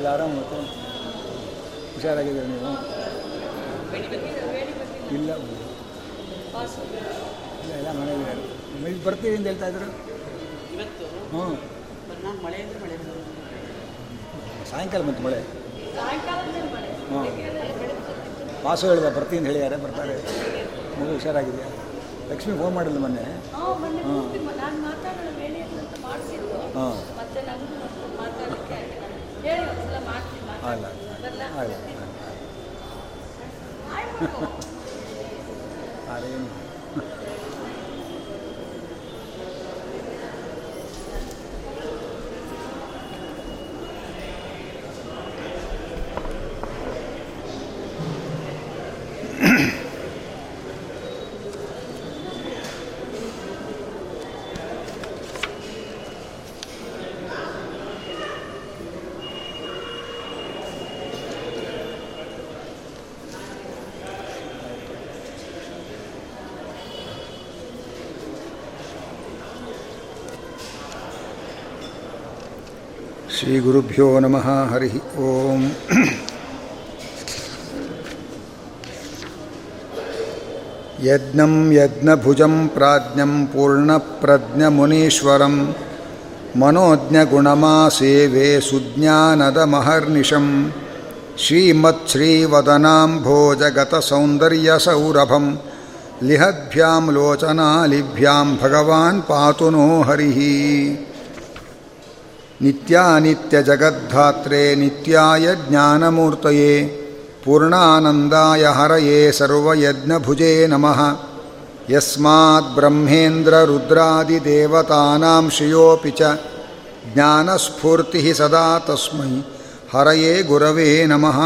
ಇಲ್ಲ ಆರಾಮ ಮತ್ತು ಹುಷಾರಾಗಿದ್ದೀರ ನೀವು? ಇಲ್ಲ. ಇಲ್ಲ ಎಲ್ಲ ಮನೆಯಲ್ಲಿ ಮನೆಗೆ ಬರ್ತೀವಿ ಅಂತ ಹೇಳ್ತಾ ಇದ್ರು? ಇವತ್ತು? ಹ್ಞೂ. ನಾನು ಮಳೆ ಮಳೆ. ಸಾಯಂಕಾಲ ಬಂತು ಮಳೆ? ಹ್ಞೂ. ವಾಸು ಹೇಳಿದ ಬರ್ತೀನಿ ಅಂತ ಹೇಳಿದ್ದಾರೆ ಬರ್ತಾರೆ. ಮಗು ಹುಷಾರಾಗಿದೆಯಾ? ಲಕ್ಷ್ಮಿ ಫೋನ್ ಮಾಡಿಲ್ಲ ಮೊನ್ನೆ. ಹ್ಞೂ ಹಾಂ ಮತ್ತೆ ನನಗೂ ಮತ್ತೆ ಮಾತಾಡೋಕ್ಕೆ ಬರಲ್ಲ ಆಗಲ್ಲ ಅದೇನು? ಶ್ರೀಗುರುಭ್ಯೋ ನಮಃ, ಹರಿ ಓಂ. ಯಜ್ಞಂ ಯಜ್ಞಭುಜಂ ಪ್ರಾಜ್ಞಂ ಪೂರ್ಣಪ್ರಜ್ಞಮುನೀಶ್ವರಂ. ಮನೋಜ್ಞಗುಣಮಾಸೇವೆ ಸುಜ್ಞಾನದ ಮಹರ್ನಿಶಂ ಶ್ರೀಮತ್ಶ್ರೀವದನಾಂಭೋಜಗತಸೌಂದರ್ಯಸೌರಭಂ. ಲಿಹದ್ಭ್ಯಾಂ ಲೋಚನಾಲಿಭ್ಯಾಂ ಭಗವಾನ್ ಪಾತು ನೋ ಹರಿಃ ನಿತ್ಯಾನಿತ್ಯಜಗದ್ಧಾತ್ರೆ ನಿತ್ಯಾಯ ಜ್ಞಾನಮೂರ್ತಯೇ ಪೂರ್ಣಾನಂದಾಯ ಹರಯೇ ಸರ್ವಯಜ್ಞಭುಜೇ ನಮಃ ಯಸ್ಮಾತ್ ಬ್ರಹ್ಮೇಂದ್ರರುದ್ರಾದಿದೇವತಾನಾಂ ಶ್ರಿಯೋಪಿ ಚ ಜ್ಞಾನಸ್ಫೂರ್ತಿ ಸದಾ ತಸ್ಮೈ ಹರಯೇ ಗುರವೇ ನಮಃ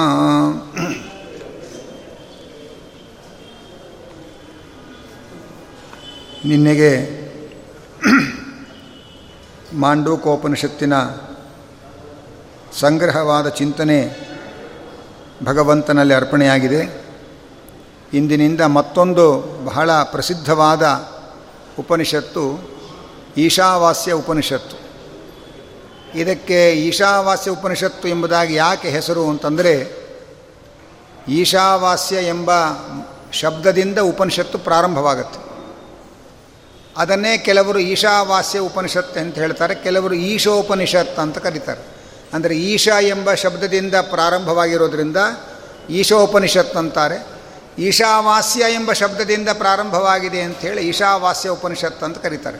ನಿನ್ನೆಗೆ ಮಾಂಡೂಕೋಪನಿಷತ್ತಿನ ಸಂಗ್ರಹವಾದ ಚಿಂತನೆ ಭಗವಂತನಲ್ಲಿ ಅರ್ಪಣೆಯಾಗಿದೆ. ಇಂದಿನಿಂದ ಮತ್ತೊಂದು ಬಹಳ ಪ್ರಸಿದ್ಧವಾದ ಉಪನಿಷತ್ತು ಈಶಾವಾಸ್ಯ ಉಪನಿಷತ್ತು. ಇದಕ್ಕೆ ಈಶಾವಾಸ್ಯ ಉಪನಿಷತ್ತು ಎಂಬುದಾಗಿ ಯಾಕೆ ಹೆಸರು ಅಂತಂದರೆ, ಈಶಾವಾಸ್ಯ ಎಂಬ ಶಬ್ದದಿಂದ ಉಪನಿಷತ್ತು ಪ್ರಾರಂಭವಾಗುತ್ತೆ. ಅದನ್ನೇ ಕೆಲವರು ಈಶಾವಾಸ್ಯ ಉಪನಿಷತ್ ಅಂತ ಹೇಳ್ತಾರೆ, ಕೆಲವರು ಈಶೋಪನಿಷತ್ ಅಂತ ಕರೀತಾರೆ. ಅಂದರೆ ಈಶಾ ಎಂಬ ಶಬ್ದದಿಂದ ಪ್ರಾರಂಭವಾಗಿರೋದ್ರಿಂದ ಈಶೋಪನಿಷತ್ ಅಂತಾರೆ. ಈಶಾವಾಸ್ಯ ಎಂಬ ಶಬ್ದದಿಂದ ಪ್ರಾರಂಭವಾಗಿದೆ ಅಂಥೇಳಿ ಈಶಾವಾಸ್ಯ ಉಪನಿಷತ್ ಅಂತ ಕರೀತಾರೆ.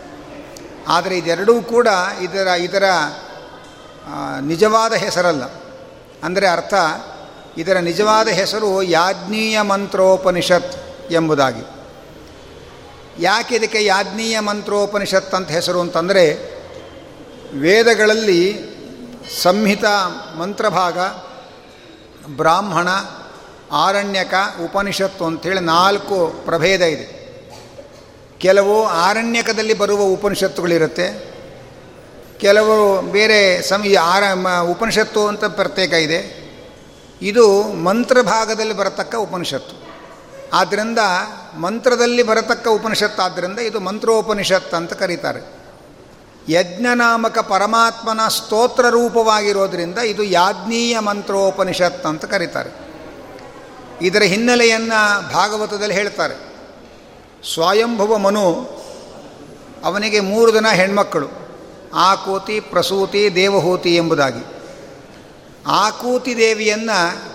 ಆದರೆ ಇದೆರಡೂ ಕೂಡ ಇದರ ಇದರ ನಿಜವಾದ ಹೆಸರಲ್ಲ. ಅಂದರೆ ಅರ್ಥ, ಇದರ ನಿಜವಾದ ಹೆಸರು ಯಾಜ್ಞೀಯ ಮಂತ್ರೋಪನಿಷತ್ ಎಂಬುದಾಗಿ. ಯಾಕೆ ಇದಕ್ಕೆ ಯಾಜ್ಞೀಯ ಮಂತ್ರೋಪನಿಷತ್ ಅಂತ ಹೆಸರು ಅಂತಂದರೆ, ವೇದಗಳಲ್ಲಿ ಸಂಹಿತ ಮಂತ್ರಭಾಗ, ಬ್ರಾಹ್ಮಣ, ಆರಣ್ಯಕ, ಉಪನಿಷತ್ತು ಅಂಥೇಳಿ ನಾಲ್ಕು ಪ್ರಭೇದ ಇದೆ. ಕೆಲವು ಆರಣ್ಯಕದಲ್ಲಿ ಬರುವ ಉಪನಿಷತ್ತುಗಳಿರುತ್ತೆ. ಕೆಲವು ಬೇರೆ ಸಂ ಆರ ಉಪನಿಷತ್ತು ಅಂತ ಪ್ರತ್ಯೇಕ ಇದೆ. ಇದು ಮಂತ್ರಭಾಗದಲ್ಲಿ ಬರತಕ್ಕ ಉಪನಿಷತ್ತು. ಆದ್ದರಿಂದ ಮಂತ್ರದಲ್ಲಿ ಬರತಕ್ಕ ಉಪನಿಷತ್ ಆದ್ದರಿಂದ ಇದು ಮಂತ್ರೋಪನಿಷತ್ ಅಂತ ಕರೀತಾರೆ. ಯಜ್ಞನಾಮಕ ಪರಮಾತ್ಮನ ಸ್ತೋತ್ರ ರೂಪವಾಗಿರೋದ್ರಿಂದ ಇದು ಯಾಜ್ಞೀಯ ಮಂತ್ರೋಪನಿಷತ್ ಅಂತ ಕರೀತಾರೆ. ಇದರ ಹಿನ್ನೆಲೆಯನ್ನು ಭಾಗವತದಲ್ಲಿ ಹೇಳ್ತಾರೆ. ಸ್ವಯಂಭವ ಮನು, ಅವನಿಗೆ ಮೂರು ದಿನ ಹೆಣ್ಮಕ್ಕಳು. ಆಕೂತಿ ಪ್ರಸೂತಿ ದೇವಹೂತಿ ಎಂಬುದಾಗಿ. ಆಕೂತಿ ದೇವಿಯನ್ನು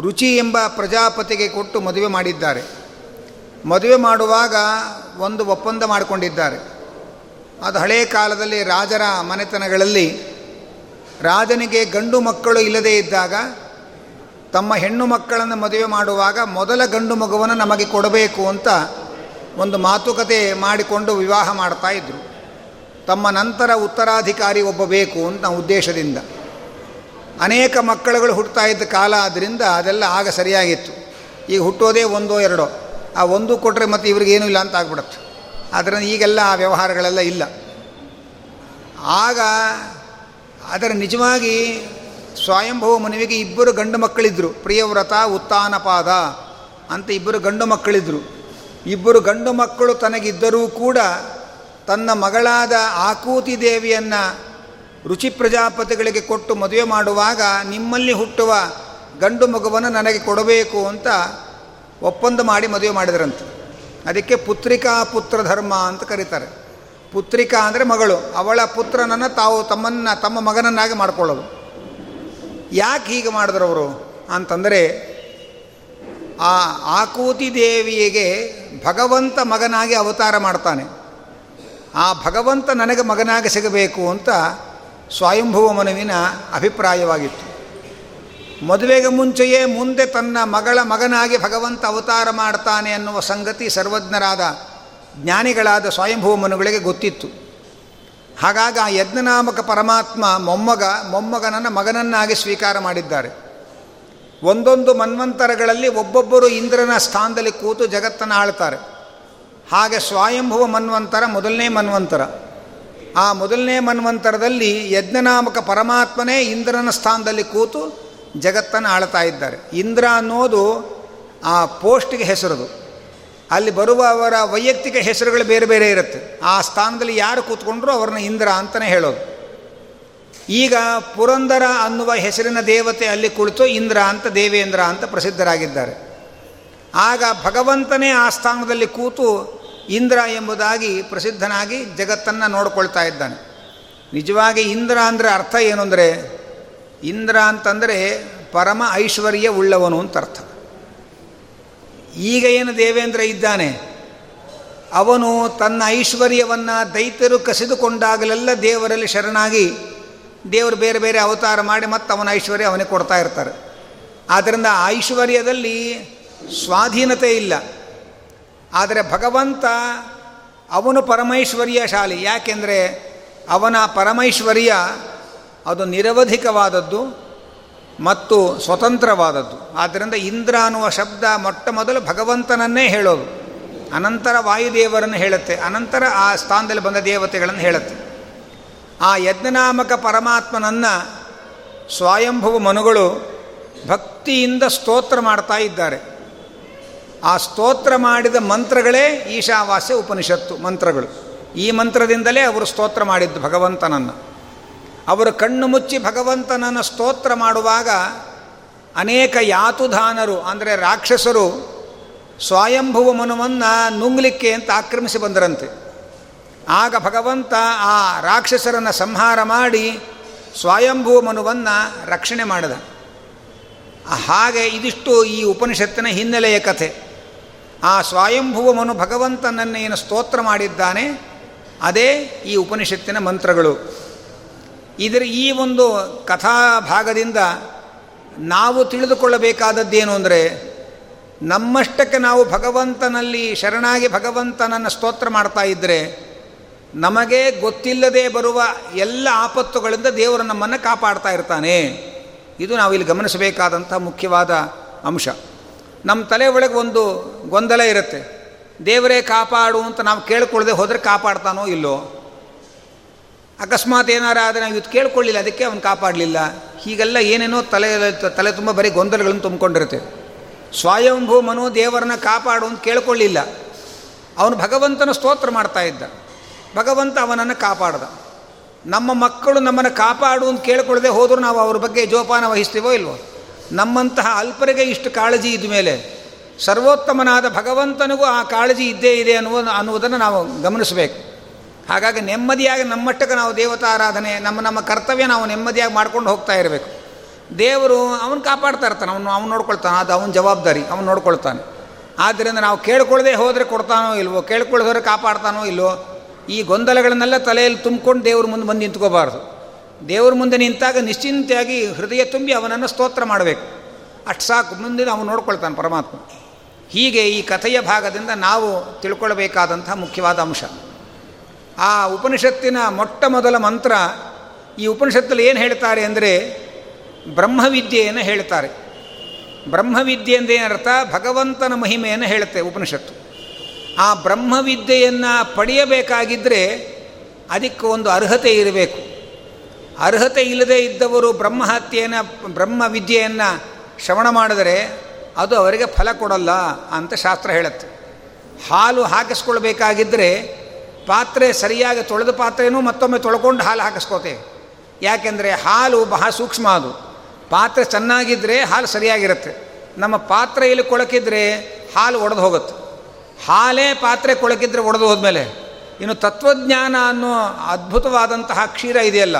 ರುಚಿ ಎಂಬ ಪ್ರಜಾಪತಿಗೆ ಕೊಟ್ಟು ಮದುವೆ ಮಾಡಿದ್ದಾರೆ. ಮದುವೆ ಮಾಡುವಾಗ ಒಂದು ಒಪ್ಪಂದ ಮಾಡಿಕೊಂಡಿದ್ದಾರೆ. ಅದು ಹಳೆಯ ಕಾಲದಲ್ಲಿ ರಾಜರ ಮನೆತನಗಳಲ್ಲಿ ರಾಜನಿಗೆ ಗಂಡು ಮಕ್ಕಳು ಇಲ್ಲದೇ ಇದ್ದಾಗ ತಮ್ಮ ಹೆಣ್ಣು ಮಕ್ಕಳನ್ನು ಮದುವೆ ಮಾಡುವಾಗ ಮೊದಲ ಗಂಡು ಮಗುವನ್ನು ನಮಗೆ ಕೊಡಬೇಕು ಅಂತ ಒಂದು ಮಾತುಕತೆ ಮಾಡಿಕೊಂಡು ವಿವಾಹ ಮಾಡ್ತಾ ಇದ್ದರು ತಮ್ಮ ನಂತರ ಉತ್ತರಾಧಿಕಾರಿ ಒಬ್ಬ ಬೇಕು ಅಂತ ಉದ್ದೇಶದಿಂದ. ಅನೇಕ ಮಕ್ಕಳುಗಳು ಹುಟ್ಟುತ್ತಾ ಇದ್ದ ಕಾಲ ಆದ್ದರಿಂದ ಅದೆಲ್ಲ ಆಗ ಸರಿಯಾಗಿತ್ತು. ಈಗ ಹುಟ್ಟೋದೇ ಒಂದೋ ಎರಡೋ. ಆ ಒಂದು ಕೊಟ್ಟರೆ ಮತ್ತು ಇವ್ರಿಗೇನೂ ಇಲ್ಲ ಅಂತ ಆಗ್ಬಿಡುತ್ತೆ. ಆದ್ದರಿಂದ ಈಗೆಲ್ಲ ಆ ವ್ಯವಹಾರಗಳೆಲ್ಲ ಇಲ್ಲ. ಆಗ ಅದರ ನಿಜವಾಗಿ ಸ್ವಯಂಭವ ಮನವಿಗೆ ಇಬ್ಬರು ಗಂಡು ಮಕ್ಕಳಿದ್ದರು ಪ್ರಿಯವ್ರತ, ಉತ್ತಾನಪಾದ ಅಂತ ಇಬ್ಬರು ಗಂಡು ಮಕ್ಕಳಿದ್ದರು ಇಬ್ಬರು ಗಂಡು ಮಕ್ಕಳು ತನಗಿದ್ದರೂ ಕೂಡ ತನ್ನ ಮಗಳಾದ ಆಕೂತಿ ದೇವಿಯನ್ನು ರುಚಿ ಪ್ರಜಾಪತಿಗಳಿಗೆ ಕೊಟ್ಟು ಮದುವೆ ಮಾಡುವಾಗ ನಿಮ್ಮಲ್ಲಿ ಹುಟ್ಟುವ ಗಂಡು ಮಗುವನ್ನು ನನಗೆ ಕೊಡಬೇಕು ಅಂತ ಒಪ್ಪಂದ ಮಾಡಿ ಮದುವೆ ಮಾಡಿದರಂತೆ. ಅದಕ್ಕೆ ಪುತ್ರಿಕಾ ಪುತ್ರ ಧರ್ಮ ಅಂತ ಕರೀತಾರೆ. ಪುತ್ರಿಕಾ ಅಂದರೆ ಮಗಳು. ಅವಳ ಪುತ್ರನನ್ನು ತಾವು ತಮ್ಮನ್ನು, ತಮ್ಮ ಮಗನನ್ನಾಗಿ ಮಾಡಿಕೊಳ್ಳೋದು. ಯಾಕೆ ಹೀಗೆ ಮಾಡಿದ್ರು ಅವರು? ಅಂತಂದರೆ ಆ ಆಕೂತಿ ದೇವಿಗೆ ಭಗವಂತ ಮಗನಾಗಿ ಅವತಾರ ಮಾಡ್ತಾನೆ. ಆ ಭಗವಂತ ನನಗೆ ಮಗನಾಗಿ ಸಿಗಬೇಕು ಅಂತ ಸ್ವಯಂಭುವ ಮನುವಿನ ಅಭಿಪ್ರಾಯವಾಗಿತ್ತು. ಮದುವೆಗೆ ಮುಂಚೆಯೇ ಮುಂದೆ ತನ್ನ ಮಗಳ ಮಗನಾಗಿ ಭಗವಂತ ಅವತಾರ ಮಾಡ್ತಾನೆ ಅನ್ನುವ ಸಂಗತಿ ಸರ್ವಜ್ಞರಾದ ಜ್ಞಾನಿಗಳಾದ ಸ್ವಯಂಭುವ ಮನುಗಳಿಗೆ ಗೊತ್ತಿತ್ತು. ಹಾಗಾಗಿ ಆ ಯಜ್ಞನಾಮಕ ಪರಮಾತ್ಮ ಮೊಮ್ಮಗ, ಮೊಮ್ಮಗನನ್ನು ಮಗನನ್ನಾಗಿ ಸ್ವೀಕಾರ ಮಾಡಿದ್ದಾರೆ. ಒಂದೊಂದು ಮನ್ವಂತರಗಳಲ್ಲಿ ಒಬ್ಬೊಬ್ಬರು ಇಂದ್ರನ ಸ್ಥಾನದಲ್ಲಿ ಕೂತು ಜಗತ್ತನ್ನು ಆಳ್ತಾರೆ. ಹಾಗೆ ಸ್ವಯಂಭುವ ಮನ್ವಂತರ ಮೊದಲನೇ ಮನ್ವಂತರ. ಆ ಮೊದಲನೇ ಮನ್ವಂತರದಲ್ಲಿ ಯಜ್ಞನಾಮಕ ಪರಮಾತ್ಮನೇ ಇಂದ್ರನ ಸ್ಥಾನದಲ್ಲಿ ಕೂತು ಜಗತ್ತನ್ನು ಆಳ್ತಾ ಇದ್ದಾರೆ. ಇಂದ್ರ ಅನ್ನೋದು ಆ ಪೋಸ್ಟಿಗೆ ಹೆಸರದು. ಅಲ್ಲಿ ಬರುವ ಅವರ ವೈಯಕ್ತಿಕ ಹೆಸರುಗಳು ಬೇರೆ ಬೇರೆ ಇರುತ್ತೆ. ಆ ಸ್ಥಾನದಲ್ಲಿ ಯಾರು ಕೂತ್ಕೊಂಡ್ರು ಅವ್ರನ್ನ ಇಂದ್ರ ಅಂತಲೇ ಹೇಳೋದು. ಈಗ ಪುರಂದರ ಅನ್ನುವ ಹೆಸರಿನ ದೇವತೆ ಅಲ್ಲಿ ಕುಳಿತು ಇಂದ್ರ ಅಂತ, ದೇವೇಂದ್ರ ಅಂತ ಪ್ರಸಿದ್ಧರಾಗಿದ್ದಾರೆ. ಆಗ ಭಗವಂತನೇ ಆ ಸ್ಥಾನದಲ್ಲಿ ಕೂತು ಇಂದ್ರ ಎಂಬುದಾಗಿ ಪ್ರಸಿದ್ಧನಾಗಿ ಜಗತ್ತನ್ನು ನೋಡ್ಕೊಳ್ತಾ ಇದ್ದಾನೆ. ನಿಜವಾಗಿ ಇಂದ್ರ ಅಂದರೆ ಅರ್ಥ ಏನು ಅಂದರೆ, ಇಂದ್ರ ಅಂತಂದರೆ ಪರಮ ಐಶ್ವರ್ಯ ಉಳ್ಳವನು ಅಂತ ಅರ್ಥ. ಈಗ ಏನು ದೇವೇಂದ್ರ ಇದ್ದಾನೆ? ಅವನು ತನ್ನ ಐಶ್ವರ್ಯವನ್ನು ದೈತ್ಯರು ಕಸಿದುಕೊಂಡಾಗಲೆಲ್ಲ ದೇವರಲ್ಲಿ ಶರಣಾಗಿ ದೇವರು ಬೇರೆ ಬೇರೆ ಅವತಾರ ಮಾಡಿ ಮತ್ತು ಅವನ ಐಶ್ವರ್ಯ ಅವನಿಗೆ ಕೊಡ್ತಾ ಇರ್ತಾರೆ. ಆದ್ದರಿಂದ ಐಶ್ವರ್ಯದಲ್ಲಿ ಸ್ವಾಧೀನತೆ ಇಲ್ಲ. ಆದರೆ ಭಗವಂತ ಅವನು ಪರಮೈಶ್ವರ್ಯಶಾಲಿ ಯಾಕೆಂದರೆ ಅವನ ಪರಮೈಶ್ವರ್ಯ ಅದು ನಿರವಧಿಕವಾದದ್ದು ಮತ್ತು ಸ್ವತಂತ್ರವಾದದ್ದು. ಆದ್ದರಿಂದ ಇಂದ್ರ ಅನ್ನುವ ಶಬ್ದ ಮೊಟ್ಟ ಮೊದಲು ಭಗವಂತನನ್ನೇ ಹೇಳೋದು. ಅನಂತರ ವಾಯುದೇವರನ್ನು ಹೇಳುತ್ತೆ. ಅನಂತರ ಆ ಸ್ಥಾನದಲ್ಲಿ ಬಂದ ದೇವತೆಗಳನ್ನು ಹೇಳುತ್ತೆ. ಆ ಯಜ್ಞನಾಮಕ ಪರಮಾತ್ಮನನ್ನು ಸ್ವಯಂಭುವ ಮನುಗಳು ಭಕ್ತಿಯಿಂದ ಸ್ತೋತ್ರ ಮಾಡ್ತಾ ಇದ್ದಾರೆ. ಆ ಸ್ತೋತ್ರ ಮಾಡಿದ ಮಂತ್ರಗಳೇ ಈಶಾವಾಸ್ಯ ಉಪನಿಷತ್ತು ಮಂತ್ರಗಳು. ಈ ಮಂತ್ರದಿಂದಲೇ ಅವರು ಸ್ತೋತ್ರ ಮಾಡಿದ್ದು ಭಗವಂತನನ್ನು. ಅವರು ಕಣ್ಣು ಮುಚ್ಚಿ ಭಗವಂತನನ್ನು ಸ್ತೋತ್ರ ಮಾಡುವಾಗ ಅನೇಕ ಯಾತುಧಾನರು, ಅಂದರೆ ರಾಕ್ಷಸರು, ಸ್ವಯಂಭುವ ಮನುವನ್ನು ನುಂಗ್ಲಿಕ್ಕೆ ಅಂತ ಆಕ್ರಮಿಸಿ ಬಂದರಂತೆ. ಆಗ ಭಗವಂತ ಆ ರಾಕ್ಷಸರನ್ನು ಸಂಹಾರ ಮಾಡಿ ಸ್ವಯಂಭುವ ಮನುವನ್ನು ರಕ್ಷಣೆ ಮಾಡಿದ. ಹಾಗೆ ಇದಿಷ್ಟು ಈ ಉಪನಿಷತ್ತಿನ ಹಿನ್ನೆಲೆಯ ಕಥೆ. ಆ ಸ್ವಯಂಭುವಮನು ಭಗವಂತನನ್ನು ಏನು ಸ್ತೋತ್ರ ಮಾಡಿದ್ದಾನೆ? ಅದೇ ಈ ಉಪನಿಷತ್ತಿನ ಮಂತ್ರಗಳು. ಇದರ ಈ ಒಂದು ಕಥಾಭಾಗದಿಂದ ನಾವು ತಿಳಿದುಕೊಳ್ಳಬೇಕಾದದ್ದೇನು ಅಂದರೆ, ನಮ್ಮಷ್ಟಕ್ಕೆ ನಾವು ಭಗವಂತನಲ್ಲಿ ಶರಣಾಗಿ ಭಗವಂತನನ್ನು ಸ್ತೋತ್ರ ಮಾಡ್ತಾ ಇದ್ದರೆ ನಮಗೆ ಗೊತ್ತಿಲ್ಲದೆ ಬರುವ ಎಲ್ಲ ಆಪತ್ತುಗಳಿಂದ ದೇವರು ನಮ್ಮನ್ನು ಕಾಪಾಡ್ತಾ ಇರ್ತಾನೆ. ಇದು ನಾವು ಇಲ್ಲಿ ಗಮನಿಸಬೇಕಾದಂಥ ಮುಖ್ಯವಾದ ಅಂಶ. ನಮ್ಮ ತಲೆ ಒಳಗೆ ಒಂದು ಗೊಂದಲ ಇರುತ್ತೆ. ದೇವರೇ ಕಾಪಾಡು ಅಂತ ನಾವು ಕೇಳ್ಕೊಳ್ಳದೆ ಹೋದರೆ ಕಾಪಾಡ್ತಾನೋ ಇಲ್ಲೋ? ಅಕಸ್ಮಾತ್ ಏನಾರ ಆದರೆ ನಾವು ಇವತ್ತು ಕೇಳ್ಕೊಳ್ಳಿಲ್ಲ, ಅದಕ್ಕೆ ಅವನು ಕಾಪಾಡಲಿಲ್ಲ. ಹೀಗೆಲ್ಲ ಏನೇನೋ ತಲೆ ತಲೆ ತುಂಬ ಬರೀ ಗೊಂದಲಗಳನ್ನು ತುಂಬಿಕೊಂಡಿರುತ್ತೆ. ಸ್ವಯಂಭೂ ಮನು ದೇವರನ್ನ ಕಾಪಾಡು ಅಂತ ಕೇಳ್ಕೊಳ್ಳಿಲ್ಲ. ಅವನು ಭಗವಂತನ ಸ್ತೋತ್ರ ಮಾಡ್ತಾ ಇದ್ದ. ಭಗವಂತ ಅವನನ್ನು ಕಾಪಾಡ್ದ. ನಮ್ಮ ಮಕ್ಕಳು ನಮ್ಮನ್ನು ಕಾಪಾಡು ಅಂತ ಕೇಳ್ಕೊಳ್ಳದೆ ಹೋದರೂ ನಾವು ಅವ್ರ ಬಗ್ಗೆ ಜೋಪಾನ ವಹಿಸ್ತೀವೋ ಇಲ್ವೋ? ನಮ್ಮಂತಹ ಅಲ್ಪರಿಗೆ ಇಷ್ಟು ಕಾಳಜಿ ಇದ್ದ ಮೇಲೆ ಸರ್ವೋತ್ತಮನಾದ ಭಗವಂತನಿಗೂ ಆ ಕಾಳಜಿ ಇದ್ದೇ ಇದೆ ಅನ್ನುವ ಅನ್ನುವುದನ್ನು ನಾವು ಗಮನಿಸಬೇಕು. ಹಾಗಾಗಿ ನೆಮ್ಮದಿಯಾಗಿ ನಮ್ಮಷ್ಟಕ್ಕೆ ನಾವು ದೇವತಾರಾಧನೆ, ನಮ್ಮ ನಮ್ಮ ಕರ್ತವ್ಯ ನಾವು ನೆಮ್ಮದಿಯಾಗಿ ಮಾಡ್ಕೊಂಡು ಹೋಗ್ತಾ ಇರಬೇಕು. ದೇವರು ಅವನು ಕಾಪಾಡ್ತಾ ಇರ್ತಾನೆ, ಅವನು ಅವನು ನೋಡ್ಕೊಳ್ತಾನೆ, ಅದು ಅವನ ಜವಾಬ್ದಾರಿ, ಅವನು ನೋಡ್ಕೊಳ್ತಾನೆ. ಆದ್ದರಿಂದ ನಾವು ಕೇಳ್ಕೊಳ್ಳದೆ ಹೋದರೆ ಕೊಡ್ತಾನೋ ಇಲ್ವೋ ಕೇಳ್ಕೊಳ್ಳೋದ್ರೆ ಕಾಪಾಡ್ತಾನೋ ಇಲ್ವೋ, ಈ ಗೊಂದಲಗಳನ್ನೆಲ್ಲ ತಲೆಯಲ್ಲಿ ತುಂಬ್ಕೊಂಡು ದೇವ್ರ ಮುಂದೆ ಬಂದು ನಿಂತ್ಕೋಬಾರ್ದು. ದೇವ್ರ ಮುಂದೆ ನಿಂತಾಗ ನಿಶ್ಚಿಂತೆಯಾಗಿ ಹೃದಯ ತುಂಬಿ ಅವನನ್ನು ಸ್ತೋತ್ರ ಮಾಡಬೇಕು. ಅಷ್ಟು ಸಾಕು, ಮುಂದಿನ ಅವನು ನೋಡ್ಕೊಳ್ತಾನೆ ಪರಮಾತ್ಮ. ಹೀಗೆ ಈ ಕಥೆಯ ಭಾಗದಿಂದ ನಾವು ತಿಳ್ಕೊಳ್ಬೇಕಾದಂಥ ಮುಖ್ಯವಾದ ಅಂಶ. ಆ ಉಪನಿಷತ್ತಿನ ಮೊಟ್ಟ ಮೊದಲ ಮಂತ್ರ, ಈ ಉಪನಿಷತ್ತಲ್ಲಿ ಏನು ಹೇಳ್ತಾರೆ ಅಂದರೆ ಬ್ರಹ್ಮವಿದ್ಯೆಯನ್ನು ಹೇಳ್ತಾರೆ. ಬ್ರಹ್ಮವಿದ್ಯೆ ಎಂದೇನರ್ಥ ಭಗವಂತನ ಮಹಿಮೆಯನ್ನು ಹೇಳುತ್ತೆ ಉಪನಿಷತ್ತು. ಆ ಬ್ರಹ್ಮವಿದ್ಯೆಯನ್ನು ಪಡೆಯಬೇಕಾಗಿದ್ದರೆ ಅದಕ್ಕೆ ಒಂದು ಅರ್ಹತೆ ಇರಬೇಕು. ಅರ್ಹತೆ ಇಲ್ಲದೆ ಇದ್ದವರು ಬ್ರಹ್ಮಹತ್ಯೆಯನ್ನು, ಬ್ರಹ್ಮವಿದ್ಯೆಯನ್ನು ಶ್ರವಣ ಮಾಡಿದರೆ ಅದು ಅವರಿಗೆ ಫಲ ಕೊಡಲ್ಲ ಅಂತ ಶಾಸ್ತ್ರ ಹೇಳುತ್ತೆ. ಹಾಲು ಹಾಕಿಸ್ಕೊಳ್ಬೇಕಾಗಿದ್ದರೆ ಪಾತ್ರೆ ಸರಿಯಾಗಿ ತೊಳೆದ ಪಾತ್ರೆನೂ ಮತ್ತೊಮ್ಮೆ ತೊಳ್ಕೊಂಡು ಹಾಲು ಹಾಕಿಸ್ಕೋತೆ. ಯಾಕೆಂದರೆ ಹಾಲು ಬಹಳ ಸೂಕ್ಷ್ಮ ಅದು. ಪಾತ್ರೆ ಚೆನ್ನಾಗಿದ್ದರೆ ಹಾಲು ಸರಿಯಾಗಿರುತ್ತೆ. ನಮ್ಮ ಪಾತ್ರೆಯಲ್ಲಿ ಕೊಳಕಿದ್ರೆ ಹಾಲು ಒಡೆದು ಹೋಗುತ್ತೆ. ಹಾಲೇ ಪಾತ್ರೆ ಕೊಳಕಿದ್ರೆ ಒಡೆದು ಹೋದ್ಮೇಲೆ ಇನ್ನು ತತ್ವಜ್ಞಾನ ಅನ್ನೋ ಅದ್ಭುತವಾದಂತಹ ಕ್ಷೀರ ಇದೆಯಲ್ಲ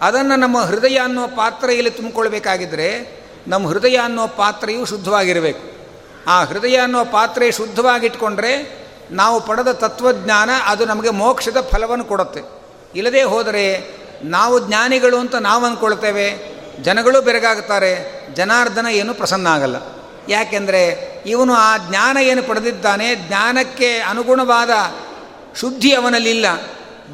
ಅದನ್ನು ನಮ್ಮ ಹೃದಯ ಅನ್ನೋ ಪಾತ್ರೆಯಲ್ಲಿ ತುಂಬಿಕೊಳ್ಬೇಕಾಗಿದ್ದರೆ ನಮ್ಮ ಹೃದಯ ಅನ್ನೋ ಪಾತ್ರೆಯು ಶುದ್ಧವಾಗಿರಬೇಕು. ಆ ಹೃದಯ ಅನ್ನೋ ಪಾತ್ರೆ ಶುದ್ಧವಾಗಿಟ್ಕೊಂಡ್ರೆ ನಾವು ಪಡೆದ ತತ್ವಜ್ಞಾನ ಅದು ನಮಗೆ ಮೋಕ್ಷದ ಫಲವನ್ನು ಕೊಡುತ್ತೆ. ಇಲ್ಲದೇ ಹೋದರೆ ನಾವು ಜ್ಞಾನಿಗಳು ಅಂತ ನಾವು ಅಂದ್ಕೊಳ್ತೇವೆ, ಜನಗಳು ಬೆರಗಾಗುತ್ತಾರೆ ಜನಾರ್ದನ ಏನು ಪ್ರಸನ್ನ ಆಗಲ್ಲ. ಯಾಕೆಂದರೆ ಇವನು ಆ ಜ್ಞಾನ ಏನು ಪಡೆದಿದ್ದಾನೆ, ಜ್ಞಾನಕ್ಕೆ ಅನುಗುಣವಾದ ಶುದ್ಧಿ ಅವನಲ್ಲಿಲ್ಲ.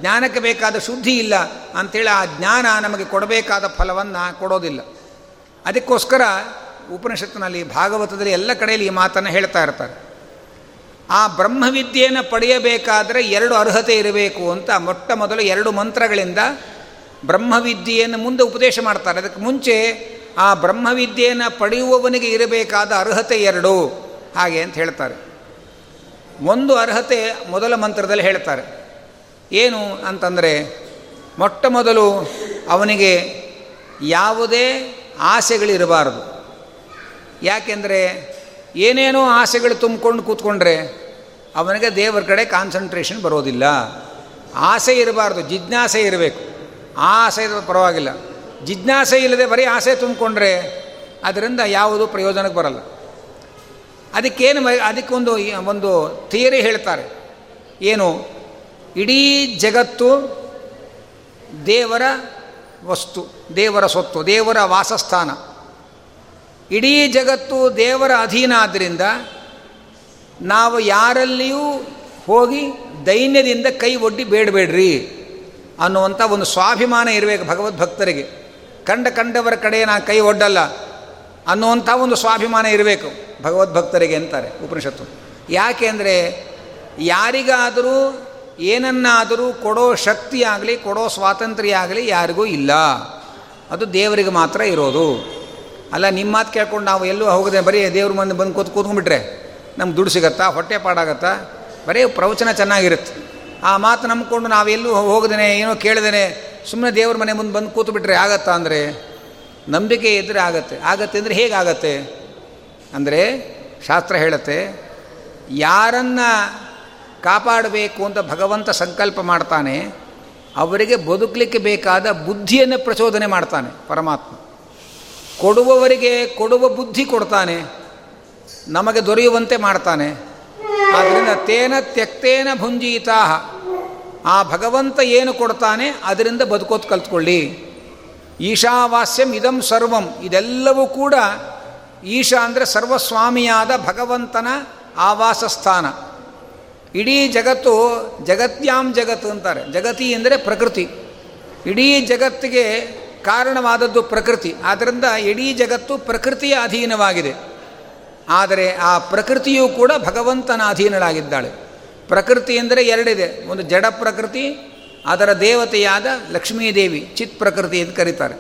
ಜ್ಞಾನಕ್ಕೆ ಬೇಕಾದ ಶುದ್ಧಿ ಇಲ್ಲ ಅಂಥೇಳಿ ಆ ಜ್ಞಾನ ನಮಗೆ ಕೊಡಬೇಕಾದ ಫಲವನ್ನು ಕೊಡೋದಿಲ್ಲ. ಅದಕ್ಕೋಸ್ಕರ ಉಪನಿಷತ್ತಿನಲ್ಲಿ ಭಾಗವತದಲ್ಲಿ ಎಲ್ಲ ಕಡೆಯಲ್ಲಿ ಈ ಮಾತನ್ನು ಹೇಳ್ತಾ ಇರ್ತಾರೆ. ಆ ಬ್ರಹ್ಮವಿದ್ಯೆಯನ್ನು ಪಡೆಯಬೇಕಾದರೆ ಎರಡು ಅರ್ಹತೆ ಇರಬೇಕು ಅಂತ ಮೊಟ್ಟ ಮೊದಲು ಎರಡು ಮಂತ್ರಗಳಿಂದ ಬ್ರಹ್ಮವಿದ್ಯೆಯನ್ನು ಮುಂದೆ ಉಪದೇಶ ಮಾಡ್ತಾರೆ. ಅದಕ್ಕೆ ಮುಂಚೆ ಆ ಬ್ರಹ್ಮವಿದ್ಯೆಯನ್ನು ಪಡೆಯುವವನಿಗೆ ಇರಬೇಕಾದ ಅರ್ಹತೆ ಎರಡು ಹಾಗೆ ಅಂತ ಹೇಳ್ತಾರೆ. ಒಂದು ಅರ್ಹತೆ ಮೊದಲ ಮಂತ್ರದಲ್ಲಿ ಹೇಳ್ತಾರೆ. ಏನು ಅಂತಂದರೆ, ಮೊಟ್ಟ ಮೊದಲು ಅವನಿಗೆ ಯಾವುದೇ ಆಸೆಗಳಿರಬಾರದು. ಯಾಕೆಂದರೆ, ಏನೇನೋ ಆಸೆಗಳು ತುಂಬಿಕೊಂಡು ಕೂತ್ಕೊಂಡ್ರೆ, ಅವನಿಗೆ ದೇವರ ಕಡೆ ಕಾನ್ಸಂಟ್ರೇಷನ್ ಬರೋದಿಲ್ಲ. ಆಸೆ ಇರಬಾರ್ದು, ಜಿಜ್ಞಾಸೆ ಇರಬೇಕು. ಆಸೆ ಪರವಾಗಿಲ್ಲ. ಜಿಜ್ಞಾಸೆ ಇಲ್ಲದೆ ಬರೀ ಆಸೆ ತುಂಬಿಕೊಂಡ್ರೆ, ಅದರಿಂದ ಯಾವುದು ಪ್ರಯೋಜನಕ್ಕೆ ಬರಲ್ಲ. ಅದಕ್ಕೇನು ಅದಕ್ಕೊಂದು ಒಂದು ಥಿಯರಿ ಹೇಳ್ತಾರೆ. ಏನು? ಇಡೀ ಜಗತ್ತು ದೇವರ ವಸ್ತು, ದೇವರ ಸ್ವತ್ತು, ದೇವರ ವಾಸಸ್ಥಾನ. ಇಡೀ ಜಗತ್ತು ದೇವರ ಅಧೀನ ಆದ್ದರಿಂದ ನಾವು ಯಾರಲ್ಲಿಯೂ ಹೋಗಿ ದೈನ್ಯದಿಂದ ಕೈ ಒಡ್ಡಿ ಬೇಡಬೇಡ್ರಿ ಅನ್ನುವಂಥ ಒಂದು ಸ್ವಾಭಿಮಾನ ಇರಬೇಕು ಭಗವದ್ಭಕ್ತರಿಗೆ. ಕಂಡ ಕಂಡವರ ಕಡೆ ನಾನು ಕೈ ಒಡ್ಡಲ್ಲ ಅನ್ನುವಂಥ ಒಂದು ಸ್ವಾಭಿಮಾನ ಇರಬೇಕು ಭಗವದ್ಭಕ್ತರಿಗೆ ಅಂತಾರೆ ಉಪನಿಷತ್ತು. ಯಾಕೆ ಅಂದರೆ ಯಾರಿಗಾದರೂ ಏನನ್ನಾದರೂ ಕೊಡೋ ಶಕ್ತಿ ಆಗಲಿ ಕೊಡೋ ಸ್ವಾತಂತ್ರ್ಯ ಆಗಲಿ ಯಾರಿಗೂ ಇಲ್ಲ. ಅದು ದೇವರಿಗೆ ಮಾತ್ರ ಇರೋದು. ಅಲ್ಲ ನಿಮ್ಮ ಮಾತು ಕೇಳ್ಕೊಂಡು ನಾವು ಎಲ್ಲೂ ಹೋಗದೆ ಬರೀ ದೇವ್ರ ಮಂದಿ ಬಂದು ಕೂತ್ ಕೂತ್ಕೊಂಡ್ಬಿಟ್ರೆ ನಮ್ಗೆ ದುಡ್ಡು ಸಿಗತ್ತಾ, ಹೊಟ್ಟೆ ಪಾಡಾಗತ್ತಾ? ಬರೀ ಪ್ರವಚನ ಚೆನ್ನಾಗಿರುತ್ತೆ. ಆ ಮಾತು ನಂಬ್ಕೊಂಡು ನಾವೆಲ್ಲೂ ಹೋಗದೇನೆ, ಏನೋ ಕೇಳ್ದೇನೆ ಸುಮ್ಮನೆ ದೇವ್ರ ಮನೆ ಮುಂದೆ ಬಂದು ಕೂತು ಬಿಟ್ರೆ ಆಗತ್ತಾ ಅಂದರೆ? ನಂಬಿಕೆ ಇದ್ದರೆ ಆಗತ್ತೆ. ಆಗತ್ತೆ ಅಂದರೆ ಹೇಗಾಗತ್ತೆ? ಅಂದರೆ ಶಾಸ್ತ್ರ ಹೇಳುತ್ತೆ, ಯಾರನ್ನು ಕಾಪಾಡಬೇಕು ಅಂತ ಭಗವಂತ ಸಂಕಲ್ಪ ಮಾಡ್ತಾನೆ, ಅವರಿಗೆ ಬದುಕಲಿಕ್ಕೆ ಬೇಕಾದ ಬುದ್ಧಿಯನ್ನು ಪ್ರಚೋದನೆ ಮಾಡ್ತಾನೆ ಪರಮಾತ್ಮ. ಕೊಡುವವರಿಗೆ ಕೊಡುವ ಬುದ್ಧಿ ಕೊಡ್ತಾನೆ, ನಮಗೆ ದೊರೆಯುವಂತೆ ಮಾಡ್ತಾನೆ. ಆದ್ದರಿಂದ ತೇನ ತ್ಯಕ್ತೇನ ಭುಂಜೀತಾ ಆ ಭಗವಂತ ಏನು ಕೊಡ್ತಾನೆ, ಅದರಿಂದ ಬದುಕೋದು ಕಲ್ತ್ಕೊಳ್ಳಿ. ಈಶಾವಾಸ್ಯಂ ಇದಂ ಸರ್ವಂ. ಇದೆಲ್ಲವೂ ಕೂಡ ಈಶಾ ಅಂದರೆ ಸರ್ವಸ್ವಾಮಿಯಾದ ಭಗವಂತನ ಆವಾಸ ಸ್ಥಾನ ಇಡೀ ಜಗತ್ತು ಜಗತ್ಯಾಂ ಜಗತ್ತು ಅಂತಾರೆ. ಜಗತಿ ಅಂದರೆ ಪ್ರಕೃತಿ. ಇಡೀ ಜಗತ್ತಿಗೆ ಕಾರಣವಾದದ್ದು ಪ್ರಕೃತಿ. ಆದ್ದರಿಂದ ಇಡೀ ಜಗತ್ತು ಪ್ರಕೃತಿಯ ಅಧೀನವಾಗಿದೆ. ಆದರೆ ಆ ಪ್ರಕೃತಿಯೂ ಕೂಡ ಭಗವಂತನ ಅಧೀನಳಾಗಿದ್ದಾಳೆ. ಪ್ರಕೃತಿ ಅಂದರೆ ಎರಡಿದೆ. ಒಂದು ಜಡ ಪ್ರಕೃತಿ, ಅದರ ದೇವತೆಯಾದ ಲಕ್ಷ್ಮೀದೇವಿ, ಚಿತ್ ಪ್ರಕೃತಿ ಎಂದು ಕರೀತಾರೆ.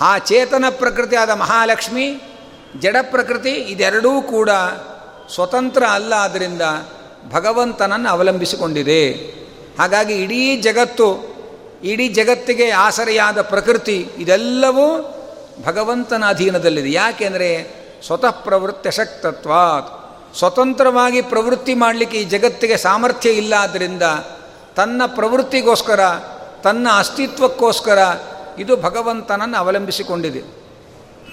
ಆ ಚೇತನ ಪ್ರಕೃತಿಯಾದ ಮಹಾಲಕ್ಷ್ಮಿ, ಜಡ ಪ್ರಕೃತಿ, ಇದೆರಡೂ ಕೂಡ ಸ್ವತಂತ್ರ ಅಲ್ಲ. ಆದ್ದರಿಂದ ಭಗವಂತನನ್ನು ಅವಲಂಬಿಸಿಕೊಂಡಿದೆ. ಹಾಗಾಗಿ ಇಡೀ ಜಗತ್ತು, ಇಡೀ ಜಗತ್ತಿಗೆ ಆಸರೆಯಾದ ಪ್ರಕೃತಿ, ಇದೆಲ್ಲವೂ ಭಗವಂತನ ಅಧೀನದಲ್ಲಿದೆ. ಯಾಕೆಂದರೆ ಸ್ವತಃ ಪ್ರವೃತ್ತಿ ಶಕ್ತತ್ವಾ ಸ್ವತಂತ್ರವಾಗಿ ಪ್ರವೃತ್ತಿ ಮಾಡಲಿಕ್ಕೆ ಈ ಜಗತ್ತಿಗೆ ಸಾಮರ್ಥ್ಯ ಇಲ್ಲ ಆದ್ದರಿಂದ ತನ್ನ ಪ್ರವೃತ್ತಿಗೋಸ್ಕರ, ತನ್ನ ಅಸ್ತಿತ್ವಕ್ಕೋಸ್ಕರ ಇದು ಭಗವಂತನನ್ನು ಅವಲಂಬಿಸಿಕೊಂಡಿದೆ.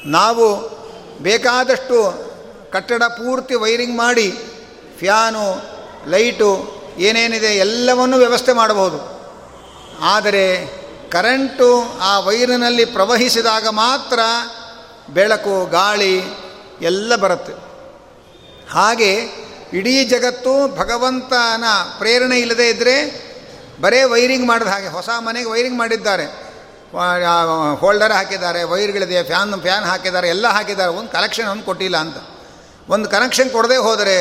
ನಾವು ಬೇಕಾದಷ್ಟು ಕಟ್ಟಡ ಪೂರ್ತಿ ವೈರಿಂಗ್ ಮಾಡಿ, ಫ್ಯಾನು ಲೈಟು, ಏನೇನಿದೆ ಎಲ್ಲವನ್ನೂ ವ್ಯವಸ್ಥೆ ಮಾಡಬಹುದು. ಆದರೆ ಕರೆಂಟು ಆ ವೈರಿನಲ್ಲಿ ಪ್ರವಹಿಸಿದಾಗ ಮಾತ್ರ ಬೆಳಕು, ಗಾಳಿ ಎಲ್ಲ ಬರುತ್ತೆ. ಹಾಗೆ ಇಡೀ ಜಗತ್ತು ಭಗವಂತನ ಪ್ರೇರಣೆ ಇಲ್ಲದೇ ಇದ್ದರೆ ಬರೇ ವೈರಿಂಗ್ ಮಾಡಿದ ಹಾಗೆ, ಹೊಸ ಮನೆಗೆ ವೈರಿಂಗ್ ಮಾಡಿದ್ದಾರೆ. ಹೋಲ್ಡರ್ ಹಾಕಿದ್ದಾರೆ, ವೈರ್ಗಳಿದೆ, ಫ್ಯಾನ್ ಫ್ಯಾನ್ ಹಾಕಿದ್ದಾರೆ, ಎಲ್ಲ ಹಾಕಿದ್ದಾರೆ, ಒಂದು ಕಲೆಕ್ಷನ್ ಒಂದು ಕೊಟ್ಟಿಲ್ಲ ಅಂತ. ಒಂದು ಕನೆಕ್ಷನ್ ಕೊಡದೇ ಹೋದರೆ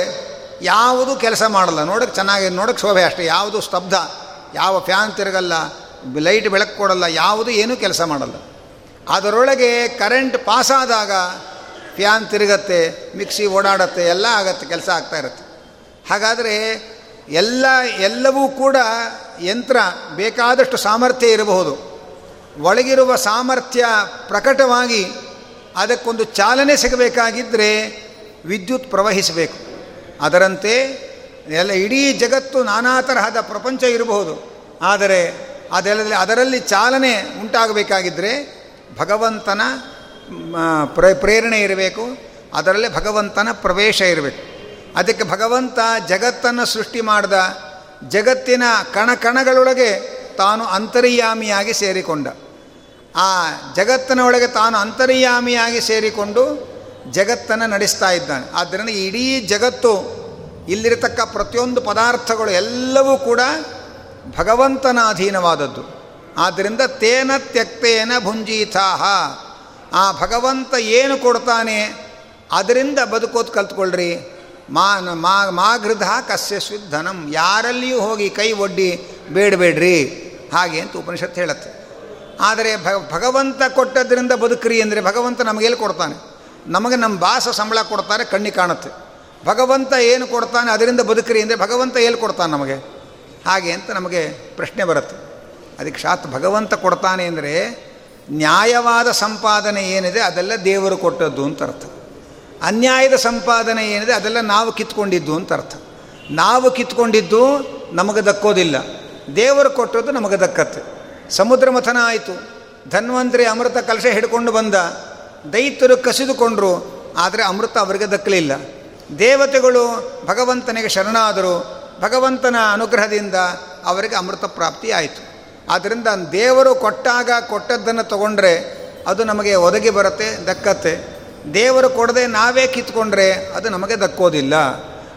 ಯಾವುದು ಕೆಲಸ ಮಾಡಲ್ಲ. ನೋಡೋಕ್ಕೆ ಚೆನ್ನಾಗಿ ನೋಡೋಕ್ಕೆ ಶೋಭೆ ಅಷ್ಟೇ. ಯಾವುದು ಸ್ತಬ್ಧ, ಯಾವ ಫ್ಯಾನ್ ತಿರುಗಲ್ಲ, ಲೈಟ್ ಬೆಳಕು ಕೊಡಲ್ಲ, ಯಾವುದು ಏನೂ ಕೆಲಸ ಮಾಡಲ್ಲ. ಅದರೊಳಗೆ ಕರೆಂಟ್ ಪಾಸಾದಾಗ ಫ್ಯಾನ್ ತಿರುಗತ್ತೆ, ಮಿಕ್ಸಿ ಓಡಾಡತ್ತೆ, ಎಲ್ಲ ಆಗತ್ತೆ, ಕೆಲಸ ಆಗ್ತಾ ಇರುತ್ತೆ. ಹಾಗಾದರೆ ಎಲ್ಲ, ಎಲ್ಲವೂ ಕೂಡ ಯಂತ್ರ ಬೇಕಾದಷ್ಟು ಸಾಮರ್ಥ್ಯ ಇರಬಹುದು. ಒಳಗಿರುವ ಸಾಮರ್ಥ್ಯ ಪ್ರಕಟವಾಗಿ ಅದಕ್ಕೊಂದು ಚಾಲನೆ ಸಿಗಬೇಕಾಗಿದ್ದರೆ ವಿದ್ಯುತ್ ಪ್ರವಹಿಸಬೇಕು. ಅದರಂತೆ ಎಲ್ಲ ಇಡೀ ಜಗತ್ತು ನಾನಾ ತರಹದ ಪ್ರಪಂಚ ಇರಬಹುದು. ಆದರೆ ಅದೆಲ್ಲ ಅದರಲ್ಲಿ ಚಾಲನೆ ಉಂಟಾಗಬೇಕಾಗಿದ್ದರೆ ಭಗವಂತನ ಪ್ರ, ಪ್ರೇರಣೆ ಇರಬೇಕು. ಅದರಲ್ಲಿ ಭಗವಂತನ ಪ್ರವೇಶ ಇರಬೇಕು. ಅದಕ್ಕೆ ಭಗವಂತ ಜಗತ್ತನ್ನು ಸೃಷ್ಟಿ ಮಾಡಿದ ಜಗತ್ತಿನ ಕಣ ಕಣಗಳೊಳಗೆ ತಾನು ಅಂತರ್ಯಾಮಿಯಾಗಿ ಸೇರಿಕೊಂಡ. ಆ ಜಗತ್ತಿನ ಒಳಗೆ ತಾನು ಅಂತರ್ಯಾಮಿಯಾಗಿ ಸೇರಿಕೊಂಡು ಜಗತ್ತನ್ನು ನಡೆಸ್ತಾ ಇದ್ದಾನೆ. ಆದ್ದರಿಂದ ಇಡೀ ಜಗತ್ತು ಇಲ್ಲಿರತಕ್ಕ ಪ್ರತಿಯೊಂದು ಪದಾರ್ಥಗಳು ಎಲ್ಲವೂ ಕೂಡ ಭಗವಂತನ ಅಧೀನವಾದದ್ದು ಆದ್ದರಿಂದ ತೇನ ತ್ಯಕ್ತೇನ ಭುಂಜೀತಾಹ. ಆ ಭಗವಂತ ಏನು ಕೊಡ್ತಾನೆ? ಅದರಿಂದ ಬದುಕೋದು ಕಲ್ತ್ಕೊಳ್ರಿ. ಮಾ ಮಾ ಮಾಗೃಧ ಕಸ್ಯ ಧನಂ ಯಾರಲ್ಲಿಯೂ ಹೋಗಿ ಕೈ ಒಡ್ಡಿ ಬೇಡಬೇಡ್ರಿ. ಹಾಗೆ ಅಂತ ಉಪನಿಷತ್ತು ಹೇಳುತ್ತೆ. ಆದರೆ ಭಗವಂತ ಕೊಟ್ಟದ್ರಿಂದ ಬದುಕ್ರಿ ಅಂದರೆ ಭಗವಂತ ನಮಗೆಲ್ಲಿ ಕೊಡ್ತಾನೆ. ನಮಗೆ ನಮ್ಮ ಬಾಸ ಸಂಬಳ ಕೊಡ್ತಾರೆ, ಕಣ್ಣಿಗೆ ಕಾಣುತ್ತೆ. ಭಗವಂತ ಏನು ಕೊಡ್ತಾನೆ ಅದರಿಂದ ಬದುಕ್ರಿ ಅಂದರೆ ಭಗವಂತ ಏನು ಕೊಡ್ತಾನೆ ನಮಗೆ? ಹಾಗೆ ಅಂತ ನಮಗೆ ಪ್ರಶ್ನೆ ಬರುತ್ತೆ. ಅದಕ್ಕೆ ಶಾತ್ ಭಗವಂತ ಕೊಡ್ತಾನೆ ಅಂದರೆ ನ್ಯಾಯವಾದ ಸಂಪಾದನೆ ಏನಿದೆ ಅದೆಲ್ಲ ದೇವರು ಕೊಟ್ಟದ್ದು ಅಂತ ಅರ್ಥ. ಅನ್ಯಾಯದ ಸಂಪಾದನೆ ಏನಿದೆ ಅದೆಲ್ಲ ನಾವು ಕಿತ್ಕೊಂಡಿದ್ದು ಅಂತ ಅರ್ಥ. ನಾವು ಕಿತ್ಕೊಂಡಿದ್ದು ನಮಗೆ ದಕ್ಕೋದಿಲ್ಲ. ದೇವರು ಕೊಟ್ಟದ್ದು ನಮಗೆ ದಕ್ಕತ್ತೆ. ಸಮುದ್ರ ಮಥನ ಆಯಿತು. ಧನ್ವಂತರಿ ಅಮೃತ ಕಲಶ ಹಿಡ್ಕೊಂಡು ಬಂದ. ದೈತ್ಯರು ಕಸಿದುಕೊಂಡ್ರು, ಆದರೆ ಅಮೃತ ಅವರಿಗೆ ದಕ್ಕಲಿಲ್ಲ. ದೇವತೆಗಳು ಭಗವಂತನಿಗೆ ಶರಣಾದರು. ಭಗವಂತನ ಅನುಗ್ರಹದಿಂದ ಅವರಿಗೆ ಅಮೃತ ಪ್ರಾಪ್ತಿ ಆಯಿತು. ಆದ್ದರಿಂದ ದೇವರು ಕೊಟ್ಟಾಗ ಕೊಟ್ಟದ್ದನ್ನು ತಗೊಂಡ್ರೆ ಅದು ನಮಗೆ ಒದಗಿ ಬರುತ್ತೆ, ದಕ್ಕತ್ತೆ. ದೇವರು ಕೊಡದೆ ನಾವೇ ಕಿತ್ಕೊಂಡ್ರೆ ಅದು ನಮಗೆ ದಕ್ಕೋದಿಲ್ಲ.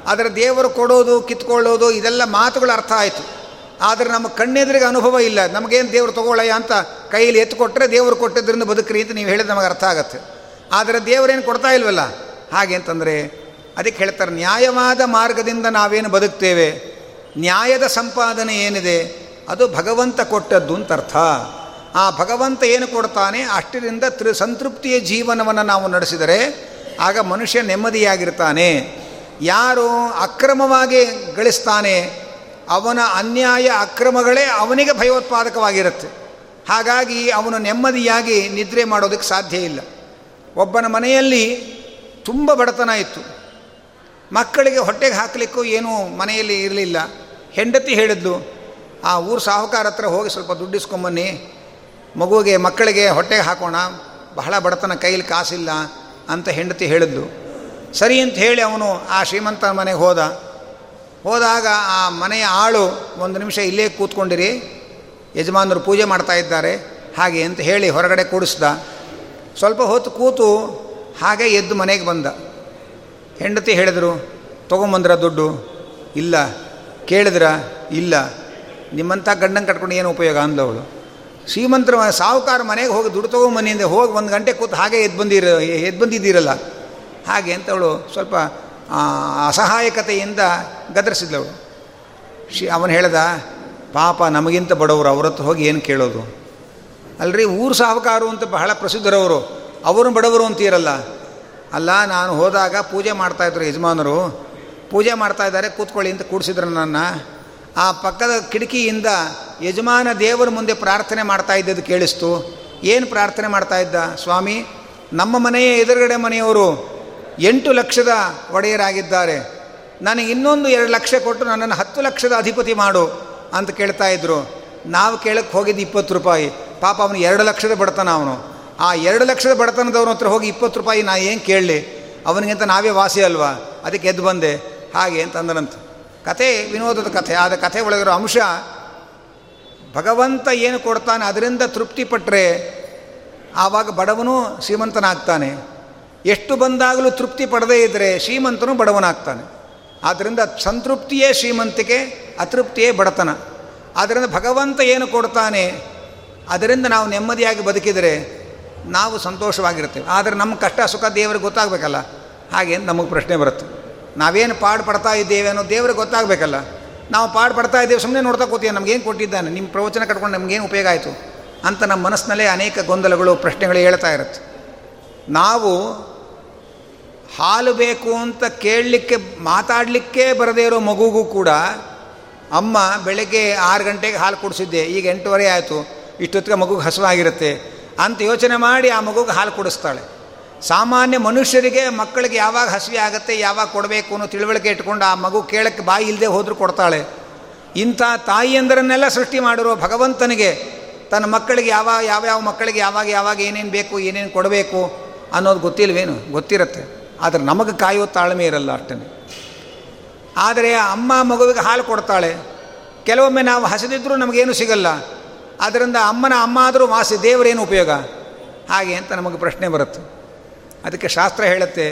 ಆದರೆ ದೇವರು ಕೊಡೋದು, ಕಿತ್ಕೊಳ್ಳೋದು ಇದೆಲ್ಲ ಮಾತುಗಳ ಅರ್ಥ ಆಯಿತು. ಆದರೆ ನಮ್ಮ ಕಣ್ಣೆದುರಿಗೆ ಅನುಭವ ಇಲ್ಲ. ನಮಗೇನು ದೇವರು ತಗೊಳ್ಳಯ್ಯ ಅಂತ ಕೈಯಲ್ಲಿ ಎತ್ತು ಕೊಟ್ಟರೆ ದೇವರು ಕೊಟ್ಟಿದ್ದರಿಂದ ಬದುಕ್ರಿ ಅಂತ ನೀವು ಹೇಳಿದ ನಮಗೆ ಅರ್ಥ ಆಗುತ್ತೆ. ಆದರೆ ದೇವರೇನು ಕೊಡ್ತಾ ಇಲ್ವಲ್ಲ? ಹಾಗೆ ಅಂತಂದರೆ ಅದಕ್ಕೆ ಹೇಳ್ತಾರೆ, ನ್ಯಾಯವಾದ ಮಾರ್ಗದಿಂದ ನಾವೇನು ಬದುಕ್ತೇವೆ? ನ್ಯಾಯದ ಸಂಪಾದನೆ ಏನಿದೆ? ಅದು ಭಗವಂತ ಕೊಟ್ಟದ್ದು ಅಂತ ಅರ್ಥ. ಆ ಭಗವಂತ ಏನು ಕೊಡ್ತಾನೆ? ಅಷ್ಟರಿಂದ ತ್ರಿ ಸಂತೃಪ್ತಿಯ ಜೀವನವನ್ನು ನಾವು ನಡೆಸಿದರೆ ಆಗ ಮನುಷ್ಯ ನೆಮ್ಮದಿಯಾಗಿರ್ತಾನೆ. ಯಾರು ಅಕ್ರಮವಾಗಿ ಗಳಿಸ್ತಾನೆ. ಅವನ ಅನ್ಯಾಯ ಅಕ್ರಮಗಳೇ ಅವನಿಗೆ ಭಯೋತ್ಪಾದಕವಾಗಿರುತ್ತೆ. ಹಾಗಾಗಿ ಅವನು ನೆಮ್ಮದಿಯಾಗಿ ನಿದ್ರೆ ಮಾಡೋದಕ್ಕೆ ಸಾಧ್ಯ ಇಲ್ಲ. ಒಬ್ಬನ ಮನೆಯಲ್ಲಿ ತುಂಬ ಬಡತನ ಇತ್ತು. ಮಕ್ಕಳಿಗೆ ಹೊಟ್ಟೆಗೆ ಹಾಕಲಿಕ್ಕೂ ಏನೂ ಮನೆಯಲ್ಲಿ ಇರಲಿಲ್ಲ. ಹೆಂಡತಿ ಹೇಳಿದ್ಲು, ಆ ಊರು ಸಾಹುಕಾರ ಹತ್ರ ಹೋಗಿ ಸ್ವಲ್ಪ ದುಡ್ಡಿಸ್ಕೊಂಬನ್ನಿ ಮಗುವಿಗೆ, ಮಕ್ಕಳಿಗೆ ಹೊಟ್ಟೆಗೆ ಹಾಕೋಣ. ಬಹಳ ಬಡತನ, ಕೈಲಿ ಕಾಸಿಲ್ಲ ಅಂತ ಹೆಂಡತಿ ಹೇಳಿದ್ಲು. ಸರಿ ಅಂತ ಹೇಳಿ ಅವನು ಆ ಶ್ರೀಮಂತನ ಮನೆಗೆ ಹೋದ. ಹೋದಾಗ ಆ ಮನೆಯ ಆಳು ಒಂದು ನಿಮಿಷ ಇಲ್ಲೇ ಕೂತ್ಕೊಂಡಿರಿ, ಯಜಮಾನರು ಪೂಜೆ ಮಾಡ್ತಾ ಇದ್ದಾರೆ, ಹಾಗೆ ಅಂತ ಹೇಳಿ ಹೊರಗಡೆ ಕೂಡಿಸ್ದ. ಸ್ವಲ್ಪ ಹೊತ್ತು ಕೂತು ಹಾಗೆ ಎದ್ದು ಮನೆಗೆ ಬಂದ. ಹೆಂಡತಿ ಹೇಳಿದರು, ತೊಗೊಂಬಂದ್ರ ದುಡ್ಡು? ಇಲ್ಲ. ಕೇಳಿದ್ರ? ಇಲ್ಲ. ನಿಮ್ಮಂಥ ಗಂಡನ ಕಟ್ಕೊಂಡು ಏನು ಉಪಯೋಗ ಅಂದವಳು ಶ್ರೀಮಂತರ ಸಾಹುಕಾರ ಮನೆಗೆ ಹೋಗಿ ದುಡ್ಡು ತಗೊಂಡು ಮನೆಯಿಂದ ಹೋಗಿ ಒಂದು ಗಂಟೆ ಕೂತು ಹಾಗೆ ಎದ್ದು ಬಂದಿರ, ಎದ್ದು ಬಂದಿದ್ದೀರಲ್ಲ. ಹಾಗೆ ಅಂತವಳು ಸ್ವಲ್ಪ ಅಸಹಾಯಕತೆಯಿಂದ ಗದರಿಸಿದ್ಲವಳು ಶಿ ಅವನು ಹೇಳ್ದ, ಪಾಪ ನಮಗಿಂತ ಬಡವರು ಅವ್ರ ಹತ್ರ ಹೋಗಿ ಏನು ಕೇಳೋದು? ಅಲ್ರಿ, ಊರು ಸಾಹುಕಾರು ಅಂತ ಬಹಳ ಪ್ರಸಿದ್ಧರವರು. ಅವರು ಬಡವರು ಅಂತೀರಲ್ಲ ಅಲ್ಲ, ನಾನು ಹೋದಾಗ ಪೂಜೆ ಮಾಡ್ತಾಯಿದ್ರು ಯಜಮಾನರು. ಪೂಜೆ ಮಾಡ್ತಾಯಿದ್ದಾರೆ ಕೂತ್ಕೊಳ್ಳಿ ಅಂತ ಕೂಡಿಸಿದ್ರು ನನ್ನ. ಆ ಪಕ್ಕದ ಕಿಟಕಿಯಿಂದ ಯಜಮಾನ ದೇವರ ಮುಂದೆ ಪ್ರಾರ್ಥನೆ ಮಾಡ್ತಾ ಇದ್ದದ್ದು ಕೇಳಿಸ್ತು. ಏನು ಪ್ರಾರ್ಥನೆ ಮಾಡ್ತಾ ಇದ್ದ? ಸ್ವಾಮಿ, ನಮ್ಮ ಮನೆಯ ಎದುರುಗಡೆ ಮನೆಯವರು ಎಂಟು ಲಕ್ಷದ ಒಡೆಯರಾಗಿದ್ದಾರೆ. ನನಗೆ ಇನ್ನೊಂದು ಎರಡು ಲಕ್ಷ ಕೊಟ್ಟು ನನ್ನನ್ನು ಹತ್ತು ಲಕ್ಷದ ಅಧಿಪತಿ ಮಾಡು ಅಂತ ಕೇಳ್ತಾ ಇದ್ರು. ನಾವು ಕೇಳಕ್ಕೆ ಹೋಗಿದ್ದು ಇಪ್ಪತ್ತು ರೂಪಾಯಿ. ಪಾಪ ಅವನು ಎರಡು ಲಕ್ಷದ ಬಡತನ ಅವನು. ಆ ಎರಡು ಲಕ್ಷದ ಬಡತನದವ್ರ ಹತ್ರ ಹೋಗಿ ಇಪ್ಪತ್ತು ರೂಪಾಯಿ ನಾ ಏನು ಕೇಳಲಿ? ಅವನಿಗಿಂತ ನಾವೇ ವಾಸಿ ಅಲ್ವಾ? ಅದಕ್ಕೆ ಎದ್ದು ಬಂದೆ. ಹಾಗೆ ಅಂತಂದನಂತ ಕಥೆ, ವಿನೋದದ ಕಥೆ. ಆದ ಕಥೆ ಒಳಗಿರೋ ಅಂಶ, ಭಗವಂತ ಏನು ಕೊಡ್ತಾನೆ ಅದರಿಂದ ತೃಪ್ತಿಪಟ್ಟರೆ ಆವಾಗ ಬಡವನು ಶ್ರೀಮಂತನಾಗ್ತಾನೆ. ಎಷ್ಟು ಬಂದಾಗಲೂ ತೃಪ್ತಿ ಪಡದೇ ಇದ್ದರೆ ಶ್ರೀಮಂತನು ಬಡವನಾಗ್ತಾನೆ. ಆದ್ದರಿಂದ ಸಂತೃಪ್ತಿಯೇ ಶ್ರೀಮಂತಿಕೆ, ಅತೃಪ್ತಿಯೇ ಬಡತನ. ಆದ್ದರಿಂದ ಭಗವಂತ ಏನು ಕೊಡ್ತಾನೆ, ಅದರಿಂದ ನಾವು ನೆಮ್ಮದಿಯಾಗಿ ಬದುಕಿದರೆ ನಾವು ಸಂತೋಷವಾಗಿರ್ತೇವೆ ಆದರೆ ನಮ್ಮ ಕಷ್ಟ, ಸುಖ ದೇವರಿಗೆ ಗೊತ್ತಾಗಬೇಕಲ್ಲ. ಹಾಗೆ ನಮಗೆ ಪ್ರಶ್ನೆ ಬರುತ್ತೆ. ನಾವೇನು ಪಾಡು ಪಡ್ತಾ ಇದ್ದೇವೆ ಅನ್ನೋ ದೇವ್ರಿಗೆ ಗೊತ್ತಾಗಬೇಕಲ್ಲ. ನಾವು ಪಾಡು ಪಡ್ತಾ ಇದ್ದೇವೆ ಸುಮ್ಮನೆ ನೋಡ್ತಾ ಕೂತೀವಿ ನಮಗೇನು ಕೊಟ್ಟಿದ್ದಾನೆ? ನಿಮ್ಮ ಪ್ರವಚನ ಕಟ್ಕೊಂಡು ನಮಗೇನು ಉಪಯೋಗ ಆಯಿತು? ಅಂತ ನಮ್ಮ ಮನಸ್ಸಿನಲ್ಲೇ ಅನೇಕ ಗೊಂದಲಗಳು, ಪ್ರಶ್ನೆಗಳು ಹೇಳ್ತಾ ಇರುತ್ತೆ. ನಾವು ಹಾಲು ಬೇಕು ಅಂತ ಕೇಳಲಿಕ್ಕೆ, ಮಾತಾಡಲಿಕ್ಕೆ ಬರದೇ ಇರೋ ಮಗುಗೂ ಕೂಡ, ಅಮ್ಮ ಬೆಳಗ್ಗೆ ಆರು ಗಂಟೆಗೆ ಹಾಲು ಕುಡಿಸಿದ್ದೆ, ಈಗ ಎಂಟುವರೆ ಆಯಿತು, ಇಷ್ಟೊತ್ತಿಗೆ ಮಗುಗೆ ಹಸುವಾಗಿರುತ್ತೆ ಅಂತ ಯೋಚನೆ ಮಾಡಿ ಆ ಮಗುಗೆ ಹಾಲು ಕುಡಿಸ್ತಾಳೆ. ಸಾಮಾನ್ಯ ಮನುಷ್ಯರಿಗೆ ಮಕ್ಕಳಿಗೆ ಯಾವಾಗ ಹಸಿವೆ ಆಗುತ್ತೆ, ಯಾವಾಗ ಕೊಡಬೇಕು ಅನ್ನೋ ತಿಳುವಳಿಕೆ ಇಟ್ಕೊಂಡು ಆ ಮಗು ಕೇಳಕ್ಕೆ ಬಾಯಿ ಇಲ್ಲದೆ ಹೋದರೂ ಕೊಡ್ತಾಳೆ. ಇಂಥ ತಾಯಿಯಂದರನ್ನೆಲ್ಲ ಸೃಷ್ಟಿ ಮಾಡಿರುವ ಭಗವಂತನಿಗೆ, ತನ್ನ ಮಕ್ಕಳಿಗೆ ಯಾವ ಯಾವ್ಯಾವ ಮಕ್ಕಳಿಗೆ ಯಾವಾಗ ಯಾವಾಗ ಏನೇನು ಬೇಕು, ಏನೇನು ಕೊಡಬೇಕು ಅನ್ನೋದು ಗೊತ್ತಿಲ್ವೇನು? ಗೊತ್ತಿರುತ್ತೆ. ಆದರೆ ನಮಗೆ ಕಾಯೋ ತಾಳ್ಮೆ ಇರಲ್ಲ ಅಷ್ಟೇ ಆದರೆ ಅಮ್ಮ ಮಗುವಿಗೆ ಹಾಲು ಕೊಡ್ತಾಳೆ. ಕೆಲವೊಮ್ಮೆ ನಾವು ಹಸಿದಿದ್ದರೂ ನಮಗೇನು ಸಿಗಲ್ಲ. ಅದರಿಂದ ಅಮ್ಮನ ಅಮ್ಮ ಆದರೂ ವಾಸಿ ದೇವರೇನು ಉಪಯೋಗ? ಹಾಗೆ ಅಂತ ನಮಗೆ ಪ್ರಶ್ನೆ ಬರುತ್ತೆ. ಅದಕ್ಕೆ ಶಾಸ್ತ್ರ ಹೇಳುತ್ತೆ,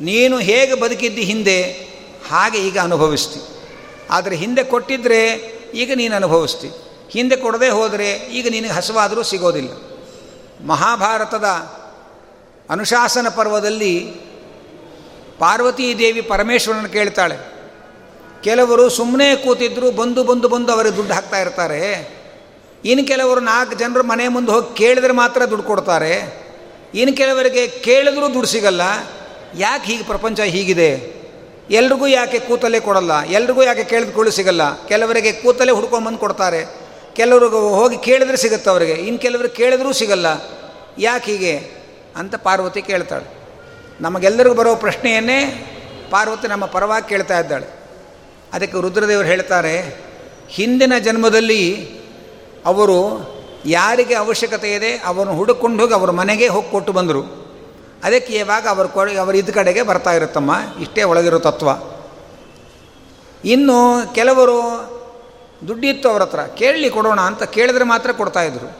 ನೀನು ಹೇಗೆ ಬದುಕಿದ್ದಿ ಹಿಂದೆ, ಹಾಗೆ ಈಗ ಅನುಭವಿಸ್ತಿ. ಆದರೆ ಹಿಂದೆ ಕೊಟ್ಟಿದ್ದರೆ ಈಗ ನೀನು ಅನುಭವಿಸ್ತಿ. ಹಿಂದೆ ಕೊಡದೆ ಹೋದರೆ ಈಗ ನಿನಗೆ ಹಸುವಾದರೂ ಸಿಗೋದಿಲ್ಲ. ಮಹಾಭಾರತದ ಅನುಶಾಸನ ಪರ್ವದಲ್ಲಿ ಪಾರ್ವತೀ ದೇವಿ ಪರಮೇಶ್ವರನ ಕೇಳ್ತಾಳೆ. ಕೆಲವರು ಸುಮ್ಮನೆ ಕೂತಿದ್ರು, ಬಂದು ಬಂದು ಬಂದು ಅವರಿಗೆ ದುಡ್ಡು ಹಾಕ್ತಾ ಇರ್ತಾರೆ. ಇನ್ನು ಕೆಲವರು ನಾಲ್ಕು ಜನರು ಮನೆ ಮುಂದೆ ಹೋಗಿ ಕೇಳಿದ್ರೆ ಮಾತ್ರ ದುಡ್ಡು ಕೊಡ್ತಾರೆ. ಇನ್ನು ಕೆಲವರಿಗೆ ಕೇಳಿದ್ರೂ ದುಡ್ಡು ಸಿಗಲ್ಲ. ಯಾಕೆ ಹೀಗೆ ಪ್ರಪಂಚ ಹೀಗಿದೆ? ಎಲ್ರಿಗೂ ಯಾಕೆ ಕೂತಲ್ಲೇ ಕೊಡಲ್ಲ? ಎಲ್ರಿಗೂ ಯಾಕೆ ಕೇಳಿದ್ಕೊಳ್ಳು ಸಿಗಲ್ಲ? ಕೆಲವರಿಗೆ ಕೂತಲ್ಲೇ ಹುಡ್ಕೊಂಬಂದು ಕೊಡ್ತಾರೆ. ಕೆಲವ್ರಿಗೆ ಹೋಗಿ ಕೇಳಿದ್ರೆ ಸಿಗುತ್ತೆ ಅವರಿಗೆ. ಇನ್ನು ಕೆಲವರು ಕೇಳಿದ್ರೂ ಸಿಗಲ್ಲ. ಯಾಕೆ ಹೀಗೆ? ಅಂತ ಪಾರ್ವತಿ ಕೇಳ್ತಾಳೆ. ನಮಗೆಲ್ಲರಿಗೂ ಬರೋ ಪ್ರಶ್ನೆಯನ್ನೇ ಪಾರ್ವತಿ ನಮ್ಮ ಪರವಾಗಿ ಕೇಳ್ತಾ ಇದ್ದಾಳೆ. ಅದಕ್ಕೆ ರುದ್ರದೇವರು ಹೇಳ್ತಾರೆ, ಹಿಂದಿನ ಜನ್ಮದಲ್ಲಿ ಅವರು ಯಾರಿಗೆ ಅವಶ್ಯಕತೆ ಇದೆ ಅವನು ಹುಡುಕೊಂಡು ಹೋಗಿ ಅವ್ರ ಮನೆಗೆ ಹೋಗಿ ಕೊಟ್ಟು ಬಂದರು. ಅದಕ್ಕೆ ಇವಾಗ ಅವರು ಕೊ ಅವರು ಇದ್ದ ಕಡೆಗೆ ಬರ್ತಾ ಇರುತ್ತಮ್ಮ, ಇಷ್ಟೇ ಒಳಗಿರೋ ತತ್ವ. ಇನ್ನು ಕೆಲವರು ದುಡ್ಡಿತ್ತು ಅವ್ರ ಹತ್ರ ಕೇಳಲಿ ಕೊಡೋಣ ಅಂತ ಕೇಳಿದ್ರೆ ಮಾತ್ರ ಕೊಡ್ತಾಯಿದ್ರು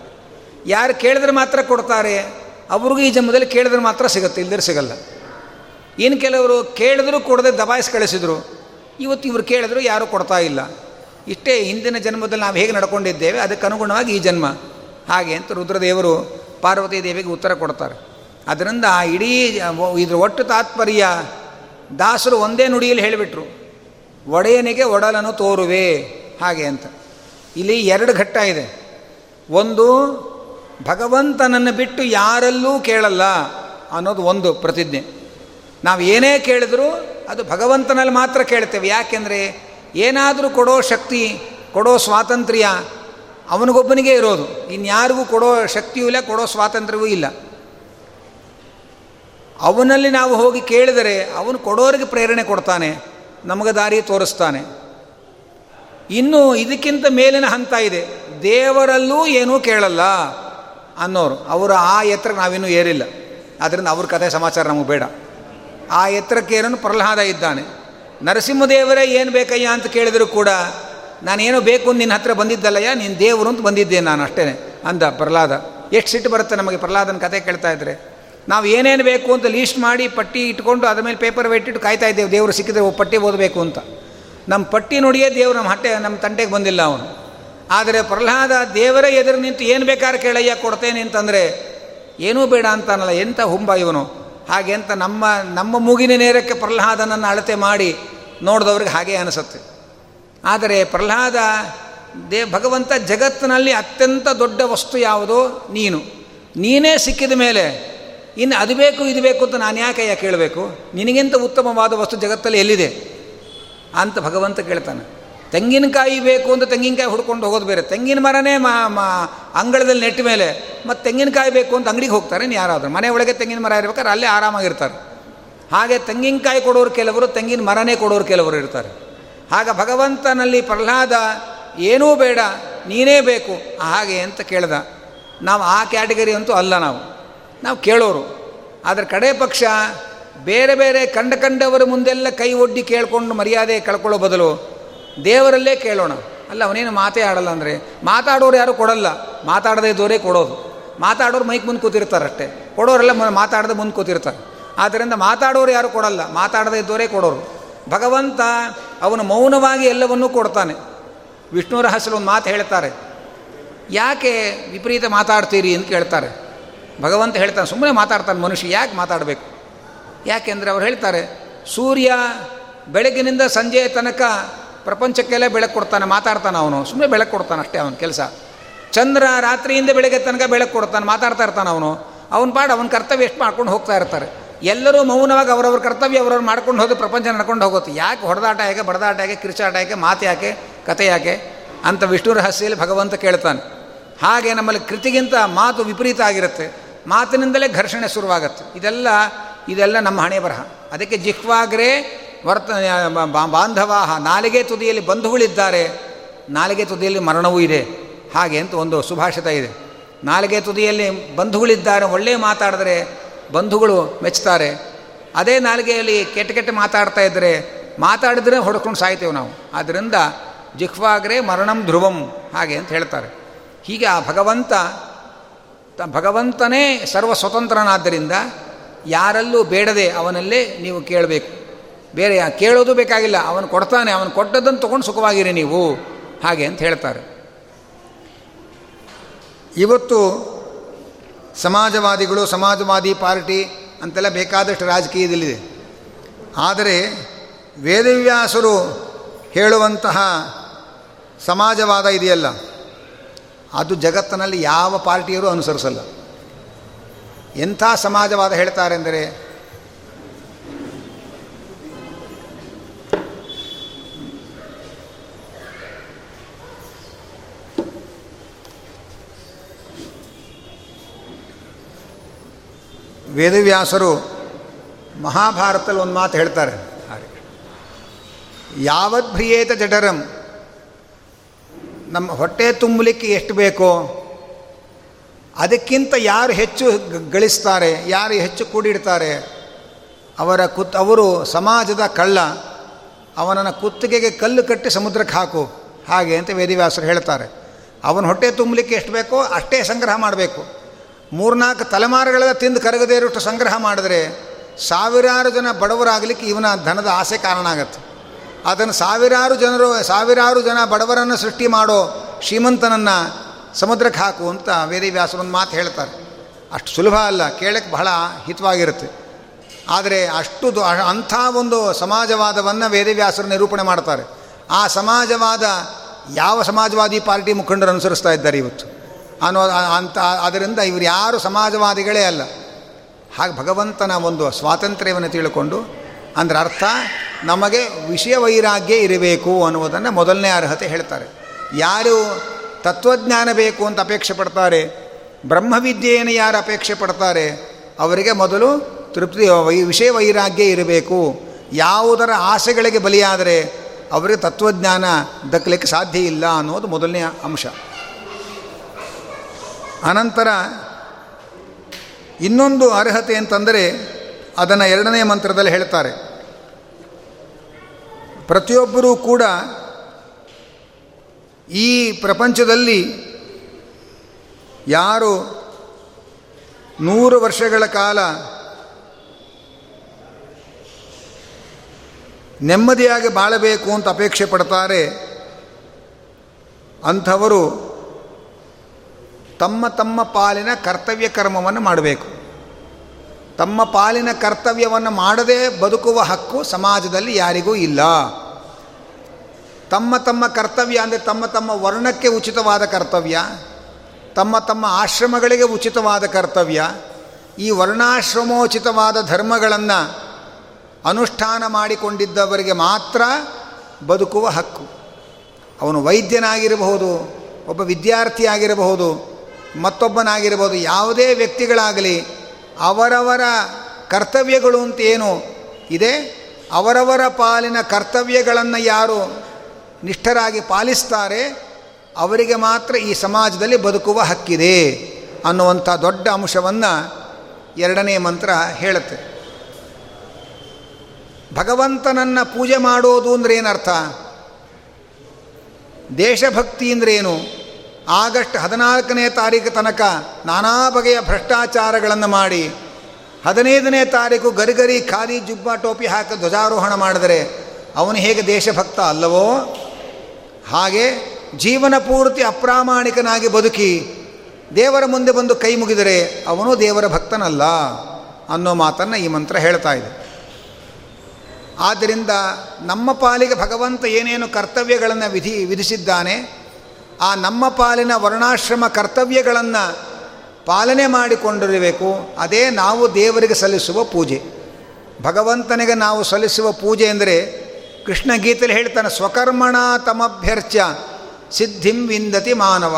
ಯಾರು ಕೇಳಿದ್ರೆ ಮಾತ್ರ ಕೊಡ್ತಾರೆ? ಅವ್ರಿಗೂ ಈ ಜನ್ಮದಲ್ಲಿ ಕೇಳಿದ್ರೆ ಮಾತ್ರ ಸಿಗುತ್ತೆ ಇಲ್ದಿರ ಸಿಗಲ್ಲ. ಏನು ಕೆಲವರು ಕೇಳಿದ್ರು ಕೊಡದೆ ದಬಾಯಿಸಿ ಕಳಿಸಿದ್ರು, ಇವತ್ತು ಇವರು ಕೇಳಿದ್ರು ಯಾರೂ ಕೊಡ್ತಾ ಇಲ್ಲ. ಇಷ್ಟೇ ಹಿಂದಿನ ಜನ್ಮದಲ್ಲಿ ನಾವು ಹೇಗೆ ನಡ್ಕೊಂಡಿದ್ದೇವೆ, ಅದಕ್ಕೆ ಅನುಗುಣವಾಗಿ ಈ ಜನ್ಮ. ಹಾಗೆ ಅಂತ ರುದ್ರದೇವರು ಪಾರ್ವತಿ ದೇವಿಗೆ ಉತ್ತರ ಕೊಡ್ತಾರೆ. ಅದರಿಂದ ಆ ಇಡೀ, ಇದ್ರ ಒಟ್ಟು ತಾತ್ಪರ್ಯ ದಾಸರು ಒಂದೇ ನುಡಿಯಲ್ಲಿ ಹೇಳಿಬಿಟ್ರು. ಒಡೆಯನಿಗೆ ಒಡಲನ್ನು ತೋರುವೆ, ಹಾಗೆ ಅಂತ. ಇಲ್ಲಿ ಎರಡು ಘಟ್ಟ ಇದೆ. ಒಂದು ಭಗವಂತನನ್ನು ಬಿಟ್ಟು ಯಾರಲ್ಲೂ ಕೇಳಲ್ಲ ಅನ್ನೋದು ಒಂದು ಪ್ರತಿಜ್ಞೆ. ನಾವು ಏನೇ ಕೇಳಿದರೂ ಅದು ಭಗವಂತನಲ್ಲಿ ಮಾತ್ರ ಕೇಳ್ತೇವೆ. ಯಾಕೆಂದರೆ ಏನಾದರೂ ಕೊಡೋ ಶಕ್ತಿ, ಕೊಡೋ ಸ್ವಾತಂತ್ರ್ಯ ಅವನಿಗೊಬ್ಬನಿಗೆ ಇರೋದು. ಇನ್ಯಾರಿಗೂ ಕೊಡೋ ಶಕ್ತಿಯೂ ಇಲ್ಲ, ಕೊಡೋ ಸ್ವಾತಂತ್ರ್ಯವೂ ಇಲ್ಲ. ಅವನಲ್ಲಿ ನಾವು ಹೋಗಿ ಕೇಳಿದರೆ ಅವನು ಕೊಡೋರಿಗೆ ಪ್ರೇರಣೆ ಕೊಡ್ತಾನೆ, ನಮಗೆ ದಾರಿ ತೋರಿಸ್ತಾನೆ. ಇನ್ನು ಇದಕ್ಕಿಂತ ಮೇಲಿನ ಹಂತ ಇದೆ. ದೇವರಲ್ಲೂ ಏನೂ ಕೇಳಲ್ಲ. ಅನ್ನೋರು. ಅವರು ಆ ಎತ್ತರಕ್ಕೆ ನಾವಿನ್ನೂ ಏರಿಲ್ಲ. ಆದ್ದರಿಂದ ಅವ್ರ ಕಥೆ ಸಮಾಚಾರ ನಮಗೆ ಬೇಡ. ಆ ಎತ್ತರಕ್ಕೇರನು ಪ್ರಹ್ಲಾದ ಇದ್ದಾನೆ. ನರಸಿಂಹದೇವರೇ ಏನು ಬೇಕಯ್ಯ ಅಂತ ಕೇಳಿದರೂ ಕೂಡ, ನಾನೇನು ಬೇಕು ನಿನ್ನ ಹತ್ರ ಬಂದಿದ್ದಲ್ಲಯ್ಯ, ನೀನು ದೇವರು ಅಂತ ಬಂದಿದ್ದೆ ನಾನು ಅಷ್ಟೇ ಅಂದ ಪ್ರಹ್ಲಾದ. ಎಷ್ಟು ಸಿಟ್ಟು ಬರುತ್ತೆ ನಮಗೆ ಪ್ರಹ್ಲಾದನ ಕತೆ ಕೇಳ್ತಾ ಇದ್ರೆ. ನಾವು ಏನೇನು ಬೇಕು ಅಂತ ಲೀಸ್ಟ್ ಮಾಡಿ ಪಟ್ಟಿ ಇಟ್ಕೊಂಡು ಅದ್ರ ಮೇಲೆ ಪೇಪರ್ ಇಟ್ಟಿಟ್ಟು ಕಾಯ್ತಾ ಇದ್ದೇವೆ. ದೇವರು ಸಿಕ್ಕಿದ್ರೆ ಪಟ್ಟಿ ಓದಬೇಕು ಅಂತ. ನಮ್ಮ ಪಟ್ಟಿ ನೋಡಿಯೇ ದೇವರು ನಮ್ಮ ಹಟ್ಟೆ, ನಮ್ಮ ತಂಟೆಗೆ ಬಂದಿಲ್ಲ ಅವನು. ಆದರೆ ಪ್ರಹ್ಲಾದ ದೇವರ ಎದುರು ನಿಂತು ಏನು ಬೇಕಾದ್ರೆ ಕೇಳಯ್ಯ, ಕೊಡ್ತೇನೆ ಅಂತಂದರೆ, ಏನೂ ಬೇಡ ಅಂತಾನಲ್ಲ ಎಂಥ ಹುಂಬ ಇವನು? ಹಾಗೆ ನಮ್ಮ ನಮ್ಮ ಮೂಗಿನ ನೇರಕ್ಕೆ ಪ್ರಹ್ಲಾದನನ್ನು ಅಳತೆ ಮಾಡಿ ನೋಡಿದವ್ರಿಗೆ ಹಾಗೆ ಅನಿಸುತ್ತೆ. ಆದರೆ ಪ್ರಹ್ಲಾದ ದೇ, ಭಗವಂತ ಜಗತ್ತಿನಲ್ಲಿ ಅತ್ಯಂತ ದೊಡ್ಡ ವಸ್ತು ಯಾವುದೋ? ನೀನು. ನೀನೇ ಸಿಕ್ಕಿದ ಮೇಲೆ, ಇನ್ನು ಅದು ಬೇಕು, ಇದು ಬೇಕು ಅಂತ ನಾನು ಯಾಕಯ್ಯ ಕೇಳಬೇಕು? ನಿನಗಿಂತ ಉತ್ತಮವಾದ ವಸ್ತು ಜಗತ್ತಲ್ಲಿ ಎಲ್ಲಿದೆ? ಅಂತ ಭಗವಂತ ಕೇಳ್ತಾನೆ. ತೆಂಗಿನಕಾಯಿ ಬೇಕು ಅಂತ ತೆಂಗಿನಕಾಯಿ ಹುಡ್ಕೊಂಡು ಹೋಗೋದು ಬೇರೆ. ತೆಂಗಿನ ಮರನೇ ಮಾ ಮಾ, ಅಂಗಳದಲ್ಲಿ ನೆಟ್ಟ ಮೇಲೆ. ಮತ್ತು ತೆಂಗಿನಕಾಯಿ ಬೇಕು ಅಂತ ಅಂಗಡಿಗೆ ಹೋಗ್ತಾರೆ ನೀನು ಯಾರಾದರೂ. ಮನೆ ಒಳಗೆ ತೆಂಗಿನ ಮರ ಇರ್ಬೇಕಾದ್ರೆ ಅಲ್ಲೇ ಆರಾಮಾಗಿರ್ತಾರೆ. ಹಾಗೆ ತೆಂಗಿನಕಾಯಿ ಕೊಡೋರು ಕೆಲವರು, ತೆಂಗಿನ ಮರನೇ ಕೊಡೋರು ಕೆಲವರು ಇರ್ತಾರೆ. ಆಗ ಭಗವಂತನಲ್ಲಿ ಪ್ರಹ್ಲಾದ, ಏನೂ ಬೇಡ, ನೀನೇ ಬೇಕು. ಹಾಗೆ ಅಂತ ಕೇಳ್ದ. ನಾವು ಆ ಕ್ಯಾಟಗರಿ ಅಂತೂ ಅಲ್ಲ ನಾವು. ನಾವು ಕೇಳೋರು. ಆದರೆ ಕಡೆ ಪಕ್ಷ ಬೇರೆ ಬೇರೆ ಕಂಡ ಕಂಡವರ ಮುಂದೆಲ್ಲ ಕೈ ಒಡ್ಡಿ ಕೇಳ್ಕೊಂಡು ಮರ್ಯಾದೆ ಕಳ್ಕೊಳ್ಳೋ ಬದಲು ದೇವರಲ್ಲೇ ಕೇಳೋಣ. ಅಲ್ಲ, ಅವನೇನು ಮಾತೇ ಆಡಲ್ಲ ಅಂದರೆ? ಮಾತಾಡೋರು ಯಾರು ಕೊಡಲ್ಲ. ಮಾತಾಡದೇ ಇದ್ದವರೇ ಕೊಡೋದು. ಮಾತಾಡೋರು ಮೈಕ್ ಮುಂದೆ ಕೂತಿರ್ತಾರೆ ಅಷ್ಟೇ. ಕೊಡೋರೆಲ್ಲ ಮಾತಾಡದೆ ಮುಂದೆ ಕೂತಿರ್ತಾರೆ. ಆದ್ದರಿಂದ ಮಾತಾಡೋರು ಯಾರು ಕೊಡಲ್ಲ. ಮಾತಾಡದೇ ಇದ್ದವರೇ ಕೊಡೋರು. ಭಗವಂತ ಅವನು ಮೌನವಾಗಿ ಎಲ್ಲವನ್ನೂ ಕೊಡ್ತಾನೆ. ವಿಷ್ಣು ರಹಸ್ಯ ಒಂದು ಮಾತು ಹೇಳ್ತಾರೆ. ಯಾಕೆ ವಿಪರೀತ ಮಾತಾಡ್ತೀರಿ ಅಂತ ಕೇಳ್ತಾರೆ. ಭಗವಂತ ಹೇಳ್ತಾನೆ ಸುಮ್ಮನೆ ಮಾತಾಡ್ತಾನೆ ಮನುಷ್ಯ, ಯಾಕೆ ಮಾತಾಡಬೇಕು? ಯಾಕೆಂದರೆ ಅವ್ರು ಹೇಳ್ತಾರೆ, ಸೂರ್ಯ ಬೆಳಗಿನಿಂದ ಸಂಜೆಯ ತನಕ ಪ್ರಪಂಚಕ್ಕೆಲ್ಲ ಬೆಳಕು ಕೊಡ್ತಾನೆ, ಮಾತಾಡ್ತಾನೆ ಅವನು. ಸುಮ್ಮನೆ ಬೆಳಕು ಕೊಡ್ತಾನೆ ಅಷ್ಟೇ ಅವನ ಕೆಲಸ. ಚಂದ್ರ ರಾತ್ರಿಯಿಂದ ಬೆಳಗ್ಗೆ ತನಕ ಬೆಳಕು ಕೊಡ್ತಾನೆ, ಮಾತಾಡ್ತಾ ಇರ್ತಾನೆ ಅವನು. ಅವನ ಪಾಡು, ಅವನ ಕರ್ತವ್ಯ ಎಷ್ಟು ಮಾಡ್ಕೊಂಡು ಹೋಗ್ತಾ ಇರ್ತಾರೆ. ಎಲ್ಲರೂ ಮೌನವಾಗಿ ಅವರವ್ರ ಕರ್ತವ್ಯ ಅವರವ್ರು ಮಾಡ್ಕೊಂಡು ಹೋಗಿ ಪ್ರಪಂಚ ನಡ್ಕೊಂಡು ಹೋಗುತ್ತೆ. ಯಾಕೆ ಹೊಡೆದಾಟ ಯಾಕೆ ಬಡದಾಟ ಯಾಕೆ ಕಿರ್ಚಾಟ ಯಾಕೆ ಮಾತು ಯಾಕೆ, ಕತೆ ಯಾಕೆ? ಅಂತ ವಿಷ್ಣು ರಹಸ್ಯಲ್ಲಿ ಭಗವಂತ ಕೇಳ್ತಾನೆ. ಹಾಗೆ ನಮ್ಮಲ್ಲಿ ಕೃತಿಗಿಂತ ಮಾತು ವಿಪರೀತ ಆಗಿರುತ್ತೆ. ಮಾತಿನಿಂದಲೇ ಘರ್ಷಣೆ ಶುರುವಾಗುತ್ತೆ. ಇದೆಲ್ಲ ಇದೆಲ್ಲ ನಮ್ಮ ಹಣೆ ಬರಹ ಅದಕ್ಕೆ ಜಿಹ್ವಾಗ್ರೆ ವರ್ತ ಬಾಂಧವ ನಾಲಿಗೆ ತುದಿಯಲ್ಲಿ ಬಂಧುಗಳಿದ್ದಾರೆ. ನಾಲಿಗೆ ತುದಿಯಲ್ಲಿ ಮರಣವೂ ಇದೆ. ಹಾಗೆ ಅಂತ ಒಂದು ಸುಭಾಷಿತ ಇದೆ. ನಾಲಿಗೆ ತುದಿಯಲ್ಲಿ ಬಂಧುಗಳಿದ್ದಾರೆ ಒಳ್ಳೆಯ ಮಾತಾಡಿದ್ರೆ ಬಂಧುಗಳು ಮೆಚ್ಚುತ್ತಾರೆ ಅದೇ ನಾಲಿಗೆಯಲ್ಲಿ ಕೆಟ್ಟ ಕೆಟ್ಟ ಮಾತಾಡ್ತಾ ಇದ್ದರೆ ಮಾತಾಡಿದ್ರೆ ಹೊಡ್ಕೊಂಡು ಸಾಯ್ತೇವೆ ನಾವು. ಆದ್ದರಿಂದ ಜಿಹ್ವಾಗ್ರೆ ಮರಣಂ ಧ್ರುವಂ ಹಾಗೆ ಅಂತ ಹೇಳ್ತಾರೆ. ಹೀಗೆ ಆ ಭಗವಂತ, ತ- ಭಗವಂತನೇ ಸರ್ವ ಸ್ವತಂತ್ರನಾದ್ದರಿಂದ ಯಾರಲ್ಲೂ ಬೇಡದೆ ಅವನಲ್ಲೇ ನೀವು ಕೇಳಬೇಕು. ಬೇರೆ ಕೇಳೋದು ಬೇಕಾಗಿಲ್ಲ. ಅವನು ಕೊಡ್ತಾನೆ, ಅವನು ಕೊಟ್ಟದ್ದನ್ನು ತೊಗೊಂಡು ಸುಖವಾಗಿರಿ ನೀವು. ಹಾಗೆ ಅಂತ ಹೇಳ್ತಾರೆ. ಇವತ್ತು ಸಮಾಜವಾದಿಗಳು, ಸಮಾಜವಾದಿ ಪಾರ್ಟಿ ಅಂತೆಲ್ಲ ಬೇಕಾದಷ್ಟು ರಾಜಕೀಯದಲ್ಲಿದೆ. ಆದರೆ ವೇದವ್ಯಾಸರು ಹೇಳುವಂತಹ ಸಮಾಜವಾದ ಇದೆಯಲ್ಲ, ಅದು ಜಗತ್ತಿನಲ್ಲಿ ಯಾವ ಪಾರ್ಟಿಯವರು ಅನುಸರಿಸಲ್ಲ. ಎಂಥ ಸಮಾಜವಾದ ಹೇಳ್ತಾರೆ ಅಂದರೆ ವೇದವ್ಯಾಸರು ಮಹಾಭಾರತದಲ್ಲಿ ಒಂದು ಮಾತು ಹೇಳ್ತಾರೆ. ಯಾವತ್ ಯಾವದ್ಭ್ರಿಯೇತ ಜಠರಂ, ನಮ್ಮ ಹೊಟ್ಟೆ ತುಂಬಲಿಕ್ಕೆ ಎಷ್ಟು ಬೇಕೋ ಅದಕ್ಕಿಂತ ಯಾರು ಹೆಚ್ಚು ಗಳಿಸ್ತಾರೆ, ಯಾರು ಹೆಚ್ಚು ಕೂಡಿಡ್ತಾರೆ, ಅವರ ಕುತ್, ಅವರು ಸಮಾಜದ ಕಳ್ಳ, ಅವನನ್ನು ಕುತ್ತಿಗೆಗೆ ಕಲ್ಲು ಕಟ್ಟಿ ಸಮುದ್ರಕ್ಕೆ ಹಾಕು, ಹಾಗೆ ಅಂತ ವೇದಿವ್ಯಾಸರು ಹೇಳ್ತಾರೆ. ಅವನ ಹೊಟ್ಟೆ ತುಂಬಲಿಕ್ಕೆ ಎಷ್ಟು ಬೇಕೋ ಅಷ್ಟೇ ಸಂಗ್ರಹ ಮಾಡಬೇಕು. ಮೂರ್ನಾಲ್ಕು ತಲೆಮಾರುಗಳೆಲ್ಲ ತಿಂದು ಕರಗದೇ ಇರೋಷ್ಟು ಸಂಗ್ರಹ ಮಾಡಿದ್ರೆ ಸಾವಿರಾರು ಜನ ಬಡವರಾಗಲಿಕ್ಕೆ ಇವನ ಧನದ ಆಸೆ ಕಾರಣ ಆಗತ್ತೆ. ಅದನ್ನು ಸಾವಿರಾರು ಜನರು, ಸಾವಿರಾರು ಜನ ಬಡವರನ್ನು ಸೃಷ್ಟಿ ಮಾಡೋ ಶ್ರೀಮಂತನನ್ನು ಸಮುದ್ರಕ್ಕೆ ಹಾಕು ಅಂತ ವೇದಿವ್ಯಾಸರು ಒಂದು ಮಾತು ಹೇಳ್ತಾರೆ. ಅಷ್ಟು ಸುಲಭ ಅಲ್ಲ, ಕೇಳಕ್ಕೆ ಬಹಳ ಹಿತವಾಗಿರುತ್ತೆ. ಆದರೆ ಅಷ್ಟು ಅಂಥ ಒಂದು ಸಮಾಜವಾದವನ್ನು ವೇದವ್ಯಾಸರು ನಿರೂಪಣೆ ಮಾಡ್ತಾರೆ. ಆ ಸಮಾಜವಾದ, ಯಾವ ಸಮಾಜವಾದಿ ಪಾರ್ಟಿ ಮುಖಂಡರು ಅನುಸರಿಸ್ತಾ ಇದ್ದಾರೆ ಇವತ್ತು? ಅನ್ನೋ ಅಂತ, ಅದರಿಂದ ಇವರು ಯಾರು ಸಮಾಜವಾದಿಗಳೇ ಅಲ್ಲ. ಹಾಗೆ ಭಗವಂತನ ಒಂದು ಸ್ವಾತಂತ್ರ್ಯವನ್ನು ತಿಳ್ಕೊಂಡು, ಅಂದ್ರೆ ಅರ್ಥ, ನಮಗೆ ವಿಷಯ ವೈರಾಗ್ಯ ಇರಬೇಕು ಅನ್ನುವುದನ್ನು ಮೊದಲನೇ ಅರ್ಹತೆ ಹೇಳ್ತಾರೆ. ಯಾರು ತತ್ವಜ್ಞಾನ ಬೇಕು ಅಂತ ಅಪೇಕ್ಷೆ ಪಡ್ತಾರೆ, ಬ್ರಹ್ಮವಿದ್ಯೆಯನ್ನು ಯಾರು ಅಪೇಕ್ಷೆ ಪಡ್ತಾರೆ, ಅವರಿಗೆ ಮೊದಲು ತೃಪ್ತಿ, ವೈ, ವಿಷಯ ವೈರಾಗ್ಯ ಇರಬೇಕು. ಯಾವುದರ ಆಸೆಗಳಿಗೆ ಬಲಿಯಾದರೆ, ಅವರಿಗೆ ತತ್ವಜ್ಞಾನ ದಕ್ಕಲಿಕ್ಕೆ ಸಾಧ್ಯ ಇಲ್ಲ ಅನ್ನೋದು ಮೊದಲನೇ ಅಂಶ. ಅನಂತರ ಇನ್ನೊಂದು ಅರ್ಹತೆ ಅಂತಂದರೆ ಅದನ್ನು ಎರಡನೇ ಮಂತ್ರದಲ್ಲಿ ಹೇಳ್ತಾರೆ. ಪ್ರತಿಯೊಬ್ಬರೂ ಕೂಡ ಈ ಪ್ರಪಂಚದಲ್ಲಿ ಯಾರು ನೂರು ವರ್ಷಗಳ ಕಾಲ ನೆಮ್ಮದಿಯಾಗಿ ಬಾಳಬೇಕು ಅಂತ ಅಪೇಕ್ಷೆ ಪಡ್ತಾರೆ ಅಂಥವರು ತಮ್ಮ ತಮ್ಮ ಪಾಲಿನ ಕರ್ತವ್ಯ ಕರ್ಮವನ್ನು ಮಾಡಬೇಕು. ತಮ್ಮ ಪಾಲಿನ ಕರ್ತವ್ಯವನ್ನು ಮಾಡದೇ ಬದುಕುವ ಹಕ್ಕು ಸಮಾಜದಲ್ಲಿ ಯಾರಿಗೂ ಇಲ್ಲ. ತಮ್ಮ ತಮ್ಮ ಕರ್ತವ್ಯ ಅಂದರೆ ತಮ್ಮ ತಮ್ಮ ವರ್ಣಕ್ಕೆ ಉಚಿತವಾದ ಕರ್ತವ್ಯ, ತಮ್ಮ ತಮ್ಮ ಆಶ್ರಮಗಳಿಗೆ ಉಚಿತವಾದ ಕರ್ತವ್ಯ, ಈ ವರ್ಣಾಶ್ರಮೋಚಿತವಾದ ಧರ್ಮಗಳನ್ನು ಅನುಷ್ಠಾನ ಮಾಡಿಕೊಂಡಿದ್ದವರಿಗೆ ಮಾತ್ರ ಬದುಕುವ ಹಕ್ಕು. ಅವನು ವೈದ್ಯನಾಗಿರಬಹುದು, ಒಬ್ಬ ವಿದ್ಯಾರ್ಥಿಯಾಗಿರಬಹುದು ಮತ್ತೊಬ್ಬನಾಗಿರಬಹುದು ಯಾವುದೇ ವ್ಯಕ್ತಿಗಳಾಗಲಿ, ಅವರವರ ಕರ್ತವ್ಯಗಳು ಅಂತ ಏನು? ಇದೆ. ಅವರವರ ಪಾಲಿನ ಕರ್ತವ್ಯಗಳನ್ನು ಯಾರು ನಿಷ್ಠರಾಗಿ ಪಾಲಿಸ್ತಾರೆ, ಅವರಿಗೆ ಮಾತ್ರ ಈ ಸಮಾಜದಲ್ಲಿ ಬದುಕುವ ಹಕ್ಕಿದೆ ಅನ್ನುವಂಥ ದೊಡ್ಡ ಅಂಶವನ್ನು ಎರಡನೇ ಮಂತ್ರ ಹೇಳುತ್ತೆ. ಭಗವಂತನನ್ನು ಪೂಜೆ ಮಾಡೋದು ಅಂದ್ರೆ ಏನರ್ಥ? ದೇಶಭಕ್ತಿ ಅಂದ್ರೇನು ಆಗಸ್ಟ್ ಹದಿನಾಲ್ಕನೇ ತಾರೀಕು ತನಕ ನಾನಾ ಬಗೆಯ ಭ್ರಷ್ಟಾಚಾರಗಳನ್ನು ಮಾಡಿ, ಹದಿನೈದನೇ ತಾರೀಕು ಗರಿಗರಿ ಖಾದಿ ಜುಬ್ಬ ಟೋಪಿ ಹಾಕಿ ಧ್ವಜಾರೋಹಣ ಮಾಡಿದರೆ ಅವನು ಹೇಗೆ ದೇಶಭಕ್ತ ಅಲ್ಲವೋ? ಹಾಗೆ ಜೀವನ ಪೂರ್ತಿ ಅಪ್ರಾಮಾಣಿಕನಾಗಿ ಬದುಕಿ ದೇವರ ಮುಂದೆ ಬಂದು ಕೈ ಮುಗಿದರೆ ಅವನು ದೇವರ ಭಕ್ತನಲ್ಲ ಅನ್ನೋ ಮಾತನ್ನು ಈ ಮಂತ್ರ ಹೇಳ್ತಾ ಇದೆ. ಆದ್ದರಿಂದ ನಮ್ಮ ಪಾಲಿಗೆ ಭಗವಂತ ಏನೇನು ಕರ್ತವ್ಯಗಳನ್ನು ವಿಧಿ ವಿಧಿಸಿದ್ದಾನೆ ಆ ನಮ್ಮ ಪಾಲಿನ ವರ್ಣಾಶ್ರಮ ಕರ್ತವ್ಯಗಳನ್ನು ಪಾಲನೆ ಮಾಡಿಕೊಂಡಿರಬೇಕು, ಅದೇ ನಾವು ದೇವರಿಗೆ ಸಲ್ಲಿಸುವ ಪೂಜೆ. ಭಗವಂತನಿಗೆ ನಾವು ಸಲ್ಲಿಸುವ ಪೂಜೆ ಅಂದರೆ ಕೃಷ್ಣ ಗೀತೆಯಲ್ಲಿ ಹೇಳ್ತಾನೆ, ಸ್ವಕರ್ಮಣ ತಮಭ್ಯರ್ಚ ಸಿದ್ಧಿಂ ವಿಂದತಿ ಮಾನವ.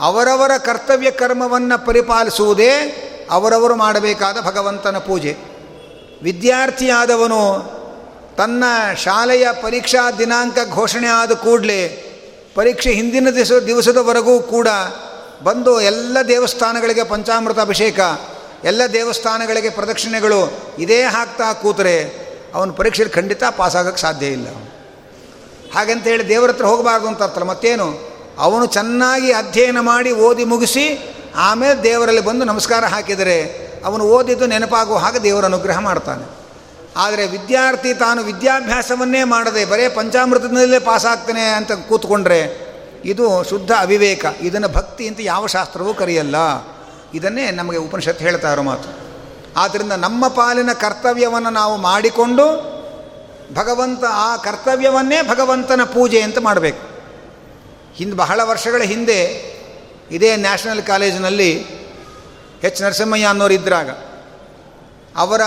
ಅವರವರ ಕರ್ತವ್ಯ ಕರ್ಮವನ್ನು ಪರಿಪಾಲಿಸುವುದೇ ಅವರವರು ಮಾಡಬೇಕಾದ ಭಗವಂತನ ಪೂಜೆ. ವಿದ್ಯಾರ್ಥಿಯಾದವನು ತನ್ನ ಶಾಲೆಯ ಪರೀಕ್ಷಾ ದಿನಾಂಕ ಘೋಷಣೆ ಆದ ಕೂಡಲೇ ಪರೀಕ್ಷೆ ಹಿಂದಿನ ದಿವಸ, ದಿವಸದವರೆಗೂ ಕೂಡ ಬಂದು ಎಲ್ಲ ದೇವಸ್ಥಾನಗಳಿಗೆ ಪಂಚಾಮೃತ ಅಭಿಷೇಕ, ಎಲ್ಲ ದೇವಸ್ಥಾನಗಳಿಗೆ ಪ್ರದಕ್ಷಿಣೆಗಳು ಇದೇ ಹಾಕ್ತಾ ಕೂತರೆ ಅವನ ಪರೀಕ್ಷೆಯಲ್ಲಿ ಖಂಡಿತ ಪಾಸಾಗಕ್ಕೆ ಸಾಧ್ಯ ಇಲ್ಲ. ಹಾಗಂತ ಹೇಳಿ ದೇವರ ಹತ್ರ ಹೋಗಬಾರ್ದು ಅಂತ ಅರ್ಥಲ್ಲ. ಮತ್ತೇನು? ಅವನು ಚೆನ್ನಾಗಿ ಅಧ್ಯಯನ ಮಾಡಿ ಓದಿ ಮುಗಿಸಿ ಆಮೇಲೆ ದೇವರಲ್ಲಿ ಬಂದು ನಮಸ್ಕಾರ ಹಾಕಿದರೆ ಅವನು ಓದಿದ್ದು ನೆನಪಾಗುವ ಹಾಗೆ ದೇವರ ಅನುಗ್ರಹ ಮಾಡ್ತಾನೆ. ಆದರೆ ವಿದ್ಯಾರ್ಥಿ ತಾನು ವಿದ್ಯಾಭ್ಯಾಸವನ್ನೇ ಮಾಡದೆ ಬರೇ ಪಂಚಾಮೃತದಲ್ಲೇ ಪಾಸಾಗ್ತಾನೆ ಅಂತ ಕೂತ್ಕೊಂಡ್ರೆ ಇದು ಶುದ್ಧ ಅವಿವೇಕ. ಇದನ್ನು ಭಕ್ತಿ ಅಂತ ಯಾವ ಶಾಸ್ತ್ರವೂ ಕರೆಯಲ್ಲ. ಇದನ್ನೇ ನಮಗೆ ಉಪನಿಷತ್ತು ಹೇಳ್ತಾ ಇರೋ ಮಾತು. ಆದ್ದರಿಂದ ನಮ್ಮ ಪಾಲಿನ ಕರ್ತವ್ಯವನ್ನು ನಾವು ಮಾಡಿಕೊಂಡು ಭಗವಂತ ಆ ಕರ್ತವ್ಯವನ್ನೇ ಭಗವಂತನ ಪೂಜೆ ಅಂತ ಮಾಡಬೇಕು. ಹಿಂದೆ ಬಹಳ ವರ್ಷಗಳ ಹಿಂದೆ ಇದೇ ನ್ಯಾಷನಲ್ ಕಾಲೇಜಿನಲ್ಲಿ ಎಚ್ ನರಸಿಂಹಯ್ಯ ಅನ್ನೋರು ಇದ್ದಾಗ ಅವರ,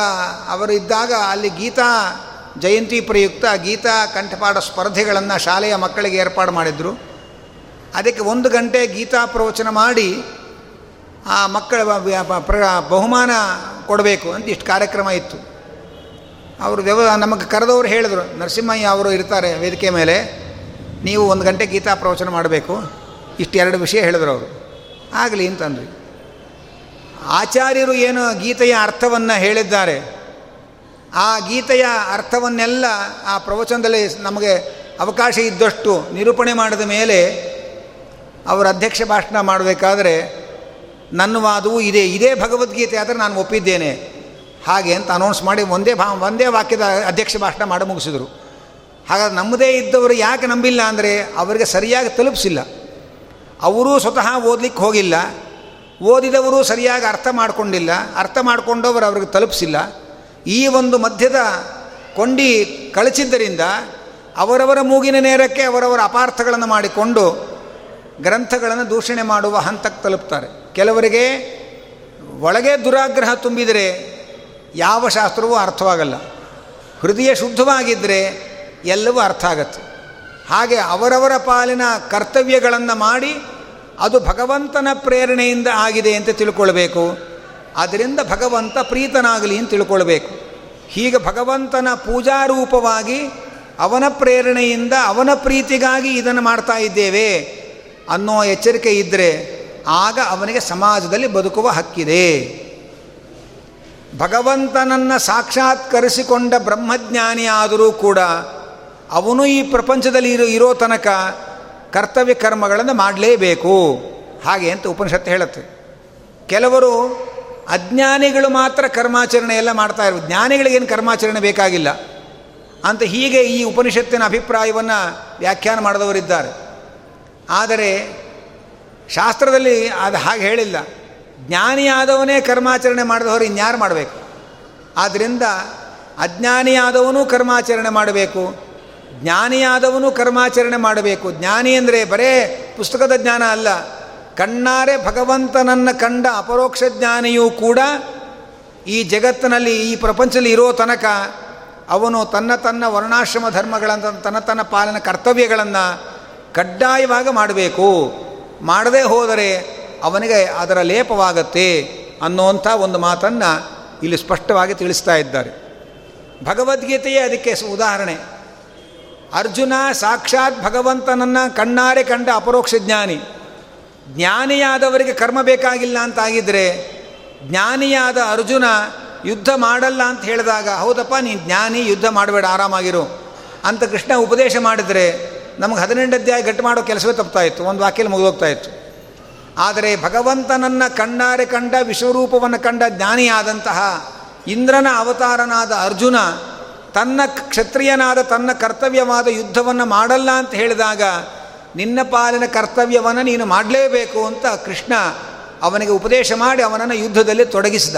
ಅವರಿದ್ದಾಗ ಅಲ್ಲಿ ಗೀತಾ ಜಯಂತಿ ಪ್ರಯುಕ್ತ ಗೀತಾ ಕಂಠಪಾಠ ಸ್ಪರ್ಧೆಗಳನ್ನು ಶಾಲೆಯ ಮಕ್ಕಳಿಗೆ ಏರ್ಪಾಡು ಮಾಡಿದರು. ಅದಕ್ಕೆ ಒಂದು ಗಂಟೆ ಗೀತಾ ಪ್ರವಚನ ಮಾಡಿ, ಆ ಮಕ್ಕಳ ಬಹುಮಾನ ಕೊಡಬೇಕು ಅಂತ ಇಷ್ಟು ಕಾರ್ಯಕ್ರಮ ಇತ್ತು. ಅವರು ವ್ಯವ ನಮಗೆ ಕರೆದವರು ಹೇಳಿದರು, ನರಸಿಂಹಯ್ಯ ಅವರು ಇರ್ತಾರೆ ವೇದಿಕೆ ಮೇಲೆ, ನೀವು ಒಂದು ಗಂಟೆ ಗೀತಾ ಪ್ರವಚನ ಮಾಡಬೇಕು. ಇಷ್ಟು ಎರಡು ವಿಷಯ ಹೇಳಿದ್ರು ಅವರು. ಆಗಲಿ ಅಂತಂದ್ರಿ ಆಚಾರ್ಯರು ಏನು ಗೀತೆಯ ಅರ್ಥವನ್ನು ಹೇಳಿದ್ದಾರೆ, ಆ ಗೀತೆಯ ಅರ್ಥವನ್ನೆಲ್ಲ ಆ ಪ್ರವಚನದಲ್ಲಿ ನಮಗೆ ಅವಕಾಶ ಇದ್ದಷ್ಟು ನಿರೂಪಣೆ ಮಾಡಿದ ಮೇಲೆ ಅವರ ಅಧ್ಯಕ್ಷ ಭಾಷಣ ಮಾಡಬೇಕಾದ್ರೆ, ನನ್ನ ವಾದವು ಇದೇ ಇದೇ ಭಗವದ್ಗೀತೆ ಆದರೆ ನಾನು ಒಪ್ಪಿದ್ದೇನೆ. ಹಾಗೆ ಅಂತ ಅನೌನ್ಸ್ ಮಾಡಿ ಒಂದೇ ಭಾ, ಒಂದೇ ವಾಕ್ಯದ ಅಧ್ಯಕ್ಷ ಭಾಷಣ ಮಾಡಿ ಮುಗಿಸಿದರು. ಹಾಗಾದ್ರೆ ನಮ್ಮದೇ ಇದ್ದವರು ಯಾಕೆ ನಂಬಿಲ್ಲ ಅಂದರೆ, ಅವರಿಗೆ ಸರಿಯಾಗಿ ತಲುಪಿಸಿಲ್ಲ. ಅವರೂ ಸ್ವತಃ ಓದಲಿಕ್ಕೆ ಹೋಗಿಲ್ಲ. ಓದಿದವರು ಸರಿಯಾಗಿ ಅರ್ಥ ಮಾಡಿಕೊಂಡಿಲ್ಲ, ಅರ್ಥ ಮಾಡಿಕೊಂಡವರು ಅವ್ರಿಗೆ ತಲುಪಿಸಿಲ್ಲ. ಈ ಒಂದು ಮಧ್ಯದ ಕೊಂಡಿ ಕಳಚಿದ್ದರಿಂದ ಅವರವರ ಮೂಗಿನ ನೇರಕ್ಕೆ ಅವರವರ ಅಪಾರ್ಥಗಳನ್ನು ಮಾಡಿಕೊಂಡು ಗ್ರಂಥಗಳನ್ನು ದೂಷಣೆ ಮಾಡುವ ಹಂತಕ್ಕೆ ತಲುಪ್ತಾರೆ. ಕೆಲವರಿಗೆ ಒಳಗೆ ದುರಾಗ್ರಹ ತುಂಬಿದರೆ ಯಾವ ಶಾಸ್ತ್ರವೂ ಅರ್ಥವಾಗಲ್ಲ. ಹೃದಯ ಶುದ್ಧವಾಗಿದ್ದರೆ ಎಲ್ಲವೂ ಅರ್ಥ ಆಗತ್ತೆ. ಹಾಗೆ ಅವರವರ ಪಾಲಿನ ಕರ್ತವ್ಯಗಳನ್ನು ಮಾಡಿ ಅದು ಭಗವಂತನ ಪ್ರೇರಣೆಯಿಂದ ಆಗಿದೆ ಅಂತ ತಿಳ್ಕೊಳ್ಬೇಕು. ಅದರಿಂದ ಭಗವಂತ ಪ್ರೀತನಾಗಲಿ ಅಂತ ತಿಳ್ಕೊಳ್ಬೇಕು. ಹೀಗೆ ಭಗವಂತನ ಪೂಜಾರೂಪವಾಗಿ ಅವನ ಪ್ರೇರಣೆಯಿಂದ ಅವನ ಪ್ರೀತಿಗಾಗಿ ಇದನ್ನು ಮಾಡ್ತಾ ಇದ್ದೇವೆ ಅನ್ನೋ ಎಚ್ಚರಿಕೆ ಇದ್ದರೆ ಆಗ ಅವನಿಗೆ ಸಮಾಜದಲ್ಲಿ ಬದುಕುವ ಹಕ್ಕಿದೆ. ಭಗವಂತನನ್ನು ಸಾಕ್ಷಾತ್ಕರಿಸಿಕೊಂಡ ಬ್ರಹ್ಮಜ್ಞಾನಿಯಾದರೂ ಕೂಡ ಅವನು ಈ ಪ್ರಪಂಚದಲ್ಲಿ ಇರೋ ಇರೋ ತನಕ ಕರ್ತವ್ಯ ಕರ್ಮಗಳನ್ನು ಮಾಡಲೇಬೇಕು. ಹಾಗೆ ಅಂತ ಉಪನಿಷತ್ತು ಹೇಳುತ್ತೆ. ಕೆಲವರು ಅಜ್ಞಾನಿಗಳು ಮಾತ್ರ ಕರ್ಮಾಚರಣೆ ಎಲ್ಲ ಮಾಡ್ತಾ ಇರು ಜ್ಞಾನಿಗಳಿಗೇನು ಕರ್ಮಾಚರಣೆ ಬೇಕಾಗಿಲ್ಲ. ಅಂತ ಹೀಗೆ ಈ ಉಪನಿಷತ್ತಿನ ಅಭಿಪ್ರಾಯವನ್ನು ವ್ಯಾಖ್ಯಾನ ಮಾಡಿದವರಿದ್ದಾರೆ ಆದರೆ ಶಾಸ್ತ್ರದಲ್ಲಿ ಅದು ಹಾಗೆ ಹೇಳಿಲ್ಲ. ಜ್ಞಾನಿಯಾದವನೇ ಕರ್ಮಾಚರಣೆ ಮಾಡಿದವರು ಇನ್ಯಾರು ಮಾಡಬೇಕು? ಆದ್ದರಿಂದ ಅಜ್ಞಾನಿಯಾದವನು ಕರ್ಮಾಚರಣೆ ಮಾಡಬೇಕು. ಜ್ಞಾನಿಯಾದವನು ಕರ್ಮಾಚರಣೆ ಮಾಡಬೇಕು. ಜ್ಞಾನಿ ಅಂದರೆ ಬರೇ ಪುಸ್ತಕದ ಜ್ಞಾನ ಅಲ್ಲ. ಕಣ್ಣಾರೆ ಭಗವಂತನನ್ನು ಕಂಡ ಅಪರೋಕ್ಷ ಜ್ಞಾನಿಯೂ ಕೂಡ ಈ ಜಗತ್ತಿನಲ್ಲಿ, ಈ ಪ್ರಪಂಚದಲ್ಲಿ ಇರೋ ತನಕ ಅವನು ತನ್ನ ತನ್ನ ವರ್ಣಾಶ್ರಮ ಧರ್ಮಗಳಂತ ತನ್ನ ತನ್ನ ಪಾಲನ ಕರ್ತವ್ಯಗಳನ್ನು ಕಡ್ಡಾಯವಾಗಿ ಮಾಡಬೇಕು. ಮಾಡದೇ ಹೋದರೆ ಅವನಿಗೆ ಅದರ ಲೇಪವಾಗತ್ತೆ ಅನ್ನೋಂಥ ಒಂದು ಮಾತನ್ನು ಇಲ್ಲಿ ಸ್ಪಷ್ಟವಾಗಿ ತಿಳಿಸ್ತಾ ಇದ್ದಾರೆ. ಭಗವದ್ಗೀತೆಯೇ ಅದಕ್ಕೆ ಉದಾಹರಣೆ. ಅರ್ಜುನ ಸಾಕ್ಷಾತ್ ಭಗವಂತನನ್ನು ಕಣ್ಣಾರೆ ಕಂಡ ಅಪರೋಕ್ಷ ಜ್ಞಾನಿ. ಜ್ಞಾನಿಯಾದವರಿಗೆ ಕರ್ಮ ಬೇಕಾಗಿಲ್ಲ ಅಂತಾಗಿದ್ದರೆ ಜ್ಞಾನಿಯಾದ ಅರ್ಜುನ ಯುದ್ಧ ಮಾಡಲ್ಲ ಅಂತ ಹೇಳಿದಾಗ, ಹೌದಪ್ಪ, ನೀನು ಜ್ಞಾನಿ, ಯುದ್ಧ ಮಾಡಬೇಡ, ಆರಾಮಾಗಿರು. ಅಂತ ಕೃಷ್ಣ ಉಪದೇಶ ಮಾಡಿದರೆ ನಮಗೆ ಹದಿನೆಂಟು ಅಧ್ಯಾಯ ಗಟ್ಟು ಮಾಡೋ ಕೆಲಸವೇ ತಪ್ತಾ ಇತ್ತು, ಒಂದು ವಾಕ್ಯಲ್ಲಿ ಮುಗಿದೋಗ್ತಾ ಇತ್ತು. ಆದರೆ ಭಗವಂತನನ್ನು ಕಣ್ಣಾರೆ ಕಂಡ, ವಿಶ್ವರೂಪವನ್ನು ಕಂಡ ಜ್ಞಾನಿಯಾದಂತಹ ಇಂದ್ರನ ಅವತಾರನಾದ ಅರ್ಜುನ ತನ್ನ ಕ್ಷತ್ರಿಯನಾದ ತನ್ನ ಕರ್ತವ್ಯವಾದ ಯುದ್ಧವನ್ನು ಮಾಡಲ್ಲ ಅಂತ ಹೇಳಿದಾಗ, ನಿನ್ನ ಪಾಲಿನ ಕರ್ತವ್ಯವನ್ನು ನೀನು ಮಾಡಲೇಬೇಕು ಅಂತ ಕೃಷ್ಣ ಅವನಿಗೆ ಉಪದೇಶ ಮಾಡಿ ಅವನನ್ನು ಯುದ್ಧದಲ್ಲಿ ತೊಡಗಿಸಿದ.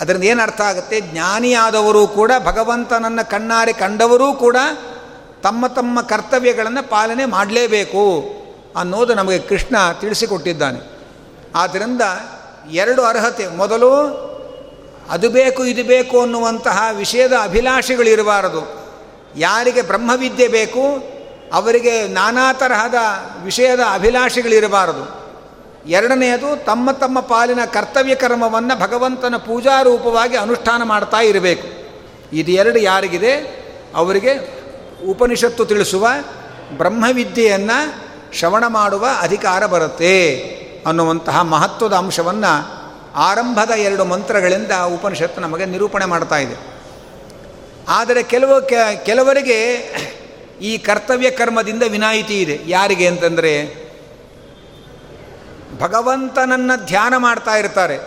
ಅದರಿಂದ ಏನು ಅರ್ಥ ಆಗುತ್ತೆ? ಜ್ಞಾನಿಯಾದವರು ಕೂಡ ಭಗವಂತನನ್ನು ಕಣ್ಣಾರೆ ಕಂಡವರೂ ಕೂಡ ತಮ್ಮ ತಮ್ಮ ಕರ್ತವ್ಯಗಳನ್ನು ಪಾಲನೆ ಮಾಡಲೇಬೇಕು ಅನ್ನೋದು ನಮಗೆ ಕೃಷ್ಣ ತಿಳಿಸಿಕೊಟ್ಟಿದ್ದಾನೆ. ಆದ್ದರಿಂದ ಎರಡು ಅರ್ಹತೆ. ಮೊದಲು ಅದು ಬೇಕು, ಇದು ಬೇಕು ಅನ್ನುವಂತಹ ವಿಷಯದ ಅಭಿಲಾಷೆಗಳಿರಬಾರದು. ಯಾರಿಗೆ ಬ್ರಹ್ಮವಿದ್ಯೆ ಬೇಕು, ಅವರಿಗೆ ನಾನಾ ತರಹದ ವಿಷಯದ ಅಭಿಲಾಷೆಗಳಿರಬಾರದು. ಎರಡನೆಯದು, ತಮ್ಮ ತಮ್ಮ ಪಾಲಿನ ಕರ್ತವ್ಯ ಕರ್ಮವನ್ನು ಭಗವಂತನ ಪೂಜಾರೂಪವಾಗಿ ಅನುಷ್ಠಾನ ಮಾಡ್ತಾ ಇರಬೇಕು. ಇದು ಎರಡು ಯಾರಿಗಿದೆ? ಅವರಿಗೆ ಉಪನಿಷತ್ತು ತಿಳಿಸುವ ಬ್ರಹ್ಮವಿದ್ಯೆಯನ್ನು ಶ್ರವಣ ಮಾಡುವ ಅಧಿಕಾರ ಬರುತ್ತೆ ಅನ್ನುವಂತಹ ಮಹತ್ವದ ಅಂಶವನ್ನು ಆರಂಭದ ಎರಡು ಮಂತ್ರಗಳಿಂದ ಉಪನಿಷತ್ತು ನಮಗೆ ನಿರೂಪಣೆ ಮಾಡ್ತಾ ಇದೆ. ಆದರೆ ಕೆಲವು ಕೆಲವರಿಗೆ ಈ ಕರ್ತವ್ಯ ಕರ್ಮದಿಂದ ವಿನಾಯಿತಿ ಇದೆ. ಯಾರಿಗೆ ಅಂತಂದರೆ ಭಗವಂತನನ್ನು ಧ್ಯಾನ ಮಾಡ್ತಾ ಇರ್ತಾರೆ.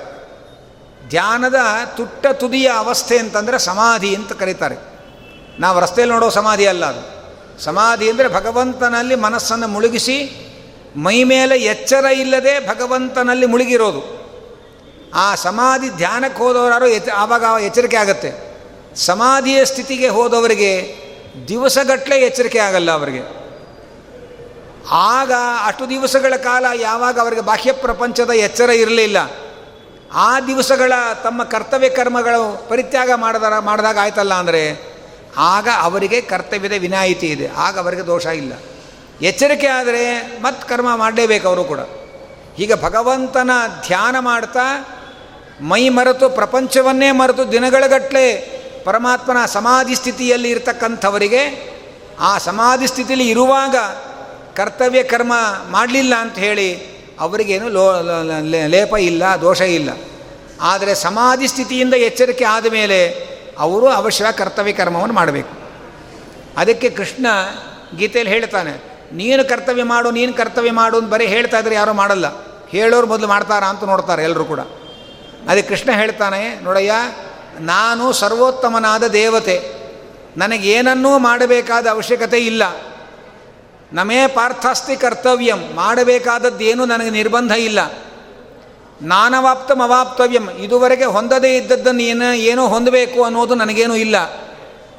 ಧ್ಯಾನದ ತುಟ್ಟ ತುದಿಯ ಅವಸ್ಥೆ ಅಂತಂದರೆ ಸಮಾಧಿ ಅಂತ ಕರೀತಾರೆ. ನಾವು ರಸ್ತೆಯಲ್ಲಿ ನೋಡೋ ಸಮಾಧಿ ಅಲ್ಲ ಅದು. ಸಮಾಧಿ ಅಂದರೆ ಭಗವಂತನಲ್ಲಿ ಮನಸ್ಸನ್ನು ಮುಳುಗಿಸಿ ಮೈ ಮೇಲೆ ಎಚ್ಚರ ಇಲ್ಲದೆ ಭಗವಂತನಲ್ಲಿ ಮುಳುಗಿರೋದು. ಆ ಸಮಾಧಿ ಧ್ಯಾನಕ್ಕೆ ಹೋದವರಾರು ಎಚ್, ಆವಾಗ ಎಚ್ಚರಿಕೆ ಆಗುತ್ತೆ. ಸಮಾಧಿಯ ಸ್ಥಿತಿಗೆ ಹೋದವರಿಗೆ ದಿವಸಗಟ್ಟಲೆ ಎಚ್ಚರಿಕೆ ಆಗಲ್ಲ ಅವರಿಗೆ. ಆಗ ಅಷ್ಟು ದಿವಸಗಳ ಕಾಲ ಯಾವಾಗ ಅವರಿಗೆ ಬಾಹ್ಯ ಪ್ರಪಂಚದ ಎಚ್ಚರ ಇರಲಿಲ್ಲ. ಆ ದಿವಸಗಳ ತಮ್ಮ ಕರ್ತವ್ಯ ಕರ್ಮಗಳು ಪರಿತ್ಯಾಗ ಮಾಡಿದ ಮಾಡಿದಾಗ ಆಯ್ತಲ್ಲ ಅಂದರೆ ಆಗ ಅವರಿಗೆ ಕರ್ತವ್ಯದ ವಿನಾಯಿತಿ ಇದೆ. ಆಗ ಅವರಿಗೆ ದೋಷ ಇಲ್ಲ. ಎಚ್ಚರಿಕೆ ಆದರೆ ಮತ್ತೆ ಕರ್ಮ ಮಾಡಲೇಬೇಕು ಅವರು ಕೂಡ. ಹೀಗೆ ಭಗವಂತನ ಧ್ಯಾನ ಮಾಡ್ತಾ ಮೈ ಮರೆತು ಪ್ರಪಂಚವನ್ನೇ ಮರೆತು ದಿನಗಳಗಟ್ಟಲೆ ಪರಮಾತ್ಮನ ಸಮಾಧಿ ಸ್ಥಿತಿಯಲ್ಲಿ ಇರತಕ್ಕಂಥವರಿಗೆ ಆ ಸಮಾಧಿ ಸ್ಥಿತಿಯಲ್ಲಿ ಇರುವಾಗ ಕರ್ತವ್ಯ ಕರ್ಮ ಮಾಡಲಿಲ್ಲ ಅಂತ ಹೇಳಿ ಅವರಿಗೇನು ಲೋ ಲೇಪ ಇಲ್ಲ, ದೋಷ ಇಲ್ಲ. ಆದರೆ ಸಮಾಧಿ ಸ್ಥಿತಿಯಿಂದ ಎಚ್ಚರಿಕೆ ಆದ ಮೇಲೆ ಅವರು ಅವಶ್ಯ ಕರ್ತವ್ಯ ಕರ್ಮವನ್ನು ಮಾಡಬೇಕು. ಅದಕ್ಕೆ ಕೃಷ್ಣ ಗೀತೆಯಲ್ಲಿ ಹೇಳ್ತಾನೆ, ನೀನು ಕರ್ತವ್ಯ ಮಾಡು, ನೀನು ಕರ್ತವ್ಯ ಮಾಡು ಅಂತ ಬರೀ ಹೇಳ್ತಾ ಇದ್ರೆ ಯಾರೂ ಮಾಡಲ್ಲ. ಹೇಳೋರು ಮೊದಲು ಮಾಡ್ತಾರಾ ಅಂತ ನೋಡ್ತಾರೆ ಎಲ್ಲರೂ ಕೂಡ. ಅದಕ್ಕೆ ಕೃಷ್ಣ ಹೇಳ್ತಾನೆ, ನೋಡಯ್ಯ, ನಾನು ಸರ್ವೋತ್ತಮನಾದ ದೇವತೆ, ನನಗೇನನ್ನೂ ಮಾಡಬೇಕಾದ ಅವಶ್ಯಕತೆ ಇಲ್ಲ. ನಮೇ ಪಾರ್ಥಾಸ್ತಿ ಕರ್ತವ್ಯಂ, ಮಾಡಬೇಕಾದದ್ದೇನು ನನಗೆ ನಿರ್ಬಂಧ ಇಲ್ಲ. ನಾನವಾಪ್ತಂ ಅವಾಪ್ತವ್ಯಂ ಇದುವರೆಗೆ ಹೊಂದದೇ ಇದ್ದದ್ದನ್ನು ಏನು, ಏನೋ ಹೊಂದಬೇಕು ಅನ್ನೋದು ನನಗೇನೂ ಇಲ್ಲ.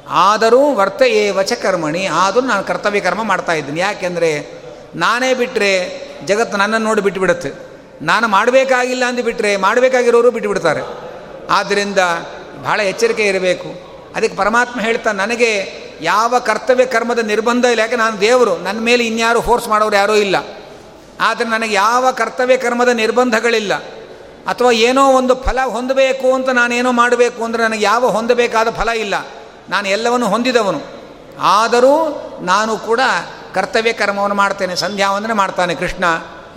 ಆದರೂ ವರ್ತ ಏ ವಚ ಕರ್ಮಣಿ, ಆದರೂ ನಾನು ಕರ್ತವ್ಯ ಕರ್ಮ ಮಾಡ್ತಾ ಇದ್ದೀನಿ. ಯಾಕೆಂದರೆ, ನಾನೇ ಬಿಟ್ಟರೆ ಜಗತ್ತು ನನ್ನನ್ನು ನೋಡಿ ಬಿಟ್ಟುಬಿಡುತ್ತೆ ನಾನು ಮಾಡಬೇಕಾಗಿಲ್ಲ ಅಂದುಬಿಟ್ರೆ ಮಾಡಬೇಕಾಗಿರೋರು ಬಿಟ್ಟುಬಿಡ್ತಾರೆ ಆದ್ದರಿಂದ ಬಹಳ ಎಚ್ಚರಿಕೆ ಇರಬೇಕು. ಅದಕ್ಕೆ ಪರಮಾತ್ಮ ಹೇಳ್ತಾ ನನಗೆ ಯಾವ ಕರ್ತವ್ಯ ಕರ್ಮದ ನಿರ್ಬಂಧ ಇಲ್ಲ. ಯಾಕೆ ನಾನು ದೇವರು, ನನ್ನ ಮೇಲೆ ಇನ್ಯಾರು ಫೋರ್ಸ್ ಮಾಡೋರು ಯಾರೂ ಇಲ್ಲ. ಆದರೆ ನನಗೆ ಯಾವ ಕರ್ತವ್ಯ ಕರ್ಮದ ನಿರ್ಬಂಧಗಳಿಲ್ಲ. ಅಥವಾ ಏನೋ ಒಂದು ಫಲ ಹೊಂದಬೇಕು ಅಂತ ನಾನೇನೋ ಮಾಡಬೇಕು ಅಂದರೆ ನನಗೆ ಯಾವ ಹೊಂದಬೇಕಾದ ಫಲ ಇಲ್ಲ. ನಾನು ಎಲ್ಲವನ್ನು ಹೊಂದಿದವನು. ಆದರೂ ನಾನು ಕೂಡ ಕರ್ತವ್ಯ ಕರ್ಮವನ್ನು ಮಾಡ್ತೇನೆ. ಸಂಧ್ಯಾವಂದನೆ ಮಾಡ್ತಾನೆ ಕೃಷ್ಣ.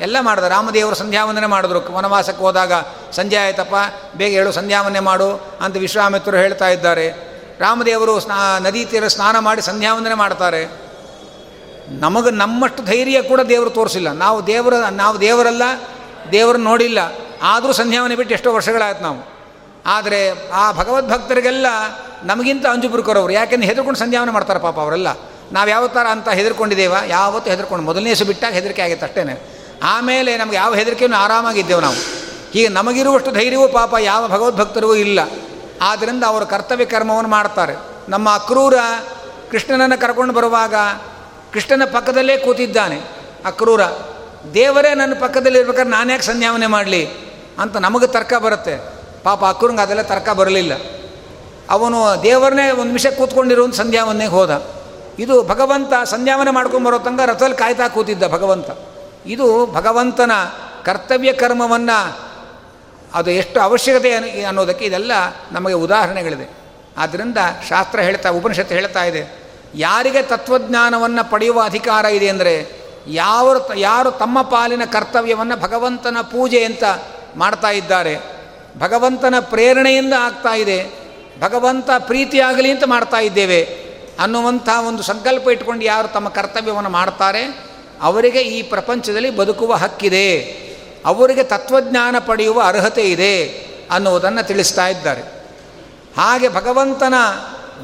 ಎಲ್ಲ ಮಾಡಿದ. ರಾಮದೇವರು ಸಂಧ್ಯಾವಂದನೆ ಮಾಡಿದ್ರು. ವನವಾಸಕ್ಕೆ ಹೋದಾಗ, ಸಂಜೆ ಆಯ್ತಪ್ಪ, ಬೇಗ ಹೇಳು, ಸಂಧ್ಯಾವಂದನೆ ಮಾಡು ಅಂತ ವಿಶ್ವಾಮಿತ್ರರು ಹೇಳ್ತಾ ಇದ್ದಾರೆ. ರಾಮದೇವರು ಸ್ನಾ, ನದಿ ತೀರ ಸ್ನಾನ ಮಾಡಿ ಸಂಧ್ಯಾವಂದನೆ ಮಾಡ್ತಾರೆ. ನಮಗೆ ನಮ್ಮಷ್ಟು ಧೈರ್ಯ ಕೂಡ ದೇವರು ತೋರಿಸಿಲ್ಲ. ನಾವು ದೇವರ, ನಾವು ದೇವರಲ್ಲ, ದೇವರನ್ನು ನೋಡಿಲ್ಲ. ಆದರೂ ಸಂಧ್ಯಾವನೆ ಬಿಟ್ಟು ಎಷ್ಟೋ ವರ್ಷಗಳಾಯ್ತು ನಾವು. ಆದರೆ ಆ ಭಗವದ್ಭಕ್ತರಿಗೆಲ್ಲ ನಮಗಿಂತ ಅಂಜುಬುರ್ಕರವರು. ಯಾಕೆಂದ್ರೆ ಹೆದರ್ಕೊಂಡು ಸಂಧ್ಯಾವನೆ ಮಾಡ್ತಾರೆ ಪಾಪ ಅವರೆಲ್ಲ. ನಾವು ಯಾವ ಅಂತ ಹೆದರ್ಕೊಂಡಿದ್ದೇವ? ಯಾವತ್ತೂ ಹೆದರ್ಕೊಂಡು? ಮೊದಲನೇ ಸು ಬಿಟ್ಟಾಗ ಹೆದರಿಕೆ ಆಗಿತ್ತು ಅಷ್ಟೇ ಆಮೇಲೆ ನಮ್ಗೆ ಯಾವ ಹೆದರಿಕೆಯನ್ನು ಆರಾಮಾಗಿದ್ದೆವು ನಾವು. ಈಗ ನಮಗಿರುವಷ್ಟು ಧೈರ್ಯವೂ ಪಾಪ ಯಾವ ಭಗವದ್ಭಕ್ತರಿಗೂ ಇಲ್ಲ. ಆದ್ದರಿಂದ ಅವರು ಕರ್ತವ್ಯ ಕರ್ಮವನ್ನು ಮಾಡ್ತಾರೆ. ನಮ್ಮ ಅಕ್ರೂರ ಕೃಷ್ಣನನ್ನು ಕರ್ಕೊಂಡು ಬರುವಾಗ ಕೃಷ್ಣನ ಪಕ್ಕದಲ್ಲೇ ಕೂತಿದ್ದಾನೆ. ಅಕ್ರೂರ, ದೇವರೇ ನನ್ನ ಪಕ್ಕದಲ್ಲಿ ಇರ್ಬೇಕಾದ್ರೆ ನಾನು ಯಾಕೆ ಸಂಧ್ಯಾವನೆ ಮಾಡಲಿ ಅಂತ ನಮಗೆ ತರ್ಕ ಬರುತ್ತೆ. ಪಾಪ ಅಕ್ರೂರಂಗೆ ಅದೆಲ್ಲ ತರ್ಕ ಬರಲಿಲ್ಲ. ಅವನು ದೇವರನ್ನೇ ಒಂದು ನಿಮಿಷ ಕೂತ್ಕೊಂಡಿರೋ ಸಂಧ್ಯಾವನೆಗೆ ಹೋದ. ಇದು ಭಗವಂತ ಸಂಧ್ಯಾವನೆ ಮಾಡ್ಕೊಂಡು ಬರೋ ತನಕ ರಥದಲ್ಲಿ ಕಾಯ್ತಾ ಕೂತಿದ್ದ ಭಗವಂತ. ಇದು ಭಗವಂತನ ಕರ್ತವ್ಯ ಕರ್ಮವನ್ನು ಅದು ಎಷ್ಟು ಅವಶ್ಯಕತೆ ಅನ್ನೋದಕ್ಕೆ ಇದೆಲ್ಲ ನಮಗೆ ಉದಾಹರಣೆಗಳಿದೆ. ಆದ್ದರಿಂದ ಶಾಸ್ತ್ರ ಹೇಳ್ತಾ, ಉಪನಿಷತ್ತು ಹೇಳ್ತಾ ಇದೆ, ಯಾರಿಗೆ ತತ್ವಜ್ಞಾನವನ್ನು ಪಡೆಯುವ ಅಧಿಕಾರ ಇದೆ ಅಂದರೆ ಯಾವ ಯಾರು ತಮ್ಮ ಪಾಲಿನ ಕರ್ತವ್ಯವನ್ನು ಭಗವಂತನ ಪೂಜೆ ಅಂತ ಮಾಡ್ತಾ ಇದ್ದಾರೆ, ಭಗವಂತನ ಪ್ರೇರಣೆಯಿಂದ ಆಗ್ತಾ ಇದೆ, ಭಗವಂತ ಪ್ರೀತಿಯಾಗಲಿ ಅಂತ ಮಾಡ್ತಾ ಇದ್ದೇವೆ ಅನ್ನುವಂಥ ಒಂದು ಸಂಕಲ್ಪ ಇಟ್ಕೊಂಡು ಯಾರು ತಮ್ಮ ಕರ್ತವ್ಯವನ್ನು ಮಾಡ್ತಾರೆ ಅವರಿಗೆ ಈ ಪ್ರಪಂಚದಲ್ಲಿ ಬದುಕುವ ಹಕ್ಕಿದೆ. ಅವರಿಗೆ ತತ್ವಜ್ಞಾನ ಪಡೆಯುವ ಅರ್ಹತೆ ಇದೆ ಅನ್ನುವುದನ್ನು ತಿಳಿಸ್ತಾ ಇದ್ದಾರೆ. ಹಾಗೆ ಭಗವಂತನ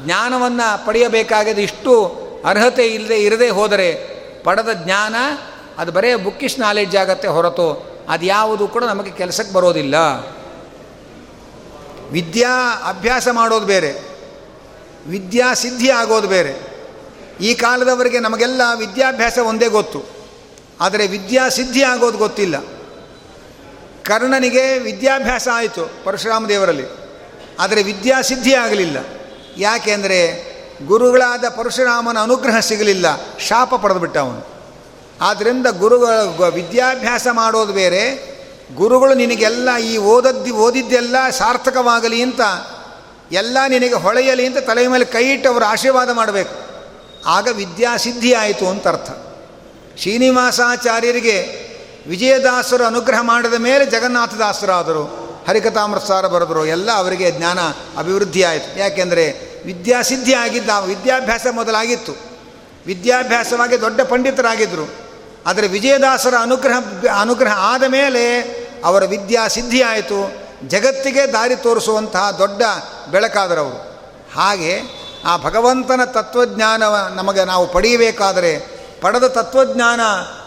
ಜ್ಞಾನವನ್ನು ಪಡೆಯಬೇಕಾಗದ ಇಷ್ಟು ಅರ್ಹತೆ ಇಲ್ಲದೆ ಇರದೇ ಹೋದರೆ ಪಡೆದ ಜ್ಞಾನ ಅದು ಬರೇ ಬುಕ್ಕಿಶ್ ನಾಲೆಡ್ಜ್ ಆಗತ್ತೆ ಹೊರತು ಅದು ಯಾವುದು ಕೂಡ ನಮಗೆ ಕೆಲಸಕ್ಕೆ ಬರೋದಿಲ್ಲ. ವಿದ್ಯಾ ಅಭ್ಯಾಸ ಮಾಡೋದು ಬೇರೆ. ವಿದ್ಯಾ ಸಿದ್ಧಿ ಆಗೋದು ಬೇರೆ. ಈ ಕಾಲದವರೆಗೆ ನಮಗೆಲ್ಲ ವಿದ್ಯಾಭ್ಯಾಸ ಒಂದೇ ಗೊತ್ತು. ಆದರೆ ವಿದ್ಯಾ ಸಿದ್ಧಿ ಆಗೋದು ಗೊತ್ತಿಲ್ಲ. ಕರ್ಣನಿಗೆ ವಿದ್ಯಾಭ್ಯಾಸ ಆಯಿತು ಪರಶುರಾಮ ದೇವರಲ್ಲಿ. ಆದರೆ ವಿದ್ಯಾ ಸಿದ್ಧಿ ಆಗಲಿಲ್ಲ. ಯಾಕೆಂದರೆ ಗುರುಗಳಾದ ಪರಶುರಾಮನ ಅನುಗ್ರಹ ಸಿಗಲಿಲ್ಲ. ಶಾಪ ಪಡೆದುಬಿಟ್ಟ ಅವನು ಆದ್ದರಿಂದ ಗುರುಗಳ ವಿದ್ಯಾಭ್ಯಾಸ ಮಾಡೋದು ಬೇರೆ. ಗುರುಗಳು ನಿನಗೆಲ್ಲ ಈ ಓದದ್ದು, ಓದಿದ್ದೆಲ್ಲ ಸಾರ್ಥಕವಾಗಲಿ ಅಂತ, ಎಲ್ಲ ನಿನಗೆ ಹೊಳೆಯಲಿ ಅಂತ ತಲೆ ಮೇಲೆ ಕೈ ಇಟ್ಟು ಅವರು ಆಶೀರ್ವಾದ ಮಾಡಬೇಕು. ಆಗ ವಿದ್ಯಾಸಿದ್ಧಿ ಆಯಿತು ಅಂತ ಅರ್ಥ ಶ್ರೀನಿವಾಸಾಚಾರ್ಯರಿಗೆ ವಿಜಯದಾಸರು ಅನುಗ್ರಹ ಮಾಡಿದ ಮೇಲೆ ಜಗನ್ನಾಥದಾಸರಾದರು ಹರಿಕಥಾಮೃತಸಾರ ಬರೆದರು, ಎಲ್ಲ ಅವರಿಗೆ ಜ್ಞಾನ ಅಭಿವೃದ್ಧಿ ಆಯಿತು. ಯಾಕೆಂದರೆ ವಿದ್ಯಾಸಿದ್ಧಿ ಆಗಿದ್ದ ವಿದ್ಯಾಭ್ಯಾಸ ಮೊದಲಾಗಿತ್ತು. ವಿದ್ಯಾಭ್ಯಾಸವಾಗಿ ದೊಡ್ಡ ಪಂಡಿತರಾಗಿದ್ದರು. ಆದರೆ ವಿಜಯದಾಸರ ಅನುಗ್ರಹ ಅನುಗ್ರಹ ಆದ ಮೇಲೆ ಅವರ ವಿದ್ಯಾಸಿದ್ಧಿ ಆಯಿತು. ಜಗತ್ತಿಗೆ ದಾರಿ ತೋರಿಸುವಂತಹ ದೊಡ್ಡ ಬೆಳಕಾದರವರು. ಹಾಗೆ ಆ ಭಗವಂತನ ತತ್ವಜ್ಞಾನ ನಮಗೆ ನಾವು ಪಡೆಯಬೇಕಾದರೆ, ಪಡೆದ ತತ್ವಜ್ಞಾನ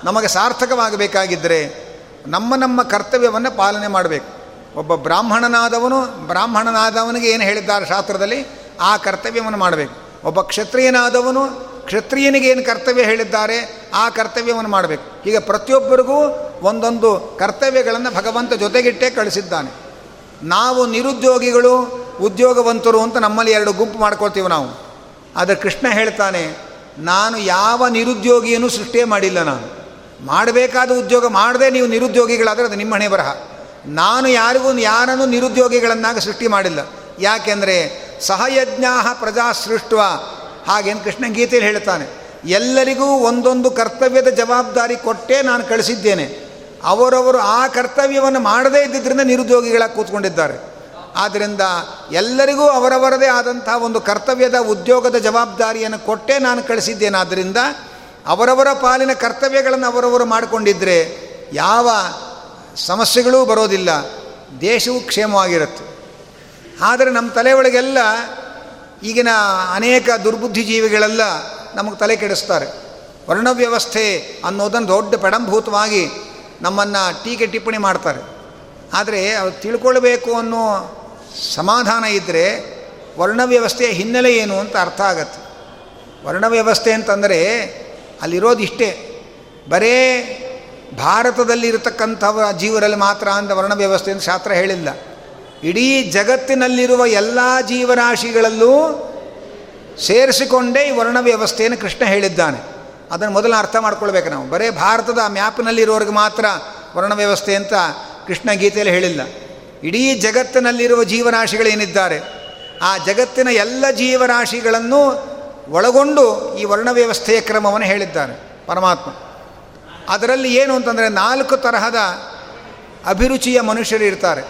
ನಮಗೆ ಸಾರ್ಥಕವಾಗಬೇಕಾಗಿದ್ದರೆ ನಮ್ಮ ನಮ್ಮ ಕರ್ತವ್ಯವನ್ನು ಪಾಲನೆ ಮಾಡಬೇಕು. ಒಬ್ಬ ಬ್ರಾಹ್ಮಣನಾದವನು, ಬ್ರಾಹ್ಮಣನಾದವನಿಗೆ ಏನು ಹೇಳಿದ್ದಾರೆ ಶಾಸ್ತ್ರದಲ್ಲಿ? ಆ ಕರ್ತವ್ಯವನ್ನು ಮಾಡಬೇಕು. ಒಬ್ಬ ಕ್ಷತ್ರಿಯನಾದವನು, ಕ್ಷತ್ರಿಯನಿಗೆ ಏನು ಕರ್ತವ್ಯ ಹೇಳಿದ್ದಾರೆ? ಆ ಕರ್ತವ್ಯವನ್ನು ಮಾಡಬೇಕು. ಹೀಗೆ ಪ್ರತಿಯೊಬ್ಬರಿಗೂ ಒಂದೊಂದು ಕರ್ತವ್ಯಗಳನ್ನು ಭಗವಂತ ಜೊತೆಗಿಟ್ಟೇ ಕಳಿಸಿದ್ದಾನೆ. ನಾವು ನಿರುದ್ಯೋಗಿಗಳು, ಉದ್ಯೋಗವಂತರು ಅಂತ ನಮ್ಮಲ್ಲಿ ಎರಡು ಗುಂಪು ಮಾಡ್ಕೊಳ್ತೀವಿ ನಾವು. ಆದರೆ ಕೃಷ್ಣ ಹೇಳ್ತಾನೆ, ನಾನು ಯಾವ ನಿರುದ್ಯೋಗಿಯನ್ನು ಸೃಷ್ಟಿಯೇ ಮಾಡಿಲ್ಲ ನಾನು. ಮಾಡಬೇಕಾದ ಉದ್ಯೋಗ, ಮಾಡದೆ ನೀವು ನಿರುದ್ಯೋಗಿಗಳಾದರೆ ಅದು ನಿಮ್ಮ ಹಣೆ ಬರಹ. ನಾನು ಯಾರಿಗೂ ಯಾರನ್ನು ನಿರುದ್ಯೋಗಿಗಳನ್ನಾಗಿ ಸೃಷ್ಟಿ ಮಾಡಿಲ್ಲ. ಯಾಕೆಂದರೆ ಸಹಯಜ್ಞಾ ಪ್ರಜಾ ಸೃಷ್ಟ ಹಾಗೇನು ಕೃಷ್ಣ ಗೀತೆಯಲ್ಲಿ ಹೇಳ್ತಾನೆ, ಎಲ್ಲರಿಗೂ ಒಂದೊಂದು ಕರ್ತವ್ಯದ ಜವಾಬ್ದಾರಿ ಕೊಟ್ಟೇ ನಾನು ಕಳಿಸಿದ್ದೇನೆ. ಅವರವರು ಆ ಕರ್ತವ್ಯವನ್ನು ಮಾಡದೇ ಇದ್ದಿದ್ದರಿಂದ ನಿರುದ್ಯೋಗಿಗಳಾಗಿ ಕೂತ್ಕೊಂಡಿದ್ದಾರೆ. ಆದ್ದರಿಂದ ಎಲ್ಲರಿಗೂ ಅವರವರದೇ ಆದಂತಹ ಒಂದು ಕರ್ತವ್ಯದ ಉದ್ಯೋಗದ ಜವಾಬ್ದಾರಿಯನ್ನು ಕೊಟ್ಟೇ ನಾನು ಕಳಿಸಿದ್ದೇನಾದ್ದರಿಂದ ಅವರವರ ಪಾಲಿನ ಕರ್ತವ್ಯಗಳನ್ನು ಅವರವರು ಮಾಡಿಕೊಂಡಿದ್ದರೆ ಯಾವ ಸಮಸ್ಯೆಗಳೂ ಬರೋದಿಲ್ಲ. ದೇಶವು ಕ್ಷೇಮವಾಗಿರುತ್ತೆ. ಆದರೆ ನಮ್ಮ ತಲೆ ಒಳಗೆಲ್ಲ ಈಗಿನ ಅನೇಕ ದುರ್ಬುದ್ಧಿ ಜೀವಿಗಳೆಲ್ಲ ನಮಗೆ ತಲೆ ಕೆಡಿಸ್ತಾರೆ. ವರ್ಣವ್ಯವಸ್ಥೆ ಅನ್ನೋದನ್ನು ದೊಡ್ಡ ಪೆಡಂಭೂತವಾಗಿ ನಮ್ಮನ್ನು ಟೀಕೆ ಟಿಪ್ಪಣಿ ಮಾಡ್ತಾರೆ. ಆದರೆ ಅವ್ರು ತಿಳ್ಕೊಳ್ಬೇಕು ಅನ್ನೋ ಸಮಾಧಾನ ಇದ್ದರೆ ವರ್ಣವ್ಯವಸ್ಥೆಯ ಹಿನ್ನೆಲೆ ಏನು ಅಂತ ಅರ್ಥ ಆಗತ್ತೆ. ವರ್ಣವ್ಯವಸ್ಥೆ ಅಂತಂದರೆ ಅಲ್ಲಿರೋದು ಇಷ್ಟೇ. ಬರೇ ಭಾರತದಲ್ಲಿ ಇರತಕ್ಕಂಥವ ಜೀವರಲ್ಲಿ ಮಾತ್ರ ಅಂತ ವರ್ಣವ್ಯವಸ್ಥೆ ಅಂತ ಶಾಸ್ತ್ರ ಹೇಳಿಲ್ಲ. ಇಡೀ ಜಗತ್ತಿನಲ್ಲಿರುವ ಎಲ್ಲ ಜೀವರಾಶಿಗಳಲ್ಲೂ ಸೇರಿಸಿಕೊಂಡೇ ಈ ವರ್ಣವ್ಯವಸ್ಥೆಯನ್ನು ಕೃಷ್ಣ ಹೇಳಿದ್ದಾನೆ. ಅದನ್ನು ಮೊದಲು ಅರ್ಥ ಮಾಡ್ಕೊಳ್ಬೇಕು ನಾವು. ಬರೇ ಭಾರತದ ಮ್ಯಾಪ್ನಲ್ಲಿರೋರಿಗೆ ಮಾತ್ರ ವರ್ಣ ವ್ಯವಸ್ಥೆ ಅಂತ ಕೃಷ್ಣ ಗೀತೆಯಲ್ಲಿ ಹೇಳಿಲ್ಲ. ಇಡೀ ಜಗತ್ತಿನಲ್ಲಿರುವ ಜೀವರಾಶಿಗಳೇನಿದ್ದಾರೆ ಆ ಜಗತ್ತಿನ ಎಲ್ಲ ಜೀವರಾಶಿಗಳನ್ನು ಒಳಗೊಂಡು ಈ ವರ್ಣ ವ್ಯವಸ್ಥೆಯ ಕ್ರಮವನ್ನು ಹೇಳಿದ್ದಾರೆ ಪರಮಾತ್ಮ. ಅದರಲ್ಲಿ ಏನು ಅಂತಂದರೆ ನಾಲ್ಕು ತರಹದ ಅಭಿರುಚಿಯ ಮನುಷ್ಯರು ಇರ್ತಾರೆ.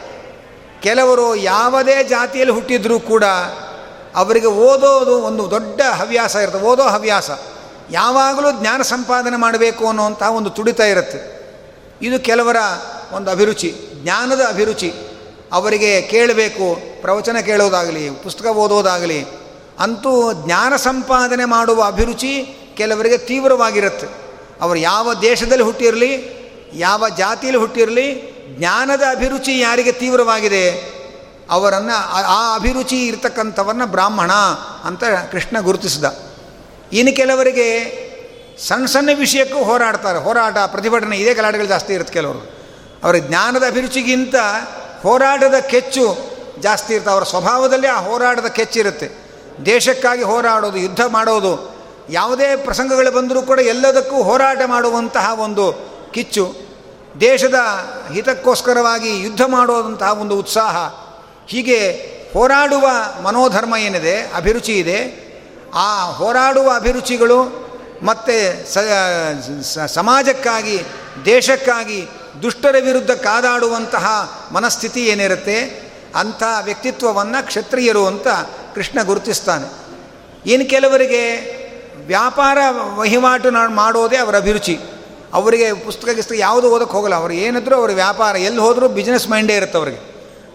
ಕೆಲವರು ಯಾವುದೇ ಜಾತಿಯಲ್ಲಿ ಹುಟ್ಟಿದ್ರೂ ಕೂಡ ಅವರಿಗೆ ಓದೋದು ಒಂದು ದೊಡ್ಡ ಹವ್ಯಾಸ ಇರ್ತದೆ ಓದೋ ಹವ್ಯಾಸ. ಯಾವಾಗಲೂ ಜ್ಞಾನ ಸಂಪಾದನೆ ಮಾಡಬೇಕು ಅನ್ನುವಂಥ ಒಂದು ತುಡಿತ ಇರುತ್ತೆ. ಇದು ಕೆಲವರ ಒಂದು ಅಭಿರುಚಿ, ಜ್ಞಾನದ ಅಭಿರುಚಿ. ಅವರಿಗೆ ಕೇಳಬೇಕು, ಪ್ರವಚನ ಕೇಳೋದಾಗಲಿ, ಪುಸ್ತಕ ಓದೋದಾಗಲಿ. ಅಂತೂ ಜ್ಞಾನ ಸಂಪಾದನೆ ಮಾಡುವ ಅಭಿರುಚಿ ಕೆಲವರಿಗೆ ತೀವ್ರವಾಗಿರುತ್ತೆ. ಅವರು ಯಾವ ದೇಶದಲ್ಲಿ ಹುಟ್ಟಿರಲಿ, ಯಾವ ಜಾತಿಯಲ್ಲಿ ಹುಟ್ಟಿರಲಿ, ಜ್ಞಾನದ ಅಭಿರುಚಿ ಯಾರಿಗೆ ತೀವ್ರವಾಗಿದೆ, ಅವರನ್ನು ಆ ಅಭಿರುಚಿ ಇರತಕ್ಕಂಥವನ್ನ ಬ್ರಾಹ್ಮಣ ಅಂತ ಕೃಷ್ಣ ಗುರುತಿಸಿದ. ಇನ್ನು ಕೆಲವರಿಗೆ ಸಣ್ಣ ಸಣ್ಣ ವಿಷಯಕ್ಕೂ ಹೋರಾಡ್ತಾರೆ. ಹೋರಾಟ, ಪ್ರತಿಭಟನೆ ಇದೇ ಗಲಾಟೆಗಳು ಜಾಸ್ತಿ ಇರುತ್ತೆ ಕೆಲವರು. ಅವರ ಜ್ಞಾನದ ಅಭಿರುಚಿಗಿಂತ ಹೋರಾಟದ ಕೆಚ್ಚು ಜಾಸ್ತಿ ಇರುತ್ತೆ. ಅವರ ಸ್ವಭಾವದಲ್ಲಿ ಆ ಹೋರಾಟದ ಕೆಚ್ಚಿರುತ್ತೆ ದೇಶಕ್ಕಾಗಿ ಹೋರಾಡೋದು, ಯುದ್ಧ ಮಾಡೋದು, ಯಾವುದೇ ಪ್ರಸಂಗಗಳು ಬಂದರೂ ಕೂಡ ಎಲ್ಲದಕ್ಕೂ ಹೋರಾಟ ಮಾಡುವಂತಹ ಒಂದು ಕಿಚ್ಚು. ದೇಶದ ಹಿತಕ್ಕೋಸ್ಕರವಾಗಿ ಯುದ್ಧ ಮಾಡುವಂತಹ ಒಂದು ಉತ್ಸಾಹ. ಹೀಗೆ ಹೋರಾಡುವ ಮನೋಧರ್ಮ ಏನಿದೆ, ಅಭಿರುಚಿ ಇದೆ. ಆ ಹೋರಾಡುವ ಅಭಿರುಚಿಗಳು ಮತ್ತು ಸಮಾಜಕ್ಕಾಗಿ, ದೇಶಕ್ಕಾಗಿ, ದುಷ್ಟರ ವಿರುದ್ಧ ಕಾದಾಡುವಂತಹ ಮನಸ್ಥಿತಿ ಏನಿರುತ್ತೆ ಅಂಥ ವ್ಯಕ್ತಿತ್ವವನ್ನು ಕ್ಷತ್ರಿಯರು ಅಂತ ಕೃಷ್ಣ ಗುರುತಿಸ್ತಾನೆ. ಇನ್ನು ಕೆಲವರಿಗೆ ವ್ಯಾಪಾರ ವಹಿವಾಟು ಮಾಡೋದೇ ಅವರ ಅಭಿರುಚಿ. ಅವರಿಗೆ ಪುಸ್ತಕ ಗಿಸ್ತಕ ಯಾವುದು ಓದಕ್ಕೆ ಹೋಗಲ್ಲ. ಅವ್ರು ಏನಿದ್ರು ಅವರು ವ್ಯಾಪಾರ, ಎಲ್ಲಿ ಹೋದರೂ ಬಿಸ್ನೆಸ್ ಮೈಂಡೇ ಇರುತ್ತೆ ಅವ್ರಿಗೆ.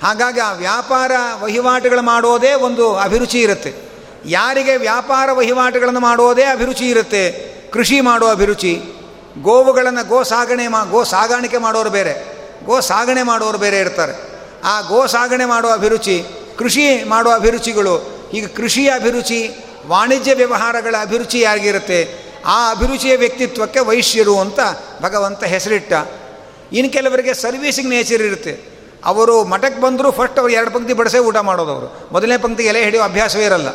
ಹಾಗಾಗಿ ಆ ವ್ಯಾಪಾರ ವಹಿವಾಟುಗಳು ಮಾಡೋದೇ ಒಂದು ಅಭಿರುಚಿ ಇರುತ್ತೆ. ಯಾರಿಗೆ ವ್ಯಾಪಾರ ವಹಿವಾಟುಗಳನ್ನು ಮಾಡೋದೇ ಅಭಿರುಚಿ ಇರುತ್ತೆ, ಕೃಷಿ ಮಾಡುವ ಅಭಿರುಚಿ. ಗೋವುಗಳನ್ನು ಗೋ ಸಾಗಣೆ ಮಾ ಗೋ ಸಾಗಾಣಿಕೆ ಮಾಡೋರು ಬೇರೆ ಗೋ ಸಾಗಣೆ ಮಾಡೋರು ಬೇರೆ ಇರ್ತಾರೆ. ಆ ಗೋ ಸಾಗಣೆ ಮಾಡುವ ಅಭಿರುಚಿ, ಕೃಷಿ ಮಾಡುವ ಅಭಿರುಚಿಗಳು, ಈಗ ಕೃಷಿಯ ಅಭಿರುಚಿ, ವಾಣಿಜ್ಯ ವ್ಯವಹಾರಗಳ ಅಭಿರುಚಿ ಯಾರಿಗಿರುತ್ತೆ, ಆ ಅಭಿರುಚಿಯ ವ್ಯಕ್ತಿತ್ವಕ್ಕೆ ವೈಶ್ಯರು ಅಂತ ಭಗವಂತ ಹೆಸರಿಟ್ಟ. ಇನ್ನು ಕೆಲವರಿಗೆ ಸರ್ವೀಸಿಂಗ್ ನೇಚರ್ ಇರುತ್ತೆ. ಅವರು ಮಠಕ್ಕೆ ಬಂದರೂ ಫಸ್ಟ್ ಅವ್ರು ಎರಡು ಪಂಕ್ತಿ ಬಡಿಸೇ ಊಟ ಮಾಡೋದು ಮೊದಲನೇ ಪಂಕ್ತಿ ಎಲೆ ಹಿಡಿಯೋ ಅಭ್ಯಾಸವೇ ಇರಲ್ಲ.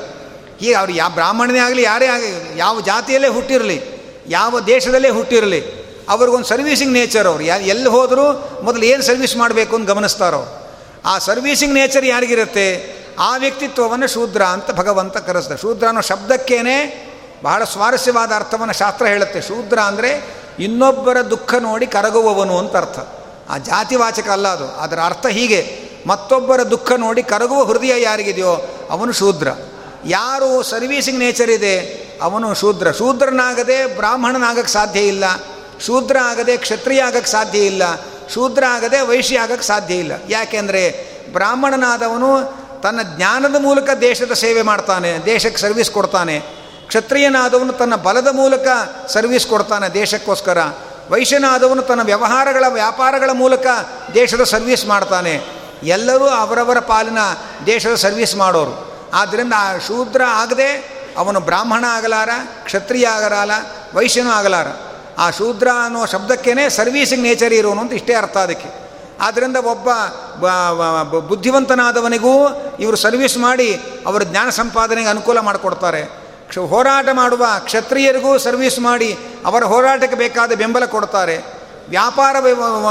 ಹೀಗೆ ಅವ್ರು ಯಾವ ಬ್ರಾಹ್ಮಣನೇ ಆಗಲಿ, ಯಾರೇ ಆಗಲಿ, ಯಾವ ಜಾತಿಯಲ್ಲೇ ಹುಟ್ಟಿರಲಿ, ಯಾವ ದೇಶದಲ್ಲೇ ಹುಟ್ಟಿರಲಿ, ಅವ್ರಿಗೊಂದು ಸರ್ವೀಸಿಂಗ್ ನೇಚರ್ ಅವ್ರು. ಯಾ ಎಲ್ಲಿ ಹೋದರೂ ಮೊದಲು ಏನು ಸರ್ವಿಸ್ ಮಾಡಬೇಕು ಅಂತ ಗಮನಿಸ್ತಾರೋ. ಆ ಸರ್ವೀಸಿಂಗ್ ನೇಚರ್ ಯಾರಿಗಿರುತ್ತೆ? ಆ ವ್ಯಕ್ತಿತ್ವವನ್ನು ಶೂದ್ರ ಅಂತ ಭಗವಂತ ಕರೆಸ್ತಾರೆ. ಶೂದ್ರ ಅನ್ನೋ ಶಬ್ದಕ್ಕೇನೆ ಬಹಳ ಸ್ವಾರಸ್ಯವಾದ ಅರ್ಥವನ್ನು ಶಾಸ್ತ್ರ ಹೇಳುತ್ತೆ. ಶೂದ್ರ ಅಂದರೆ ಇನ್ನೊಬ್ಬರ ದುಃಖ ನೋಡಿ ಕರಗುವವನು ಅಂತ ಅರ್ಥ. ಆ ಜಾತಿವಾಚಕ ಅಲ್ಲ ಅದು. ಅದರ ಅರ್ಥ ಹೀಗೆ. ಮತ್ತೊಬ್ಬರ ದುಃಖ ನೋಡಿ ಕರಗುವ ಹೃದಯ ಯಾರಿಗಿದೆಯೋ ಅವನು ಶೂದ್ರ. ಯಾರು ಸರ್ವೀಸಿಂಗ್ ನೇಚರ್ ಇದೆ, ಅವನು ಶೂದ್ರ. ಶೂದ್ರನಾಗದೆ ಬ್ರಾಹ್ಮಣನಾಗಕ್ಕೆ ಸಾಧ್ಯ ಇಲ್ಲ. ಶೂದ್ರ ಆಗದೆ ಕ್ಷತ್ರಿಯ ಆಗಕ್ಕೆ ಸಾಧ್ಯ ಇಲ್ಲ. ಶೂದ್ರ ಆಗದೆ ವೈಶ್ಯ ಆಗಕ್ಕೆ ಸಾಧ್ಯ ಇಲ್ಲ. ಯಾಕೆಂದರೆ ಬ್ರಾಹ್ಮಣನಾದವನು ತನ್ನ ಜ್ಞಾನದ ಮೂಲಕ ದೇಶದ ಸೇವೆ ಮಾಡ್ತಾನೆ, ದೇಶಕ್ಕೆ ಸರ್ವಿಸ್ ಕೊಡ್ತಾನೆ. ಕ್ಷತ್ರಿಯನಾದವನು ತನ್ನ ಬಲದ ಮೂಲಕ ಸರ್ವಿಸ್ ಕೊಡ್ತಾನೆ ದೇಶಕ್ಕೋಸ್ಕರ. ವೈಶ್ಯನಾದವನು ತನ್ನ ವ್ಯವಹಾರಗಳ, ವ್ಯಾಪಾರಗಳ ಮೂಲಕ ದೇಶದ ಸರ್ವಿಸ್ ಮಾಡ್ತಾನೆ. ಎಲ್ಲರೂ ಅವರವರ ಪಾಲಿನ ದೇಶದ ಸರ್ವಿಸ್ ಮಾಡೋರು. ಆದ್ದರಿಂದ ಆ ಶೂದ್ರ ಆಗದೆ ಅವನು ಬ್ರಾಹ್ಮಣ ಆಗಲಾರ, ಕ್ಷತ್ರಿಯ ಆಗಲಾರ, ವೈಶ್ಯನೂ ಆಗಲಾರ. ಆ ಶೂದ್ರ ಅನ್ನೋ ಶಬ್ದಕ್ಕೇ ಸರ್ವೀಸಿಂಗ್ ನೇಚರ್ ಇರೋನು ಅಂತ ಇಷ್ಟೇ ಅರ್ಥ ಅದಕ್ಕೆ. ಆದ್ದರಿಂದ ಒಬ್ಬ ಬುದ್ಧಿವಂತನಾದವನಿಗೂ ಇವರು ಸರ್ವಿಸ್ ಮಾಡಿ ಅವರ ಜ್ಞಾನ ಸಂಪಾದನೆಗೆ ಅನುಕೂಲ ಮಾಡಿಕೊಡ್ತಾರೆ. ಕ್ಷ, ಹೋರಾಟ ಮಾಡುವ ಕ್ಷತ್ರಿಯರಿಗೂ ಸರ್ವಿಸ್ ಮಾಡಿ ಅವರ ಹೋರಾಟಕ್ಕೆ ಬೇಕಾದ ಬೆಂಬಲ ಕೊಡ್ತಾರೆ. ವ್ಯಾಪಾರ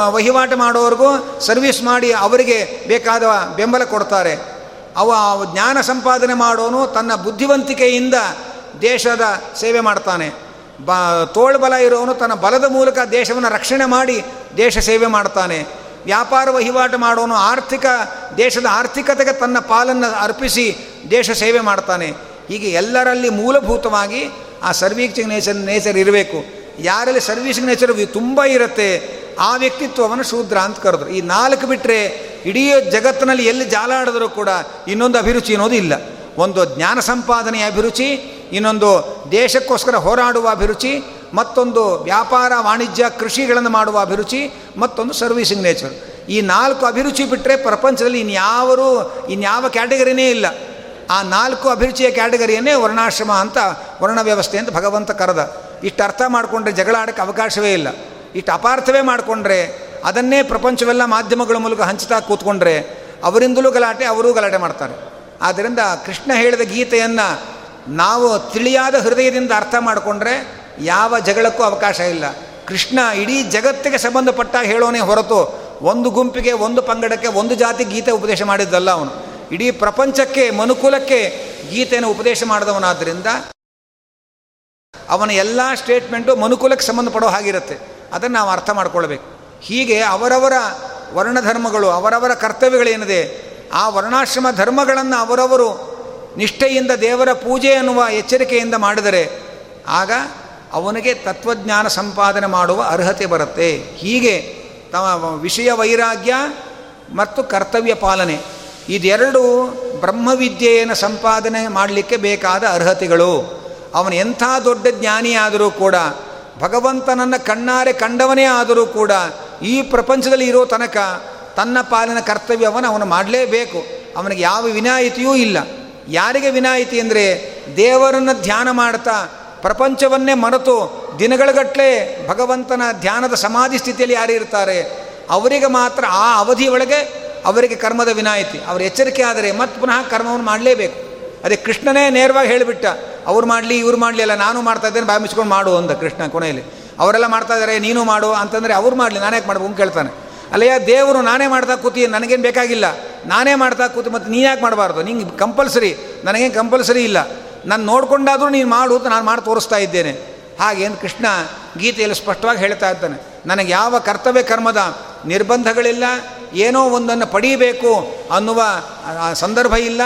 ವಹಿವಾಟು ಮಾಡೋರಿಗೂ ಸರ್ವಿಸ್ ಮಾಡಿ ಅವರಿಗೆ ಬೇಕಾದ ಬೆಂಬಲ ಕೊಡ್ತಾರೆ. ಅವ ಜ್ಞಾನ ಸಂಪಾದನೆ ಮಾಡೋನು ತನ್ನ ಬುದ್ಧಿವಂತಿಕೆಯಿಂದ ದೇಶದ ಸೇವೆ ಮಾಡ್ತಾನೆ. ಬ ತೋಳ್ಬಲ ಇರೋನು ತನ್ನ ಬಲದ ಮೂಲಕ ದೇಶವನ್ನು ರಕ್ಷಣೆ ಮಾಡಿ ದೇಶ ಸೇವೆ ಮಾಡ್ತಾನೆ. ವ್ಯಾಪಾರ ವಹಿವಾಟು ಮಾಡೋನು ಆರ್ಥಿಕ, ದೇಶದ ಆರ್ಥಿಕತೆಗೆ ತನ್ನ ಪಾಲನ್ನು ಅರ್ಪಿಸಿ ದೇಶ ಸೇವೆ ಮಾಡ್ತಾನೆ. ಹೀಗೆ ಎಲ್ಲರಲ್ಲಿ ಮೂಲಭೂತವಾಗಿ ಆ ಸರ್ವೀಕ್ಷಿಂಗ್ ನೇಚರ್ ನೇಚರ್ ಇರಬೇಕು. ಯಾರಲ್ಲಿ ಸರ್ವೀಸಿಂಗ್ ನೇಚರ್ ತುಂಬ ಇರುತ್ತೆ, ಆ ವ್ಯಕ್ತಿತ್ವವನ್ನು ಶೂದ್ರ ಅಂತ ಕರೆದ್ರು. ಈ ನಾಲ್ಕು ಬಿಟ್ಟರೆ ಇಡೀ ಜಗತ್ತಿನಲ್ಲಿ ಎಲ್ಲಿ ಜಾಲಾಡಿದ್ರೂ ಕೂಡ ಇನ್ನೊಂದು ಅಭಿರುಚಿ ಅನ್ನೋದು ಇಲ್ಲ. ಒಂದು ಜ್ಞಾನ ಸಂಪಾದನೆಯ ಅಭಿರುಚಿ, ಇನ್ನೊಂದು ದೇಶಕ್ಕೋಸ್ಕರ ಹೋರಾಡುವ ಅಭಿರುಚಿ, ಮತ್ತೊಂದು ವ್ಯಾಪಾರ, ವಾಣಿಜ್ಯ, ಕೃಷಿಗಳನ್ನು ಮಾಡುವ ಅಭಿರುಚಿ, ಮತ್ತೊಂದು ಸರ್ವೀಸಿಂಗ್ ನೇಚರ್ ಈ ನಾಲ್ಕು ಅಭಿರುಚಿ ಬಿಟ್ಟರೆ ಪ್ರಪಂಚದಲ್ಲಿ ಇನ್ಯಾವರು, ಇನ್ಯಾವ ಕ್ಯಾಟಗರಿನೇ ಇಲ್ಲ. ಆ ನಾಲ್ಕು ಅಭಿರುಚಿಯ ಕ್ಯಾಟಗರಿಯನ್ನೇ ವರ್ಣಾಶ್ರಮ ಅಂತ, ವರ್ಣ ವ್ಯವಸ್ಥೆ ಅಂತ ಭಗವಂತ ಕರೆದ. ಇಷ್ಟು ಅರ್ಥ ಮಾಡಿಕೊಂಡ್ರೆ ಜಗಳ ಆಡೋಕ್ಕೆ ಅವಕಾಶವೇ ಇಲ್ಲ. ಇಷ್ಟು ಅಪಾರ್ಥವೇ ಮಾಡಿಕೊಂಡ್ರೆ ಅದನ್ನೇ ಪ್ರಪಂಚವೆಲ್ಲ ಮಾಧ್ಯಮಗಳ ಮೂಲಕ ಹಂಚ್ತಾ ಕೂತ್ಕೊಂಡ್ರೆ ಅವರಿಂದಲೂ ಗಲಾಟೆ, ಅವರೂ ಗಲಾಟೆ ಮಾಡ್ತಾರೆ. ಆದ್ದರಿಂದ ಕೃಷ್ಣ ಹೇಳಿದ ಗೀತೆಯನ್ನು ನಾವು ತಿಳಿಯಾದ ಹೃದಯದಿಂದ ಅರ್ಥ ಮಾಡಿಕೊಂಡ್ರೆ ಯಾವ ಜಗಳಕ್ಕೂ ಅವಕಾಶ ಇಲ್ಲ. ಕೃಷ್ಣ ಇಡೀ ಜಗತ್ತಿಗೆ ಸಂಬಂಧಪಟ್ಟ ಹೇಳೋನೇ ಹೊರತು ಒಂದು ಗುಂಪಿಗೆ, ಒಂದು ಪಂಗಡಕ್ಕೆ, ಒಂದು ಜಾತಿ ಗೀತೆ ಉಪದೇಶ ಮಾಡಿದ್ದಲ್ಲ ಅವನು. ಇಡೀ ಪ್ರಪಂಚಕ್ಕೆ, ಮನುಕುಲಕ್ಕೆ ಗೀತೆಯನ್ನು ಉಪದೇಶ ಮಾಡಿದವನಾದ್ದರಿಂದ ಅವನ ಎಲ್ಲ ಸ್ಟೇಟ್ಮೆಂಟು ಮನುಕುಲಕ್ಕೆ ಸಂಬಂಧಪಡೋ ಹಾಗಿರುತ್ತೆ. ಅದನ್ನು ನಾವು ಅರ್ಥ ಮಾಡ್ಕೊಳ್ಬೇಕು. ಹೀಗೆ ಅವರವರ ವರ್ಣಧರ್ಮಗಳು, ಅವರವರ ಕರ್ತವ್ಯಗಳೇನಿದೆ, ಆ ವರ್ಣಾಶ್ರಮ ಧರ್ಮಗಳನ್ನು ಅವರವರು ನಿಷ್ಠೆಯಿಂದ ದೇವರ ಪೂಜೆ ಅನ್ನುವ ಎಚ್ಚರಿಕೆಯಿಂದ ಮಾಡಿದರೆ, ಆಗ ಅವನಿಗೆ ತತ್ವಜ್ಞಾನ ಸಂಪಾದನೆ ಮಾಡುವ ಅರ್ಹತೆ ಬರುತ್ತೆ. ಹೀಗೆ ತಮ್ಮ ವಿಷಯ ವೈರಾಗ್ಯ ಮತ್ತು ಕರ್ತವ್ಯ ಪಾಲನೆ, ಇದೆರಡು ಬ್ರಹ್ಮವಿದ್ಯೆಯನ್ನು ಸಂಪಾದನೆ ಮಾಡಲಿಕ್ಕೆ ಬೇಕಾದ ಅರ್ಹತೆಗಳು. ಅವನು ಎಂಥ ದೊಡ್ಡ ಜ್ಞಾನಿಯಾದರೂ ಕೂಡ ಭಗವಂತನನ್ನು ಕಣ್ಣಾರೆ ಕಂಡವನೇ ಆದರೂ ಕೂಡ ಈ ಪ್ರಪಂಚದಲ್ಲಿ ಇರೋ ತನಕ ತನ್ನ ಪಾಲಿನ ಕರ್ತವ್ಯವನ್ನು ಅವನು ಮಾಡಲೇಬೇಕು. ಅವನಿಗೆ ಯಾವ ವಿನಾಯಿತಿಯೂ ಇಲ್ಲ. ಯಾರಿಗೆ ವಿನಾಯಿತಿ ಅಂದರೆ ದೇವರನ್ನು ಧ್ಯಾನ ಮಾಡ್ತಾ ಪ್ರಪಂಚವನ್ನೇ ಮರೆತು ದಿನಗಳಗಟ್ಟಲೆ ಭಗವಂತನ ಧ್ಯಾನದ ಸಮಾಧಿ ಸ್ಥಿತಿಯಲ್ಲಿ ಯಾರು ಇರ್ತಾರೆ? ಅವರಿಗೆ ಮಾತ್ರ ಆ ಅವಧಿಯೊಳಗೆ ಅವರಿಗೆ ಕರ್ಮದ ವಿನಾಯಿತಿ. ಅವರು ಎಚ್ಚರಿಕೆ ಆದರೆ ಮತ್ತೆ ಪುನಃ ಕರ್ಮವನ್ನು ಮಾಡಲೇಬೇಕು. ಅದೇ ಕೃಷ್ಣನೇ ನೇರವಾಗಿ ಹೇಳಿಬಿಟ್ಟ ಅವ್ರು ಮಾಡಲಿ, ಇವ್ರು ಮಾಡಲಿ ಅಲ್ಲ ನಾನು ಮಾಡ್ತಾ ಇದ್ದೇನೆ, ಬಾಯಿ ಮುಚ್ಕೊಂಡು ಮಾಡು ಅಂತ ಕೃಷ್ಣ ಕೊನೆಯಲ್ಲಿ. ಅವರೆಲ್ಲ ಮಾಡ್ತಾ ಇದ್ದಾರೆ, ನೀನು ಮಾಡು ಅಂತಂದರೆ ಅವ್ರು ಮಾಡಲಿ, ನಾನೇ ಮಾಡ್ಬೇಕು? ಕೇಳ್ತಾನೆ. ಅಲ್ಲಯ್ಯ, ದೇವರು ನಾನೇ ಮಾಡ್ತಾ ಕೂತಿ, ನನಗೇನು ಬೇಕಾಗಿಲ್ಲ. ನಾನೇ ಮಾಡ್ತಾ ಕೂತಿ ಮತ್ತು ನೀನು ಯಾಕೆ ಮಾಡಬಾರ್ದು? ನಿಂಗೆ ಕಂಪಲ್ಸರಿ ನನಗೇನು ಕಂಪಲ್ಸರಿ ಇಲ್ಲ. ನಾನು ನೋಡ್ಕೊಂಡಾದರೂ ನೀನು ಮಾಡು ಅಂತ ನಾನು ಮಾಡಿ ತೋರಿಸ್ತಾ ಇದ್ದೇನೆ. ಹಾಗೇನು ಕೃಷ್ಣ ಗೀತೆಯಲ್ಲಿ ಸ್ಪಷ್ಟವಾಗಿ ಹೇಳ್ತಾ ಇರ್ತಾನೆ. ನನಗೆ ಯಾವ ಕರ್ತವ್ಯ ಕರ್ಮದ ನಿರ್ಬಂಧಗಳಿಲ್ಲ ಏನೋ ಒಂದನ್ನು ಪಡೀಬೇಕು ಅನ್ನುವ ಸಂದರ್ಭ ಇಲ್ಲ.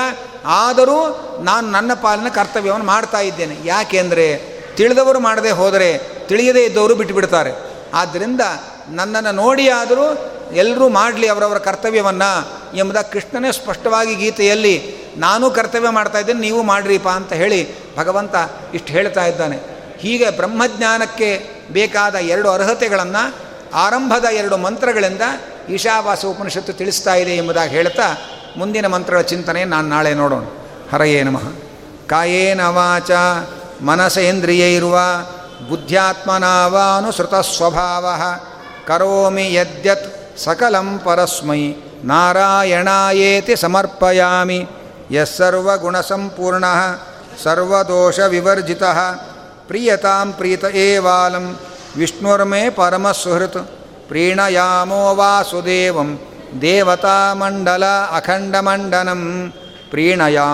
ಆದರೂ ನಾನು ನನ್ನ ಪಾಲಿನ ಕರ್ತವ್ಯವನ್ನು ಮಾಡ್ತಾ ಇದ್ದೇನೆ. ಯಾಕೆಂದರೆ ತಿಳಿದವರು ಮಾಡದೆ ಹೋದರೆ ತಿಳಿಯದೇ ಇದ್ದವರು ಬಿಟ್ಟುಬಿಡ್ತಾರೆ. ಆದ್ದರಿಂದ ನನ್ನನ್ನು ನೋಡಿ ಆದರೂ ಎಲ್ಲರೂ ಮಾಡಲಿ ಅವರವರ ಕರ್ತವ್ಯವನ್ನು ಎಂಬುದಾಗಿ ಕೃಷ್ಣನೇ ಸ್ಪಷ್ಟವಾಗಿ ಗೀತೆಯಲ್ಲಿ, ನಾನು ಕರ್ತವ್ಯ ಮಾಡ್ತಾ ಇದ್ದೇನೆ, ನೀವು ಮಾಡ್ರಿಪ್ಪ ಅಂತ ಹೇಳಿ ಭಗವಂತ ಇಷ್ಟು ಹೇಳ್ತಾ ಇದ್ದಾನೆ. ಹೀಗೆ ಬ್ರಹ್ಮಜ್ಞಾನಕ್ಕೆ ಬೇಕಾದ ಎರಡು ಅರ್ಹತೆಗಳನ್ನು ಆರಂಭದ ಎರಡು ಮಂತ್ರಗಳಿಂದ ಈಶಾವಾಸ ಉಪನಿಷತ್ತು ತಿಳಿಸ್ತಾ ಇದೆ ಎಂಬುದಾಗಿ ಹೇಳ್ತಾ ಮುಂದಿನ ಮಂತ್ರಗಳ ಚಿಂತನೆ ನಾನು ನಾಳೆ ನೋಡೋಣ. ಹರಯೇ ನಮಃ. ಕಾಯೇನ ವಾಚ ಮನಸೇಂದ್ರಿಯೈರುವ ಬುದ್ಧ್ಯಾತ್ಮನಾವಾನುಸೃತ ಸ್ವಭಾವ ಕರೋಮಿ ಯದ್ಯತ್ ಸಕಲಂ ಪರಸ್ಮೈ, ನಾರಾಯಣಾಯೇತಿ ಸಮರ್ಪಯಾಮಿ ಯಸ್ಸರ್ವಗುಣಸಂಪೂರ್ಣ ಸರ್ವದೋಷವಿವರ್ಜಿತ, ಪ್ರಿಯತಾಂ ಪ್ರೀತ ಏವಾಲಂ ವಿಷ್ಣುರ್ಮೇ ಪರಮಸುಹೃತ್ ಪ್ರೀಣಯಾಮೋ ವಾಸುದೇವಂ ದೇವತಾಮಂಡಲ ಅಖಂಡಮಂಡನಂ ಪ್ರೀಣಯಾ